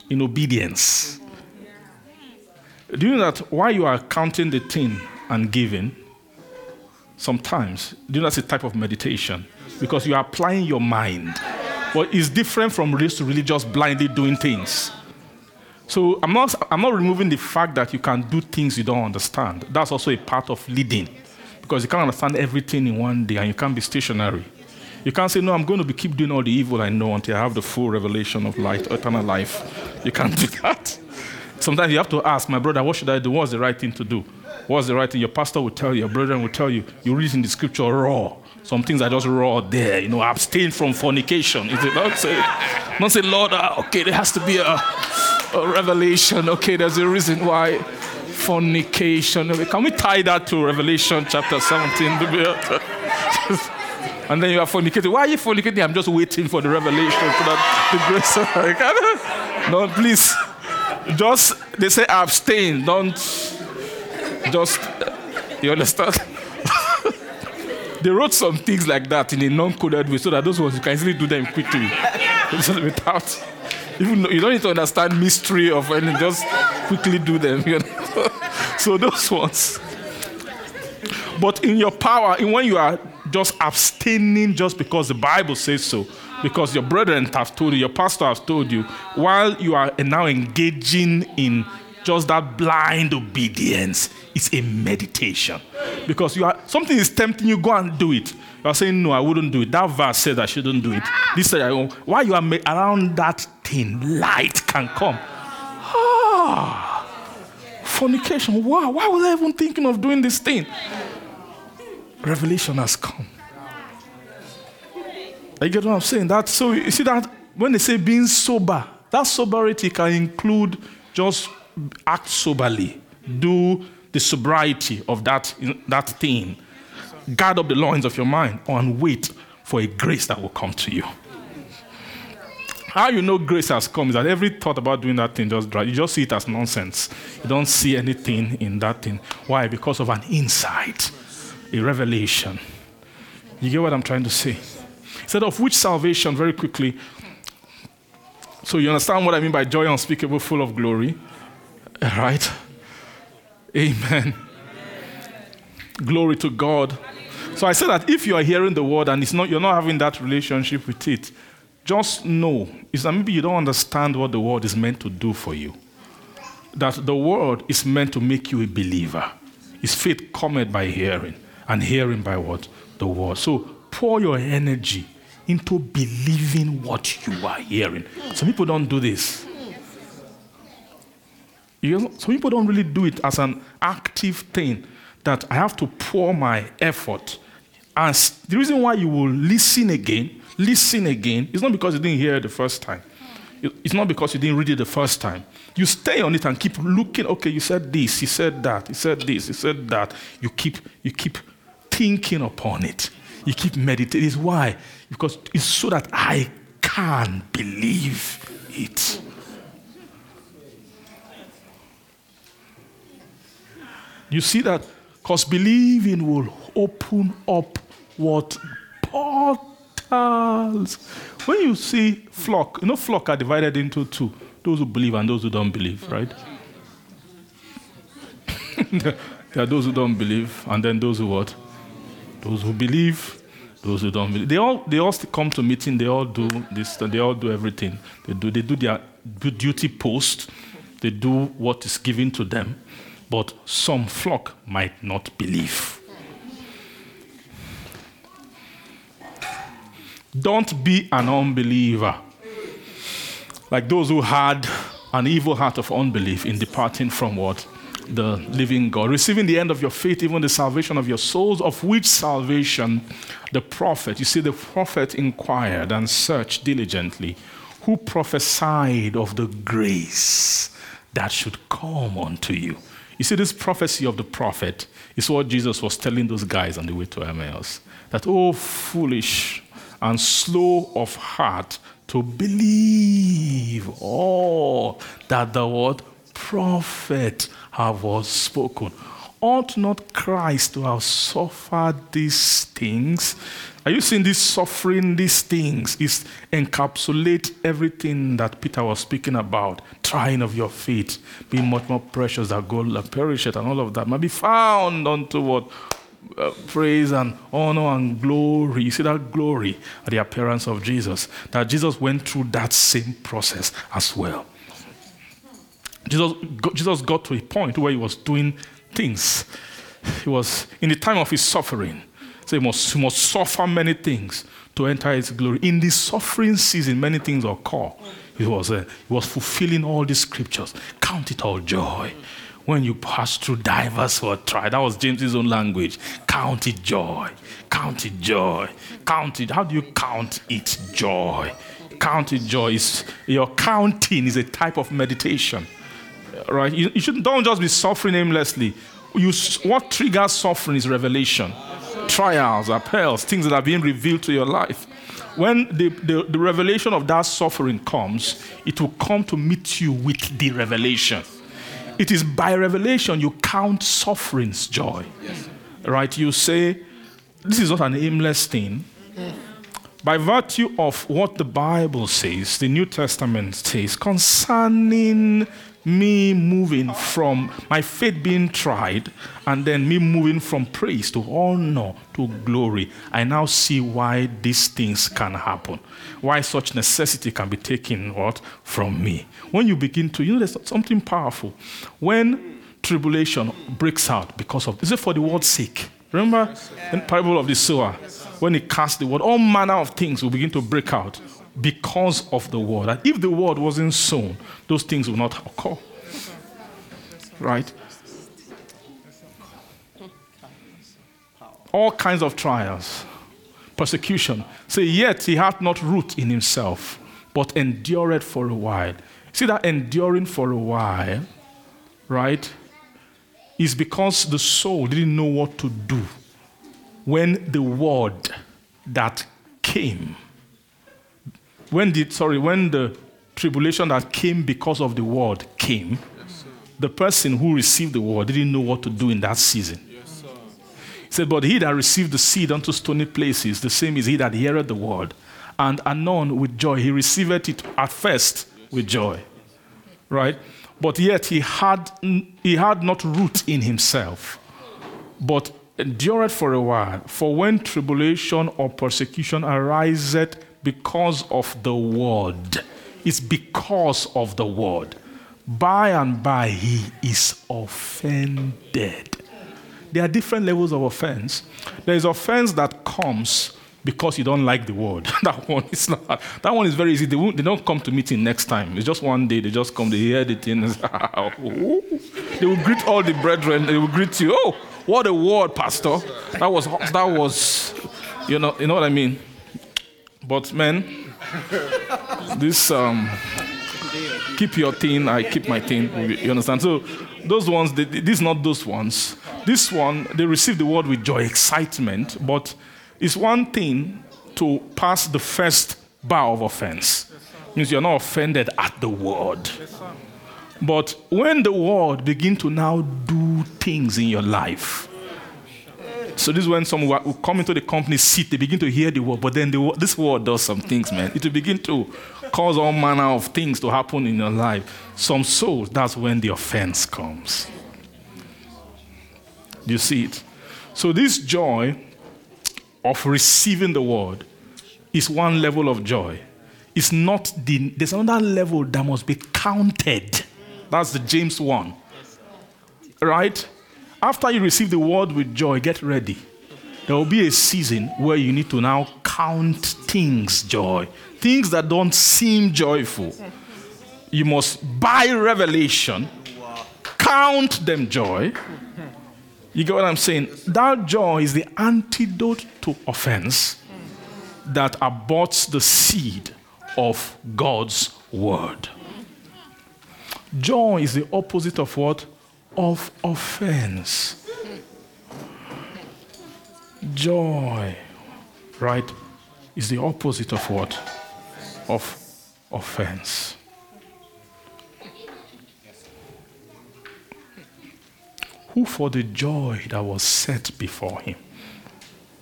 in obedience. Do you know that while you are counting the thing and giving, sometimes, do you know that's a type of meditation? Because you are applying your mind. But it's different from just really just blindly doing things. So I'm not, I'm not removing the fact that you can do things you don't understand. That's also a part of leading. Because you can't understand everything in one day and you can't be stationary. You can't say, No, I'm going to be keep doing all the evil I know until I have the full revelation of light, eternal life. You can't do that. Sometimes you have to ask, My brother, what should I do? What's the right thing to do? What's the right thing? Your pastor will tell you, your brother will tell you. You read in the scripture raw. Some things are just raw there. You know, abstain from fornication. Is it not say, not say, Lord, uh, okay, there has to be a, a revelation. Okay, there's a reason why fornication. Can we tie that to Revelation chapter 17? and then you are fornicating. Why are you fornicating? I'm just waiting for the revelation, for that, the grace. no, please. Just, they say abstain. Don't just, you understand? they wrote some things like that in a non coded way so that those ones you can easily do them quickly. Without, even you don't need to understand mystery of anything, just quickly do them. You know? so those ones. But in your power, in when you are just abstaining just because the Bible says so, because your brethren have told you, your pastor has told you, while you are now engaging in just that blind obedience, it's a meditation. Because you are something is tempting you, go and do it. You are saying, No, I wouldn't do it. That verse says I shouldn't do it. This said, while you are around that thing, light can come. Ah, fornication. Wow, why was I even thinking of doing this thing? Revelation has come. You get what I'm saying? That so you see that when they say being sober, that sobriety can include just act soberly, do the sobriety of that, that thing, guard up the loins of your mind, and wait for a grace that will come to you. How you know grace has come is that every thought about doing that thing just dry. You just see it as nonsense. You don't see anything in that thing. Why? Because of an insight, a revelation. You get what I'm trying to say? Instead of which salvation, very quickly. So you understand what I mean by joy unspeakable, full of glory? Right? Amen. Glory to God. So I said that if you are hearing the word and it's not, you're not having that relationship with it, just know is that maybe you don't understand what the word is meant to do for you. That the word is meant to make you a believer. Is faith cometh by hearing, and hearing by what? The word. So pour your energy into believing what you are hearing. Some people don't do this. You know, some people don't really do it as an active thing that I have to pour my effort. And the reason why you will listen again, listen again, is not because you didn't hear it the first time. It's not because you didn't read it the first time. You stay on it and keep looking. Okay, you said this, he said that, he said this, he said that. You keep, you keep thinking upon it. You keep meditating. Why? Because it's so that I can believe it. You see that? Because believing will open up what portals. When you see flock, you know, flock are divided into two those who believe and those who don't believe, right? there are those who don't believe, and then those who what? Those who believe, those who don't believe. They all they all come to meeting, they all do this, they all do everything. They do they do their duty post, they do what is given to them but some flock might not believe. Don't be an unbeliever. Like those who had an evil heart of unbelief in departing from what? The living God. Receiving the end of your faith, even the salvation of your souls, of which salvation the prophet, you see, the prophet inquired and searched diligently who prophesied of the grace that should come unto you. You see, this prophecy of the prophet is what Jesus was telling those guys on the way to Emmaus. That, oh, foolish and slow of heart to believe all that the word prophet have was spoken. Ought not Christ to have suffered these things are you seeing this suffering, these things, is encapsulate everything that Peter was speaking about, trying of your faith, being much more precious than gold that perisheth, and all of that might be found unto what uh, praise and honor and glory. You see that glory at the appearance of Jesus. That Jesus went through that same process as well. Jesus Jesus got to a point where he was doing things. He was in the time of his suffering. So he must, must suffer many things to enter his glory. In the suffering season, many things occur. He was, uh, he was fulfilling all the scriptures. Count it all joy. When you pass through divers or try, that was James's own language. Count it joy. Count it joy. Count it. How do you count it joy? Count it joy. Is your counting is a type of meditation, right? You, you should don't just be suffering aimlessly. You, what triggers suffering is revelation trials, appeals, things that are being revealed to your life. When the, the, the, revelation of that suffering comes, it will come to meet you with the revelation. It is by revelation you count suffering's joy. Yes. Right? You say, this is not an aimless thing. by virtue of what the Bible says, the New Testament says, concerning me moving from my faith being tried and then me moving from praise to honor to glory, I now see why these things can happen. Why such necessity can be taken what from me. When you begin to, you know, there's something powerful. When tribulation breaks out because of, is it for the word's sake? Remember the parable of the sower? When he cast the word, all manner of things will begin to break out because of the word. And if the word wasn't sown, those things will not occur. Right? All kinds of trials, persecution. Say, yet he hath not root in himself, but endured for a while. See that enduring for a while, right, is because the soul didn't know what to do when the word that came when the sorry when the tribulation that came because of the word came the person who received the word didn't know what to do in that season. He said but he that received the seed unto stony places the same is he that heareth the word and anon with joy. He received it at first with joy. Right? But yet he had he had not root in himself but endured for a while. For when tribulation or persecution ariseth because of the word. It's because of the word. By and by, he is offended. There are different levels of offense. There is offense that comes because you don't like the word. that one is not. That one is very easy. They, they, don't come to meeting next time. It's just one day. They just come. They hear the thing. they will greet all the brethren. They will greet you. Oh, what a word, pastor! That was that was. You know. You know what I mean. But man, this um, keep your thing, I keep my thing. You understand? So those ones, they, these not those ones. This one, they receive the word with joy, excitement, but it's one thing to pass the first bar of offense. Means you're not offended at the word. But when the word begin to now do things in your life, so this is when someone will come into the company seat, they begin to hear the word, but then the, this word does some things, man. It will begin to cause all manner of things to happen in your life. Some souls, that's when the offense comes. You see it? So this joy of receiving the word is one level of joy. It's not the, there's another level that must be counted. That's the James 1. Right? After you receive the word with joy, get ready. There will be a season where you need to now count things joy, things that don't seem joyful. You must, by revelation, count them joy. You get what I'm saying? That joy is the antidote to offense that aborts the seed of God's word. Joy is the opposite of what? Of offense. Joy, right, is the opposite of what? Of offense. Who, for the joy that was set before him,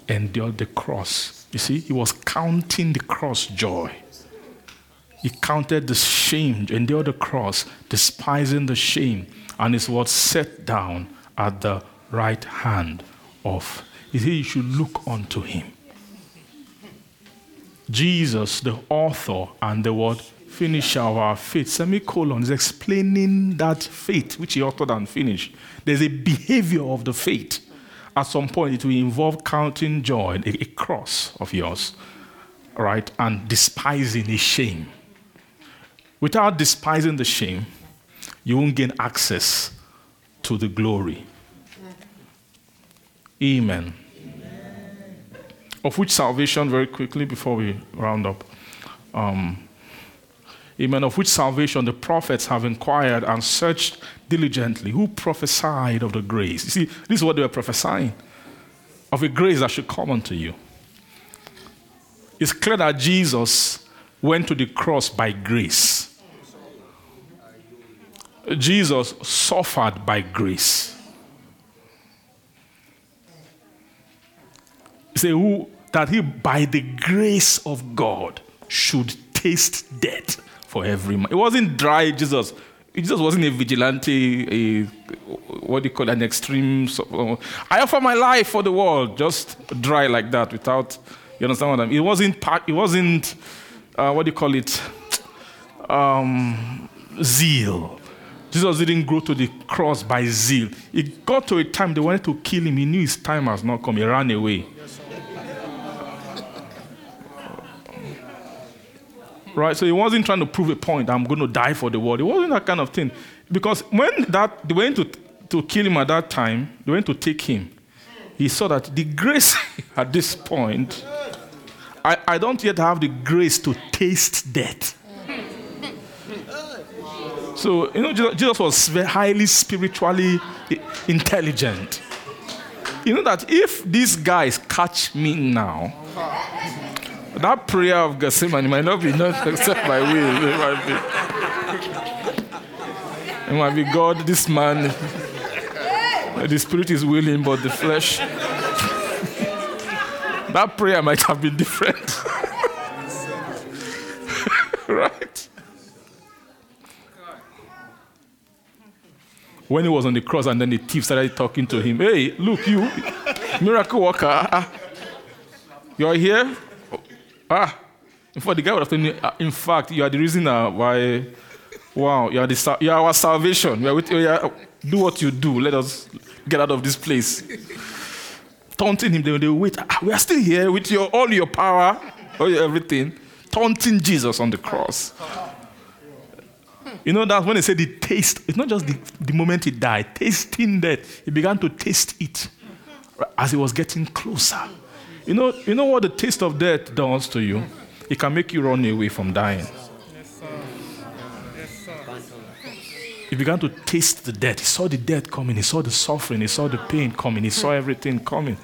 endured the cross. You see, he was counting the cross joy. He counted the shame, endured the cross, despising the shame and is what set down at the right hand of. He you should look unto him. Jesus, the author and the word finisher of our faith, semicolon, is explaining that faith which he authored and finished. There's a behavior of the faith. At some point, it will involve counting joy, a, a cross of yours, right, and despising his shame. Without despising the shame, you won't gain access to the glory. Amen. Amen. Of which salvation, very quickly before we round up. Um, amen. Of which salvation the prophets have inquired and searched diligently. Who prophesied of the grace? You see, this is what they were prophesying of a grace that should come unto you. It's clear that Jesus went to the cross by grace. Jesus suffered by grace. Say, who that he, by the grace of God, should taste death for every man. It wasn't dry Jesus. Jesus wasn't a vigilante, a what do you call an extreme. I offer my life for the world, just dry like that, without you understand what I mean. It wasn't. It wasn't uh, what do you call it, um, zeal. Jesus didn't go to the cross by zeal. It got to a time they wanted to kill him. He knew his time has not come. He ran away. right? So he wasn't trying to prove a point. I'm going to die for the world. It wasn't that kind of thing. Because when that they went to, to kill him at that time, they went to take him. He saw that the grace at this point, I, I don't yet have the grace to taste death. So, you know, Jesus was highly spiritually intelligent. You know that if these guys catch me now, that prayer of Gethsemane might not be not except my will. It might be. It might be God, this man. The spirit is willing, but the flesh. that prayer might have been different. right? When he was on the cross, and then the thief started talking to him, Hey, look, you, miracle worker, ah, you're here? Ah, in fact, the guy would have told me, ah, in fact, you are the reason why, wow, you are, the, you are our salvation. Are with, are, do what you do. Let us get out of this place. Taunting him, they, they wait. Ah, we are still here with your, all your power, all your everything. Taunting Jesus on the cross. You know that when they say the taste, it's not just the, the moment he died, tasting death. He began to taste it as he was getting closer. You know, you know what the taste of death does to you? It can make you run away from dying. He began to taste the death. He saw the death coming. He saw the suffering. He saw the pain coming. He saw everything coming.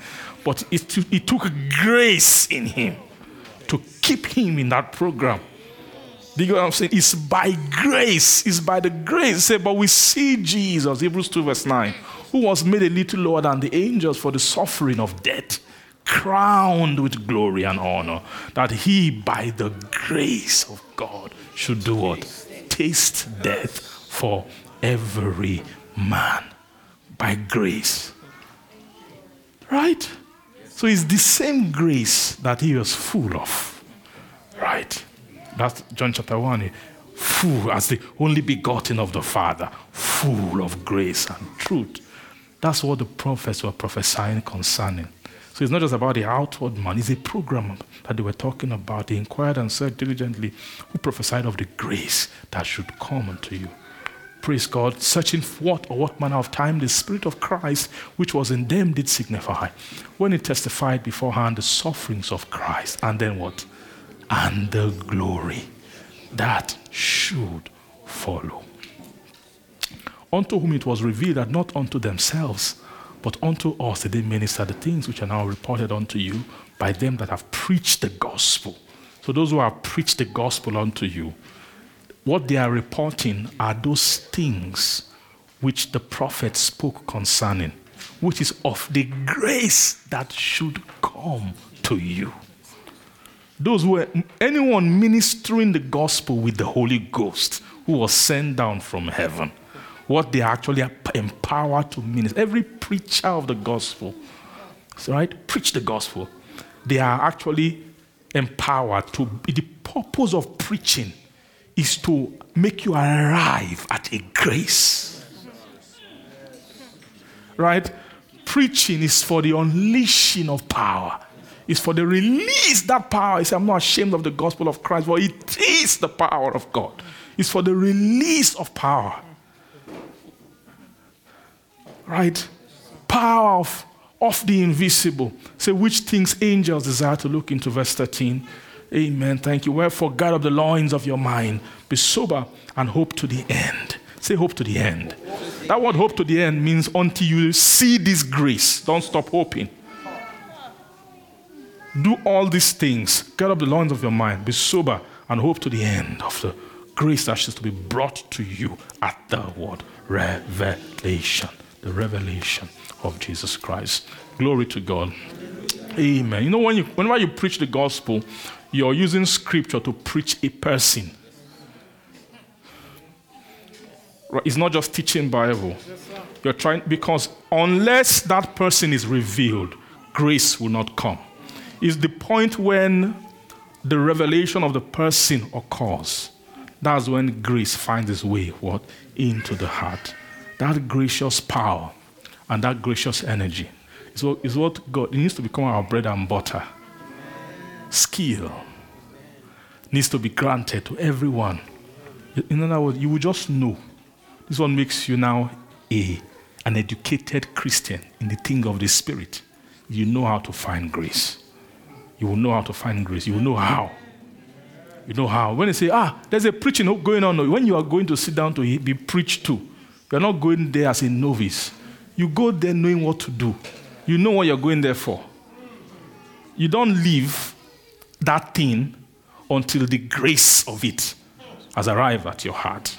But it, it took grace in him to keep him in that program. Do you know what I'm saying? It's by grace. It's by the grace. Say, but we see Jesus, Hebrews 2, verse 9, who was made a little lower than the angels for the suffering of death crowned with glory and honor, that he, by the grace of God, should do what? Taste death for every man. By grace. Right? So it's the same grace that he was full of. Right? That's John chapter 1. Full as the only begotten of the Father, full of grace and truth. That's what the prophets were prophesying concerning. So it's not just about the outward man, it's a program that they were talking about. They inquired and said diligently, who prophesied of the grace that should come unto you. Praise God, searching what or what manner of time the Spirit of Christ, which was in them, did signify. When he testified beforehand the sufferings of Christ, and then what? And the glory that should follow. Unto whom it was revealed that not unto themselves, but unto us did they minister the things which are now reported unto you by them that have preached the gospel. So those who have preached the gospel unto you, what they are reporting are those things which the prophet spoke concerning, which is of the grace that should come to you. Those who were anyone ministering the gospel with the Holy Ghost who was sent down from heaven what they are actually empowered to minister. Every preacher of the gospel, right, preach the gospel. They are actually empowered to. The purpose of preaching is to make you arrive at a grace. Right? Preaching is for the unleashing of power. It's for the release that power. It's, I'm not ashamed of the gospel of Christ, but it is the power of God. It's for the release of power right? Power of, of the invisible. Say, which things angels desire to look into, verse 13. Amen. Thank you. Wherefore, guard up the loins of your mind, be sober, and hope to the end. Say, hope to the end. That word hope to the end means until you see this grace, don't stop hoping. Do all these things. Guard up the loins of your mind, be sober, and hope to the end of the grace that is to be brought to you at the word revelation the revelation of Jesus Christ. Glory to God. Amen. You know, when you, whenever you preach the gospel, you're using scripture to preach a person. It's not just teaching Bible. You're trying because unless that person is revealed, grace will not come. Is the point when the revelation of the person occurs. That's when grace finds its way what into the heart. That gracious power and that gracious energy is what, is what God needs to become our bread and butter. Skill needs to be granted to everyone. In other words, you will just know. This one makes you now a an educated Christian in the thing of the Spirit. You know how to find grace. You will know how to find grace. You will know how. You know how. When they say, ah, there's a preaching going on, when you are going to sit down to be preached to, you're not going there as a novice. You go there knowing what to do. You know what you're going there for. You don't leave that thing until the grace of it has arrived at your heart.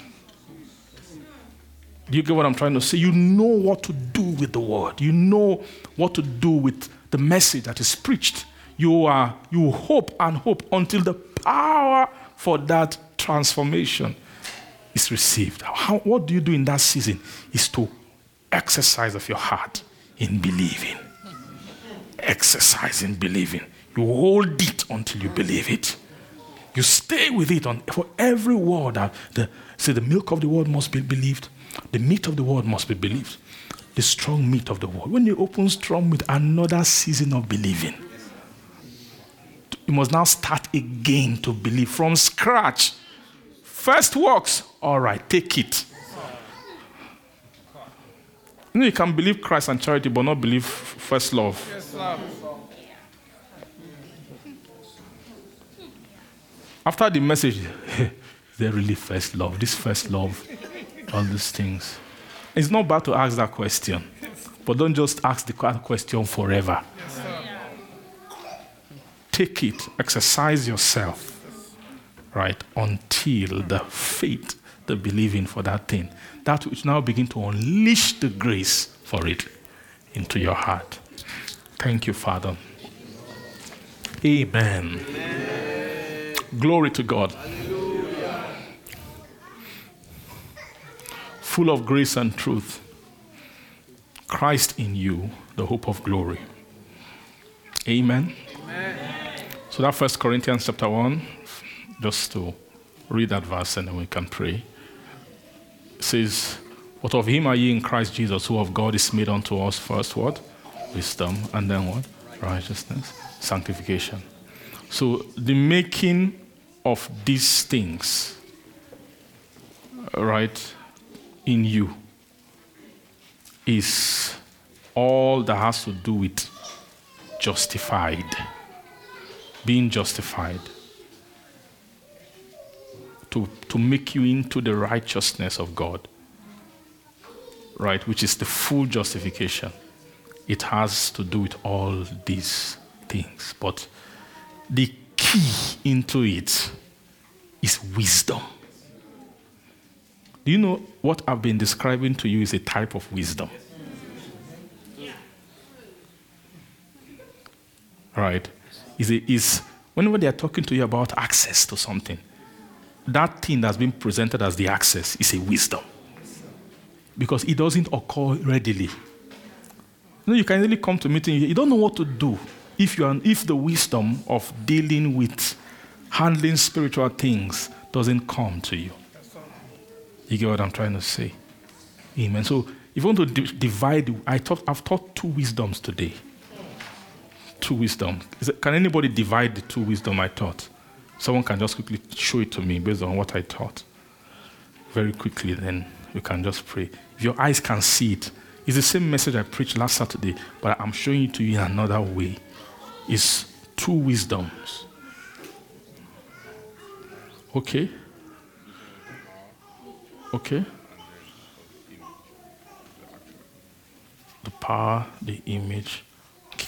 Do you get what I'm trying to say? You know what to do with the word. You know what to do with the message that is preached. You are you hope and hope until the power for that transformation is received. How, what do you do in that season? Is to exercise of your heart in believing. Exercise in believing. You hold it until you believe it. You stay with it on, for every word that the say the milk of the word must be believed the meat of the word must be believed. The strong meat of the word. When you open strong with another season of believing, you must now start again to believe from scratch. First works, all right, take it. You know, you can believe Christ and charity, but not believe first love. After the message, they really first love. This first love all these things. It's not bad to ask that question, but don't just ask the question forever. Take it, exercise yourself, right, until the faith, the believing for that thing, that which now begin to unleash the grace for it into your heart. Thank you, Father. Amen. Amen. Glory to God. full of grace and truth. Christ in you, the hope of glory. Amen. Amen. So that First Corinthians chapter one, just to read that verse and then we can pray. It says, What of him are ye in Christ Jesus, who of God is made unto us first what? Wisdom, and then what? Righteousness, sanctification. So the making of these things, right? in you is all that has to do with justified, being justified, to, to make you into the righteousness of God, right, which is the full justification. It has to do with all these things. But the key into it is wisdom. Do you know what I've been describing to you is a type of wisdom? Right? Is, a, is whenever they are talking to you about access to something, that thing that's been presented as the access is a wisdom. Because it doesn't occur readily. You know, you can really come to meeting, you don't know what to do if, you are, if the wisdom of dealing with handling spiritual things doesn't come to you. You get what I'm trying to say? Amen. So if you want to divide, I thought I've taught two wisdoms today. Two wisdom. It, can anybody divide the two wisdom I taught? Someone can just quickly show it to me based on what I taught. Very quickly, then you can just pray. If your eyes can see it, it's the same message I preached last Saturday, but I'm showing it to you in another way. It's two wisdoms. Okay? Okay? The power, the image.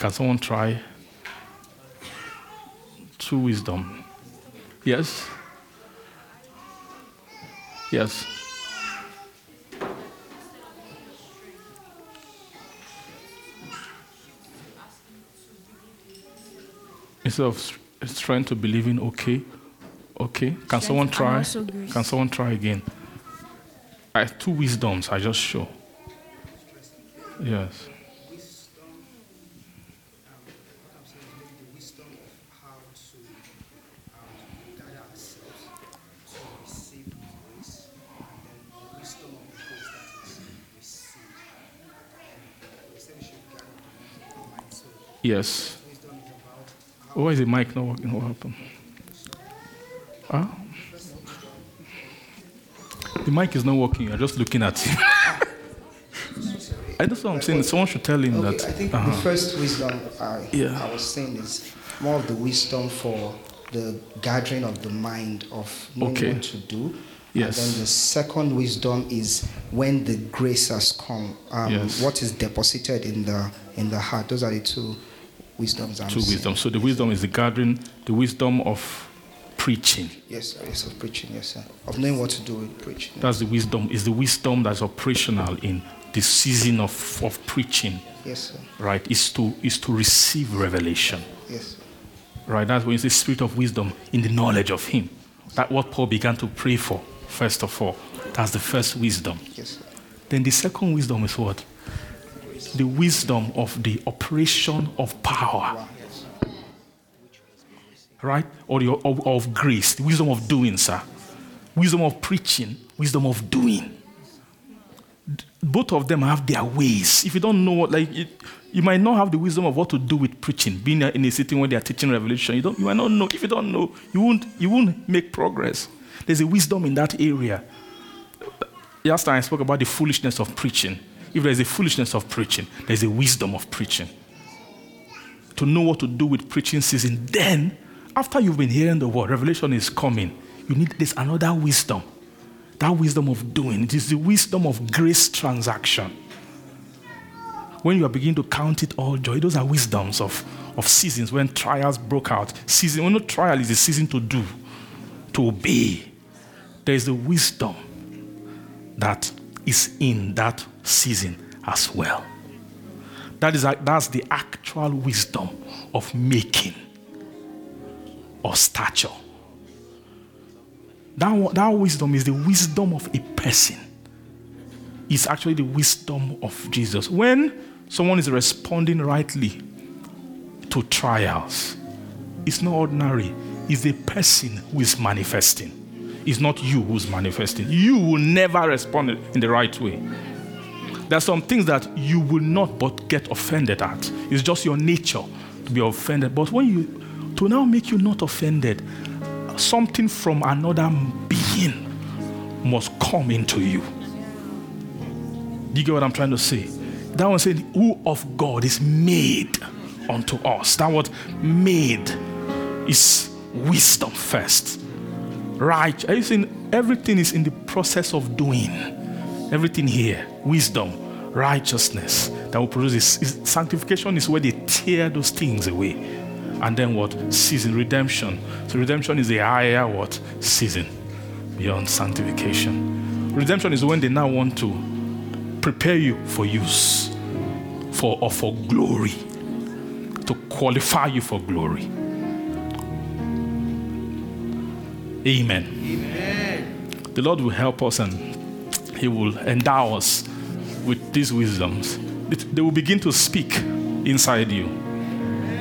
Can someone try? True wisdom. Yes? Yes. instead of trying to believe in okay, okay. Can someone try? Can someone try again? I two wisdoms. I just show. Yes. wisdom of how to um, guide ourselves to receive His grace, and then the wisdom of the grace that is received. And instead, we should guide the mind. So, Yes. wisdom is about Why is the mic not working? What happened? Huh? The mic is not working. You're just looking at him. I know what I'm saying. Someone should tell him Okay, that. I think uh-huh. the first wisdom I, Yeah. I was saying is more of the wisdom for the gathering of the mind of knowing Okay. what to do. Yes. And then the second wisdom is when the grace has come, um, Yes. what is deposited in the in the heart. Those are the two wisdoms. I'm Two saying. wisdom. So the wisdom is the gathering, the wisdom of preaching. Yes, sir, yes, of preaching. Yes, sir. Of knowing what to do with preaching. That's the wisdom. Is the wisdom that's operational in the season of, of preaching. Yes, sir. Right? Is to is to receive revelation. Yes. Sir. Right? That's when it's the spirit of wisdom in the knowledge of Him. That what Paul began to pray for. First of all, that's the first wisdom. Yes, sir. Then the second wisdom is what? The wisdom of the operation of power. Right? Or the, of, of grace, the wisdom of doing, sir. Wisdom of preaching, wisdom of doing. Both of them have their ways. If you don't know what, like, it, you might not have the wisdom of what to do with preaching, being in a sitting where they are teaching revelation. You, don't, you might not know. If you don't know, you won't, you won't make progress. There's a wisdom in that area. Last time I spoke about the foolishness of preaching. If there's a foolishness of preaching, there's a wisdom of preaching to know what to do with preaching season. Then, after you've been hearing the word, revelation is coming. You need this another wisdom. That wisdom of doing. It is the wisdom of grace transaction. When you are beginning to count it all joy, those are wisdoms of, of seasons when trials broke out. Season, when no trial is a season to do, to obey. There is the wisdom that is in that season as well. That is that's the actual wisdom of making or stature. That, that wisdom is the wisdom of a person. It's actually the wisdom of Jesus. When someone is responding rightly to trials, it's not ordinary. It's the person who is manifesting. It's not you who's manifesting. You will never respond in the right way. There are some things that you will not but get offended at. It's just your nature to be offended. But when you, to now make you not offended, something from another being must come into you. Do you get what I'm trying to say? That one said, Who of God is made unto us. That word made is wisdom first. Right. Saying everything is in the process of doing? Everything here, wisdom, righteousness that will produce this. is- Sanctification is where they tear those things away. And then what? Season, redemption. So redemption is a higher what? Season beyond sanctification. Redemption is when they now want to prepare you for use, for or for glory, to qualify you for glory. Amen. The Lord will help us and He will endow us with these wisdoms. It- they will begin to speak inside you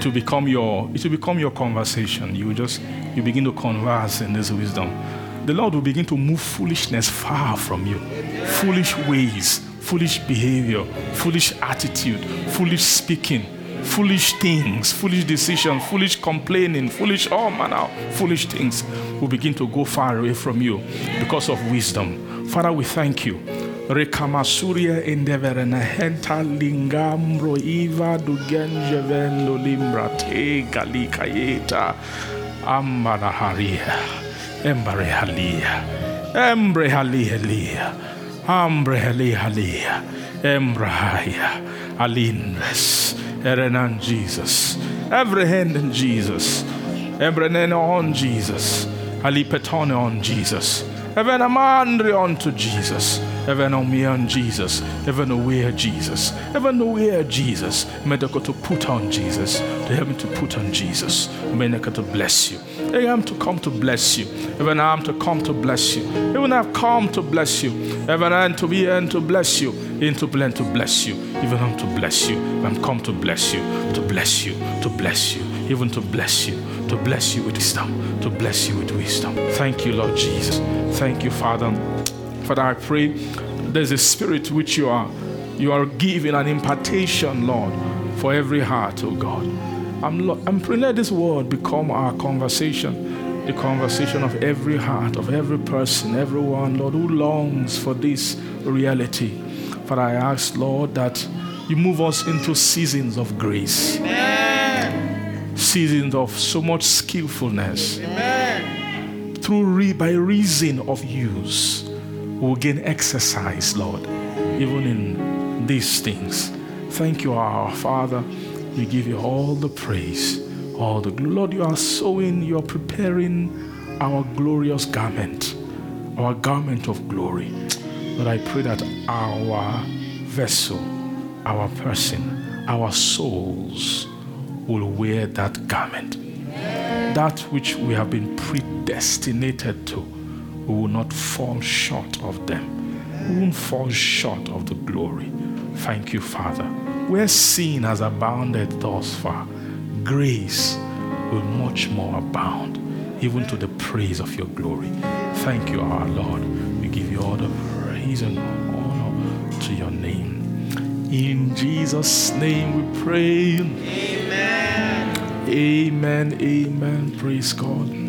to become your it will become your conversation. You just you begin to converse in this wisdom. The Lord will begin to move foolishness far from you. Foolish ways, foolish behavior, foolish attitude, foolish speaking, foolish things, foolish decisions, foolish complaining, foolish oh, all manner of oh, foolish things will begin to go far away from you because of wisdom. Father, we thank you. Rekamasuria endeverena henta te galikayeta ambara haria. Embare halia. Embre halia ambre halia halia embrahaya alindres erenan Jesus. Every hand in Jesus. Ebrenene on Jesus. Alipetone on Jesus. Evenamandre on to Jesus Even on me on Jesus. Even aware Jesus. Even aware Jesus. May they go to put on Jesus. To help me to put on Jesus. May go to bless you. I am to come to bless you. Even I am to come to bless you. Even I have come to bless you. Even I am to be and to bless you. Into plan to bless you. Even I'm to bless you. I'm come to bless you. To bless you. To bless you. Even to bless you. To bless you with wisdom. To bless you with wisdom. Thank you, Lord Jesus. Thank you, Father. Father, I pray there's a spirit which you are you are giving an impartation, Lord, for every heart, oh God. I'm, I'm praying let this word become our conversation, the conversation of every heart, of every person, everyone, Lord, who longs for this reality. Father, I ask, Lord, that you move us into seasons of grace, seasons of so much skillfulness. Through re- by reason of use, will gain exercise, Lord, even in these things. Thank you, our Father. We give you all the praise, all the gl- Lord. You are sowing, you are preparing our glorious garment, our garment of glory. Lord, I pray that our vessel, our person, our souls will wear that garment. That which we have been predestinated to, we will not fall short of them. We won't fall short of the glory. Thank you, Father. Where sin has abounded thus far, grace will much more abound, even to the praise of your glory. Thank you, our Lord. We give you all the praise and honor to your name. In Jesus' name we pray. Amen. Amen. Amen. Praise God.